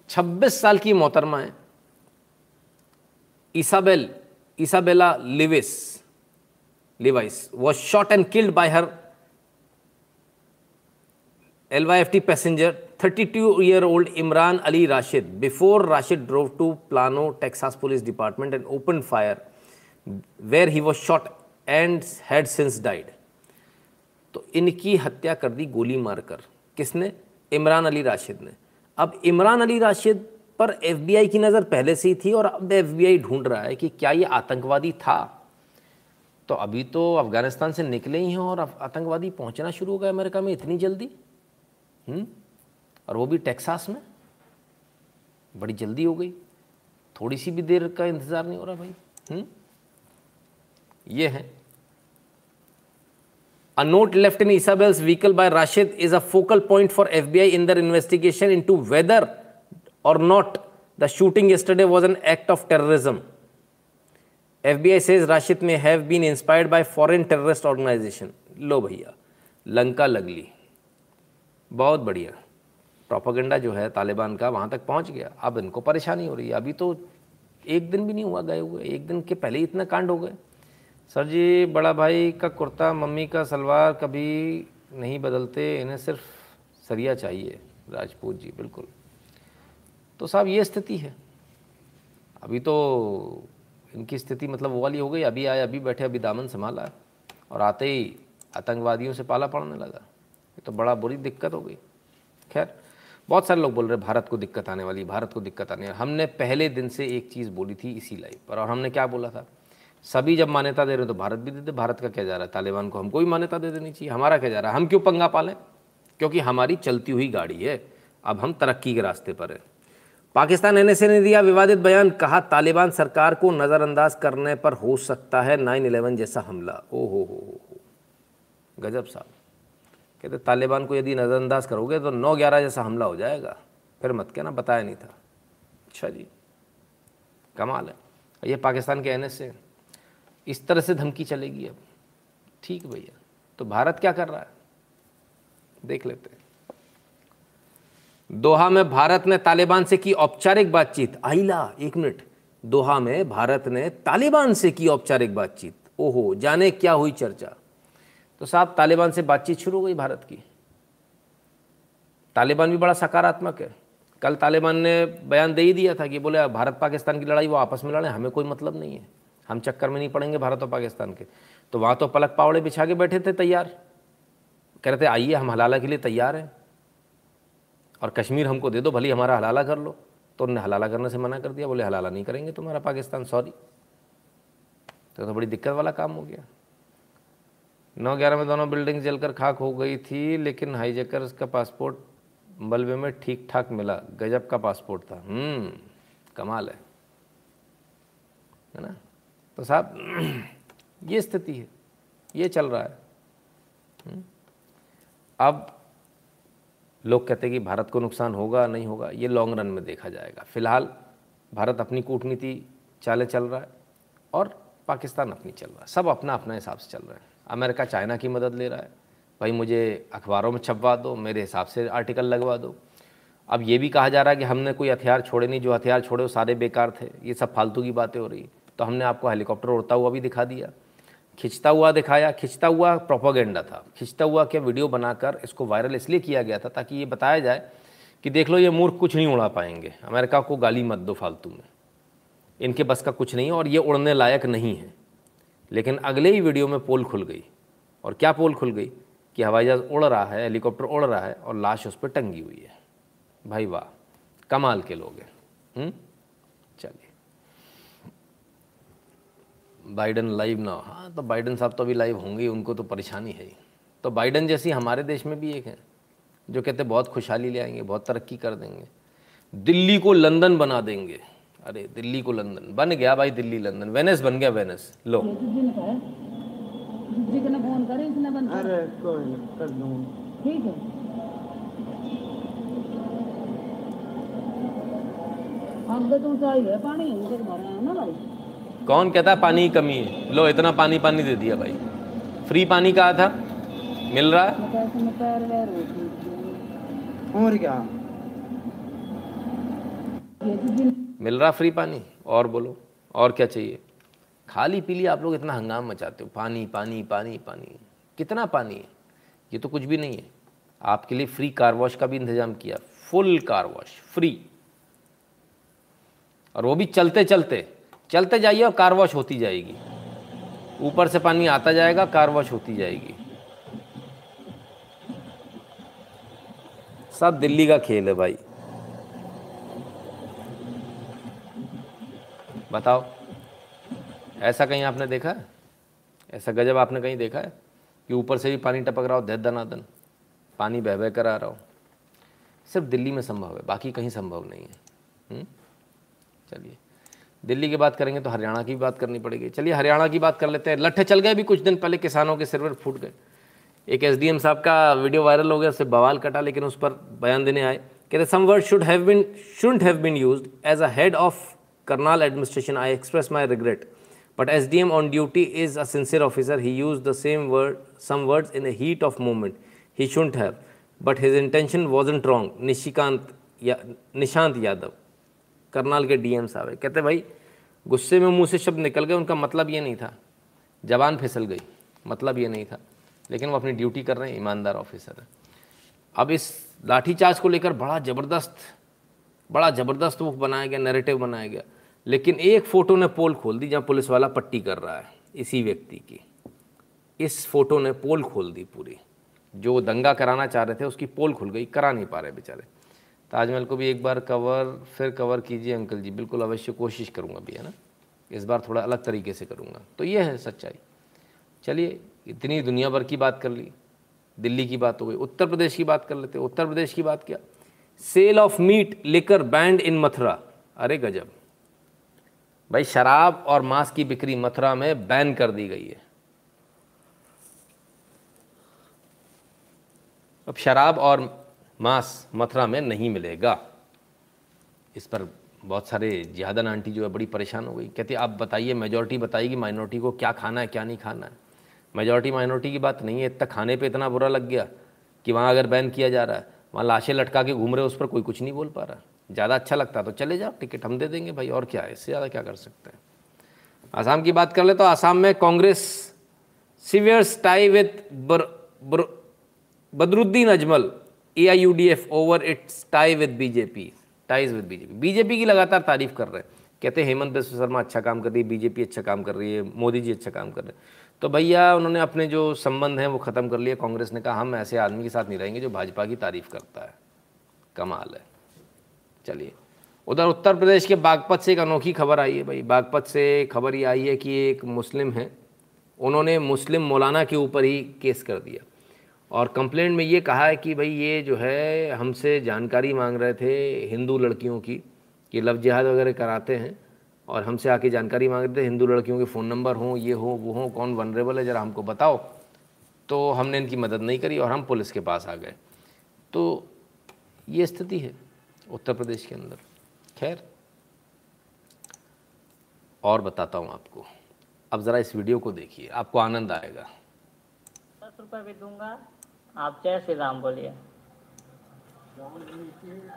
26 साल की मोहतरमा Isabel Isabella Lewis Levis was shot and killed by her LYFT passenger 32 year old Imran Ali Rashid before Rashid drove to Plano, Texas Police Department and opened fire where he was shot and had since died. तो इनकी हत्या कर दी गोली मारकर किसने इमरान अली राशिद ने अब इमरान अली राशिद पर एफबीआई की नज़र पहले से ही थी और अब एफबीआई ढूंढ रहा है कि क्या ये आतंकवादी था। तो अभी तो अफ़गानिस्तान से निकले ही हैं और आतंकवादी पहुँचना शुरू हो गए अमेरिका में इतनी जल्दी। हम्म? और वो भी टेक्सास में। बड़ी जल्दी हो गई। थोड़ी सी भी देर का इंतज़ार नहीं हो रहा भाई। हम्म? ये है। A note left in Isabel's vehicle by Rashid is a focal point for FBI in their investigation into whether or not, the shooting yesterday was an act of terrorism. FBI says Rashid may have been inspired by foreign terrorist organization. लो भैया लंका लगली बहुत बढ़िया। Propaganda जो है, तालिबान का, वहाँ तक पहुँच गया। अब इनको परेशानी हो रही है। अभी तो एक दिन भी नहीं हुआ, गए हुए। एक दिन के पहले ही इतना कांड हो गए। सर जी, बड़ा भाई का कुर्ता, मम्मी का सलवार कभी नहीं बदलते। इन्हें सिर्फ़ सरिया चाहिए। राजपूत जी, बिल्कुल। तो साहब, ये स्थिति है। अभी तो इनकी स्थिति मतलब वो वाली हो गई, अभी आए, अभी बैठे, अभी दामन संभाला और आते ही आतंकवादियों से पाला पड़ने लगा। ये तो बड़ा बुरी दिक्कत हो गई। खैर, बहुत सारे लोग बोल रहे हैं, भारत को दिक्कत आने वाली, भारत को दिक्कत आने वाली। हमने पहले दिन से एक चीज़ बोली थी इसी लाइव पर और हमने क्या बोला था? सभी जब मान्यता दे रहे तो भारत भी देते भारत का क्या जा रहा है? तालिबान को हमको भी मान्यता दे देनी चाहिए, हमारा क्या जा रहा है? हम क्यों पंगा पालें? क्योंकि हमारी चलती हुई गाड़ी है। अब हम तरक्की के रास्ते पर हैं। पाकिस्तान एनएसए ने दिया। विवादित बयान कहा, तालिबान सरकार को नज़रअंदाज करने पर हो सकता है नाइन इलेवन जैसा हमला। ओ हो हो गजब साहब। कहते, तालिबान को यदि नज़रअंदाज करोगे तो नौ ग्यारह जैसा हमला हो जाएगा। फिर मत कहना, बताया नहीं था। अच्छा जी, कमाल है। ये पाकिस्तान के एन इस तरह से धमकी चलेगी अब। ठीक भैया तो भारत क्या कर रहा है? देख लेते हैं। दोहा में भारत ने तालिबान से की औपचारिक बातचीत। आइला एक मिनट। दोहा में भारत ने तालिबान से की औपचारिक बातचीत। ओहो, जाने क्या हुई चर्चा? तो साहब, तालिबान से बातचीत शुरू हो गई भारत की। तालिबान भी बड़ा सकारात्मक है। कल तालिबान ने बयान दे ही दिया था कि बोले, भारत पाकिस्तान की लड़ाई वो आपस में लड़े, हमें कोई मतलब नहीं है। हम चक्कर में नहीं पड़ेंगे भारत और पाकिस्तान के। तो वहाँ तो पलक पावड़े बिछा के बैठे थे तैयार। कह रहे थे, आइए, हम हलाला के लिए तैयार हैं। और कश्मीर हमको दे दो भले हमारा हलाला कर लो। तो उन्होंने हलाला करने से मना कर दिया बोले हलाला नहीं करेंगे तुम्हारा पाकिस्तान सॉरी। तो, तो बड़ी दिक्कत वाला काम हो गया। नौ ग्यारह में दोनों बिल्डिंग जलकर खाक हो गई थी लेकिन हाईजेकर्स का पासपोर्ट मलबे में ठीक ठाक मिला। गजब का पासपोर्ट था। हम्म कमाल है। है ना? तो साहब ये स्थिति है ये चल रहा है। हम्म। अब लोग कहते हैं कि भारत को नुकसान होगा, नहीं होगा, ये लॉन्ग रन में देखा जाएगा। फ़िलहाल भारत अपनी कूटनीति चाले चल रहा है और पाकिस्तान अपनी चल रहा है। सब अपना अपना हिसाब से चल रहे हैं। अमेरिका चाइना की मदद ले रहा है। भाई, मुझे अखबारों में छपवा दो, मेरे हिसाब से आर्टिकल लगवा दो। अब ये भी कहा जा रहा है कि हमने कोई हथियार छोड़े नहीं। जो हथियार छोड़े वो सारे बेकार थे। ये सब फालतू की बातें हो रही तो हमने आपको हेलीकॉप्टर उड़ता हुआ भी दिखा दिया। खिंचता हुआ दिखाया, खिंचता हुआ प्रोपोगेंडा था। खिंचता हुआ क्या वीडियो बनाकर इसको वायरल इसलिए किया गया था ताकि ये बताया जाए कि देख लो ये मूर्ख कुछ नहीं उड़ा पाएँगे। अमेरिका को गाली मत दो फालतू में। इनके बस का कुछ नहीं है और ये उड़ने लायक नहीं है। लेकिन अगले ही वीडियो में पोल खुल गई। और क्या पोल खुल गई? कि हवाई जहाज़ उड़ रहा है हेलीकॉप्टर उड़ रहा है और लाश उस पर टंगी हुई है। भाई वाह, कमाल के लोग हैं। हम्म? चलिए। बाइडन लाइव ना हाँ। तो बाइडन साहब तो अभी लाइव होंगे उनको तो परेशानी है ही। तो बाइडन जैसी हमारे देश में भी एक है जो कहते बहुत खुशहाली ले आएँगे बहुत तरक्की कर देंगे। दिल्ली को लंदन बना देंगे। अरे दिल्ली को लंदन। बन गया भाई दिल्ली लंदन। वेनिस बन गया वेनिस। लो। अरे कोई ठीक है। आगे तो चाहिए पानी है ना भाई? कौन कहता है पानी की कमी है? लो इतना पानी पानी दे दिया भाई। फ्री पानी कहा था? मिल रहा है? और क्या? मिल रहा फ्री पानी? और बोलो और क्या चाहिए? खाली पी लिया आप लोग इतना हंगाम मचाते हो। पानी पानी पानी पानी। कितना पानी है? ये तो कुछ भी नहीं है। आपके लिए फ्री कार वॉश का भी इंतज़ाम किया। फुल कार वॉश फ्री और वो भी चलते चलते चलते जाइए और कार वॉश होती जाएगी। ऊपर से पानी आता जाएगा, कार वॉश होती जाएगी। सब दिल्ली का खेल है भाई। बताओ, ऐसा कहीं आपने देखा है? ऐसा गजब आपने कहीं देखा है? कि ऊपर से भी पानी टपक रहा हो दे दनादन पानी बह बह कर आ रहा हो। सिर्फ़ दिल्ली में संभव है, बाकी कहीं संभव नहीं है। हम्म? चलिए। दिल्ली की बात करेंगे तो हरियाणा की बात करनी पड़ेगी चलिए हरियाणा की बात कर लेते हैं लट्ठे चल गए भी कुछ दिन पहले किसानों के सिर पर फूट गए एक एसडीएम साहब का वीडियो वायरल हो गया उससे बवाल कटा लेकिन उस पर बयान देने आए कहते some word should have been shouldn't have been used as a head of Karnal administration, I express my regret. But SDM on duty is a sincere officer. He used the same word, some words in a heat of moment. He shouldn't have. But his intention wasn't wrong Nishikant या निशांत यादव करनाल के DM साहब है कहते, भाई, गुस्से में मुँह से शब्द निकल गए, उनका मतलब ये नहीं था। जबान फिसल गई मतलब ये नहीं था। लेकिन वो अपनी ड्यूटी कर रहे हैं, ईमानदार ऑफिसर है। अब इस लाठीचार्ज को लेकर बड़ा ज़बरदस्त बड़ा ज़बरदस्त वो बनाया गया नैरेटिव बनाया गया। लेकिन एक फ़ोटो ने पोल खोल दी, जहाँ पुलिस वाला पट्टी कर रहा है, इसी व्यक्ति की। इस फ़ोटो ने पोल खोल दी पूरी। जो दंगा कराना चाह रहे थे, उसकी पोल खुल गई, करा नहीं पा रहे बेचारे। ताजमहल को भी एक बार कवर फिर कवर कीजिए अंकल जी। बिल्कुल अवश्य कोशिश करूँगा भी, है ना? इस बार थोड़ा अलग तरीके से करूँगा। तो ये है सच्चाई। चलिए, इतनी दुनिया भर की बात कर ली। दिल्ली की बात हो गई, उत्तर प्रदेश की बात कर लेते उत्तर प्रदेश की बात क्या? सेल ऑफ़ मीट लेकर बैंड इन मथुरा। अरे गजब। भाई, शराब और मांस की बिक्री मथुरा में बैन कर दी गई है। अब शराब और मांस मथुरा में नहीं मिलेगा। इस पर बहुत सारे जियादन आंटी जो है बड़ी परेशान हो गई। कहती, आप बताइए मेजोरिटी बताइए माइनॉरिटी को क्या खाना है, क्या नहीं खाना है? मेजोरिटी माइनॉरिटी की बात नहीं है, इतना खाने पे इतना बुरा लग गया कि वहाँ अगर बैन किया जा रहा है, वहाँ लाशें लटका के घूम रहे उस पर कोई कुछ नहीं बोल पा रहा। ज़्यादा अच्छा लगता तो चले जाओ टिकट हम दे देंगे भाई, और क्या है, इससे ज़्यादा क्या कर सकते हैं? आसाम की बात कर ले तो आसाम में Congress severe tie with Badruddin Ajmal A I U D F over its tie with BJP ties with BJP BJP की लगातार तारीफ़ कर रहे हैं। कहते हैं, हेमंत बिस्व शर्मा अच्छा काम कर रही है बीजेपी अच्छा काम कर रही है, मोदी जी अच्छा काम कर रहे हैं। तो भैया, उन्होंने अपने जो संबंध हैं वो ख़त्म कर लिए। कांग्रेस ने कहा, हम ऐसे आदमी के साथ नहीं रहेंगे जो भाजपा की तारीफ़ करता है। कमाल है। चलिए, उधर उत्तर प्रदेश के बागपत से एक अनोखी खबर आई है भाई। बागपत से खबर ये आई है कि एक मुस्लिम है। उन्होंने मुस्लिम मौलाना के ऊपर ही केस कर दिया। और कंप्लेंट में ये कहा है कि भाई ये जो है, हमसे जानकारी मांग रहे थे हिंदू लड़कियों की कि लव जिहाद वगैरह कराते हैं और हमसे आके जानकारी मांग रहे थे, हिंदू लड़कियों के फ़ोन नंबर हों, ये हो, वो हों, कौन वनरेबल है, ज़रा हमको बताओ। तो हमने इनकी मदद नहीं करी और हम पुलिस के पास आ गए। तो ये स्थिति है उत्तर प्रदेश के अंदर। खैर, और बताता हूँ आपको। अब ज़रा इस वीडियो को देखिए, आपको आनंद आएगा। दस रुपये भी दूँगा। आप जय श्री राम बोलिए।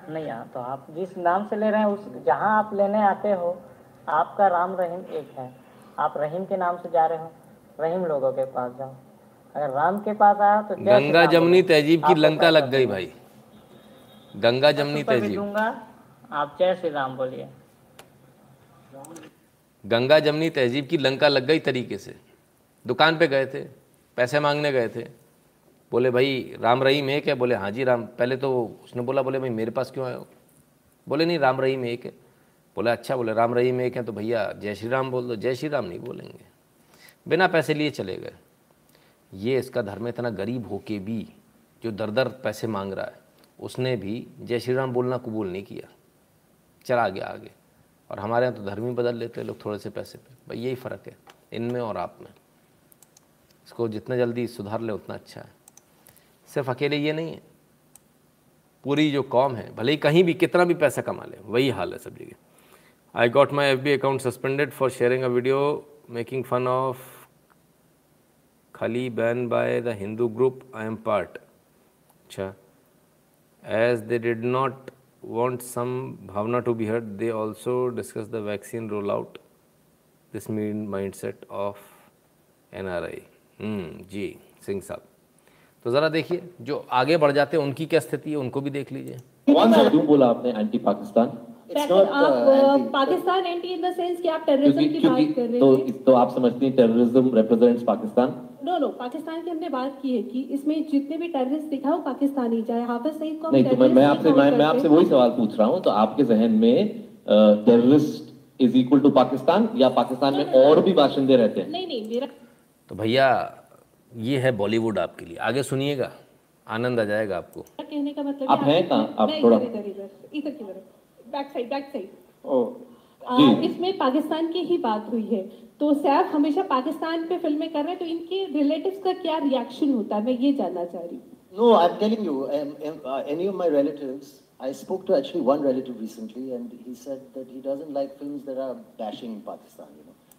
नहीं हाँ तो आप जिस नाम से ले रहे हैं उस जहाँ आप लेने आते हो आपका राम रहीम एक है। आप रहीम के नाम से जा रहे हो रहीम लोगों के पास जाओ। अगर राम के पास आया तो गंगा जमनी तहजीब की लंका लग गई भाई। गंगा जमनी तहजीब। दूँगा। आप जय श्री राम बोलिए। गंगा जमनी तहजीब की लंका लग गई तरीके से। दुकान पे गए थे पैसे मांगने गए थे। बोले, भाई, राम रहीम एक है। बोले हाँ जी, राम। पहले तो उसने बोला, बोले, भाई, मेरे पास क्यों आए हो? बोले, नहीं, राम रहीम एक है। बोले अच्छा बोले, राम रहीम एक है तो भैया, जय श्री राम बोल दो, जय श्री राम नहीं बोलेंगे। बिना पैसे लिए चले गए। ये इसका धर्म इतना गरीब होके भी जो दर दर पैसे मांग रहा है, उसने भी जय श्री राम बोलना कबूल नहीं किया। चला गया आगे। और हमारे यहाँ तो धर्म ही बदल लेते हैं लोग थोड़े से पैसे पे। भाई, यही फ़र्क है, इनमें और आप में। इसको जितना जल्दी सुधार ले, उतना अच्छा है। सिर्फ़ अकेले ये नहीं है। पूरी जो कॉम है, भले ही कहीं भी कितना भी पैसा कमा ले, वही हाल है सब जगह। I got my F B account suspended for sharing a video making fun of Kali ban by the Hindu group I am part अच्छा as they did not want some bhavna to be heard, they also discussed the vaccine rollout. This mean mindset of nri hmm जी सिंह साहब तो ज़रा देखिए जो आगे बढ़ जाते हैं उनकी क्या स्थिति है उनको भी देख लीजिए। कौन सा क्यों बोला आपने एंटी पाकिस्तान? आप Pakistan anti in the sense कि आप टेररिज्म की बात कर रहे तो हैं। तो आप समझती हैं terrorism represents Pakistan? No no Pakistan की हमने बात की है कि इसमें जितने भी टेररिस्ट दिखा वो पाकिस्तानी चाहे हाफिज सईद को नहीं तो मैं मैं आपसे मैं, मैं आपसे वही सवाल पूछ रहा हूँ तो आपके जहन में terrorist is equal to Pakistan या पाकिस्तान में और भी बाशिंदे रहते हैं? नहीं नहीं मेरा तो भैया ये है बॉलीवुड आपके लिए। आगे सुनिएगा आनंद आ जाएगा आपको। कहने का मतलब आप हैं कहाँ? आप थोड़ा- इधर इधर की तरफ़। बैक साइड बैक साइड इसमें पाकिस्तान की ही बात हुई है। तो सैफ हमेशा पाकिस्तान पे फ़िल्में कर रहे हैं तो इनके रिलेटिव्स का क्या रिएक्शन होता है? मैं ये जानना चाह रही हूँ। No, I'm telling you, um, um, uh, any of my relatives, I spoke to actually one relative recently, and he said that he doesn't like films that are bashing Pakistan,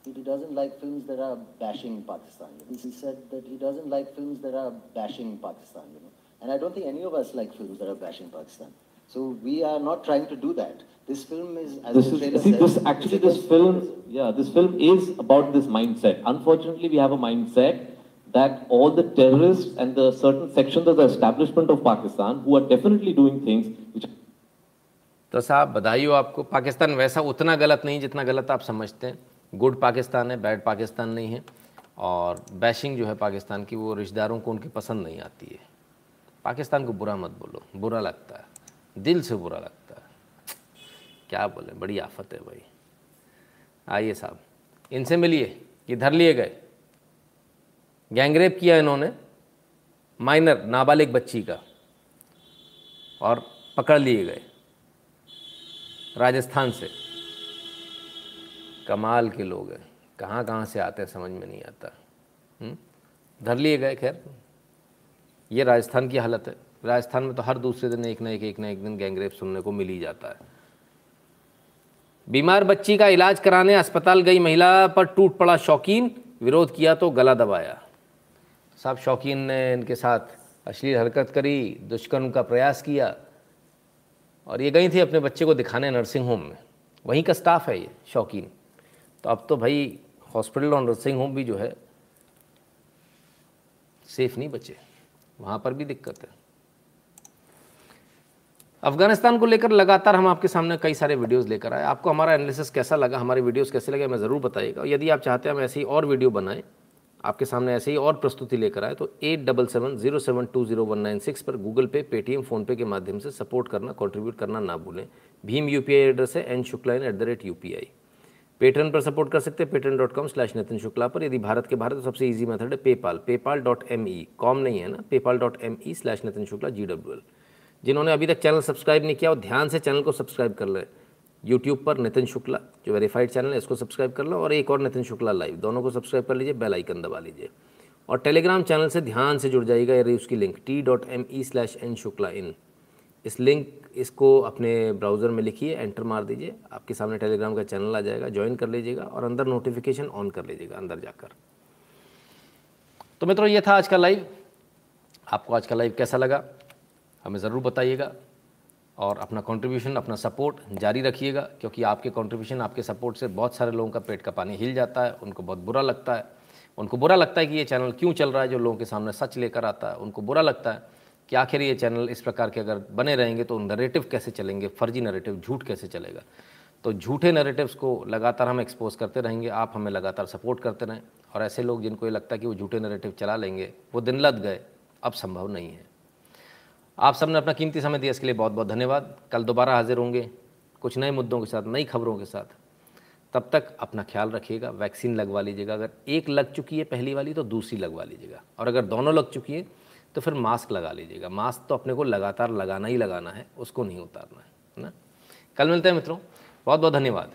you know. He he doesn't like films that are bashing Pakistan. You know. He said that he doesn't like films that are bashing Pakistan, you know. And I don't think any of us like films that are bashing Pakistan. So we are not trying to do that. This film is, as This the is, trailer see, says, this actually this film, yeah, this film is about this mindset. Unfortunately, we have a mindset that all the terrorists and the certain sections of the establishment of Pakistan who are definitely doing things which तो साहब बधाई हो आपको पाकिस्तान वैसा उतना गलत नहीं जितना गलत आप समझते हैं गुड पाकिस्तान है, बैड पाकिस्तान नहीं है और बैशिंग जो है पाकिस्तान की, वो रिश्तेदारों को उनकी पसंद नहीं आती है। पाकिस्तान को बुरा मत बोलो, बुरा लगता है, दिल से बुरा लगता है। क्या बोले, बड़ी आफत है भाई। आइए साहब, इनसे मिलिए ये धर लिए गए। गैंगरेप किया इन्होंने माइनर नाबालिग बच्ची का, और पकड़ लिए गए, राजस्थान से। कमाल के लोग हैं। कहाँ कहाँ से आते हैं समझ में नहीं आता। हम्म? धर लिए गए, खैर। ये राजस्थान की हालत है। राजस्थान में तो हर दूसरे दिन एक ना एक एक ना एक दिन गैंगरेप सुनने को मिल ही जाता है। बीमार बच्ची का इलाज कराने अस्पताल गई महिला पर टूट पड़ा शौकीन। विरोध किया तो गला दबाया। साहब, शौकीन ने इनके साथ अश्लील हरकत करी, दुष्कर्म का प्रयास किया। और ये गई थी अपने बच्चे को दिखाने नर्सिंग होम में। वहीं का स्टाफ है ये, शौकीन। तो अब तो भाई हॉस्पिटल और नर्सिंग होम भी जो है सेफ़ नहीं बचे। वहाँ पर भी दिक्कत है। अफ़गानिस्तान को लेकर लगातार हम आपके सामने कई सारे वीडियोस लेकर आए। आपको हमारा एनालिसिस कैसा लगा? हमारे वीडियोस कैसे लगे? हमें ज़रूर बताइएगा। यदि आप चाहते हैं हम ऐसे ही और वीडियो बनाएँ, आपके सामने ऐसे ही और प्रस्तुति लेकर आए तो eight double seven zero seven two zero one nine six पर गूगल पे पेटीएम फ़ोनपे के माध्यम से सपोर्ट करना कॉन्ट्रीब्यूट करना ना भूलें। भीम यूपीआई एड्रेस है N Shukla at the rate U Patreon पर सपोर्ट कर सकते हैं। Patreon dot com slash Nitin Shukla पर। यदि भारत के बाहर तो सबसे ईजी मेथड है PayPal PayPal dot M E com नहीं है ना? PayPal dot M E slash Nitin Shukla ji W L जिन्होंने अभी तक चैनल सब्सक्राइब नहीं किया, वो ध्यान से चैनल को सब्सक्राइब कर लें। यूट्यूब पर नितिन शुक्ला जो वेरीफाइड चैनल है, इसको सब्सक्राइब कर लो और एक और नितिन शुक्ला लाइव दोनों को सब्सक्राइब कर लीजिए बेल आइकन दबा लीजिए। और टेलीग्राम चैनल से ध्यान से जुड़ जाइएगा, ये उसकी link T dot M E slash N Shukla इन इस लिंक इसको अपने ब्राउज़र में लिखिए, एंटर मार दीजिए, आपके सामने टेलीग्राम का चैनल आ जाएगा, ज्वाइन कर लीजिएगा और अंदर नोटिफिकेशन ऑन कर लीजिएगा अंदर जाकर। तो मित्रों, ये था आज का लाइव। आपको आज का लाइव कैसा लगा? हमें ज़रूर बताइएगा और अपना कंट्रीब्यूशन अपना सपोर्ट जारी रखिएगा, क्योंकि आपके कंट्रीब्यूशन आपके सपोर्ट से बहुत सारे लोगों का पेट का पानी हिल जाता है, उनको बहुत बुरा लगता है। उनको बुरा लगता है कि ये चैनल क्यों चल रहा है, जो लोगों के सामने सच लेकर आता है, उनको बुरा लगता है। कि आखिर ये चैनल इस प्रकार के अगर बने रहेंगे तो नरेटिव कैसे चलेंगे? फर्जी नरेटिव झूठ कैसे चलेगा? तो झूठे नरेटिव्स को लगातार हम एक्सपोज करते रहेंगे, आप हमें लगातार सपोर्ट करते रहें और ऐसे लोग जिनको ये लगता है कि वो झूठे नरेटिव चला लेंगे, वो दिन लद गए, अब संभव नहीं है। आप सबने अपना कीमती समय दिया, इसके लिए बहुत बहुत धन्यवाद। कल दोबारा हाजिर होंगे, कुछ नए मुद्दों के साथ, नई खबरों के साथ। तब तक अपना ख्याल रखिएगा वैक्सीन लगवा लीजिएगा। अगर एक लग चुकी है पहली वाली तो दूसरी लगवा लीजिएगा। और अगर दोनों लग चुकी है तो फिर मास्क लगा लीजिएगा। मास्क तो अपने को लगातार लगाना ही लगाना है, उसको नहीं उतारना है ना? कल मिलते हैं मित्रों। बहुत बहुत धन्यवाद।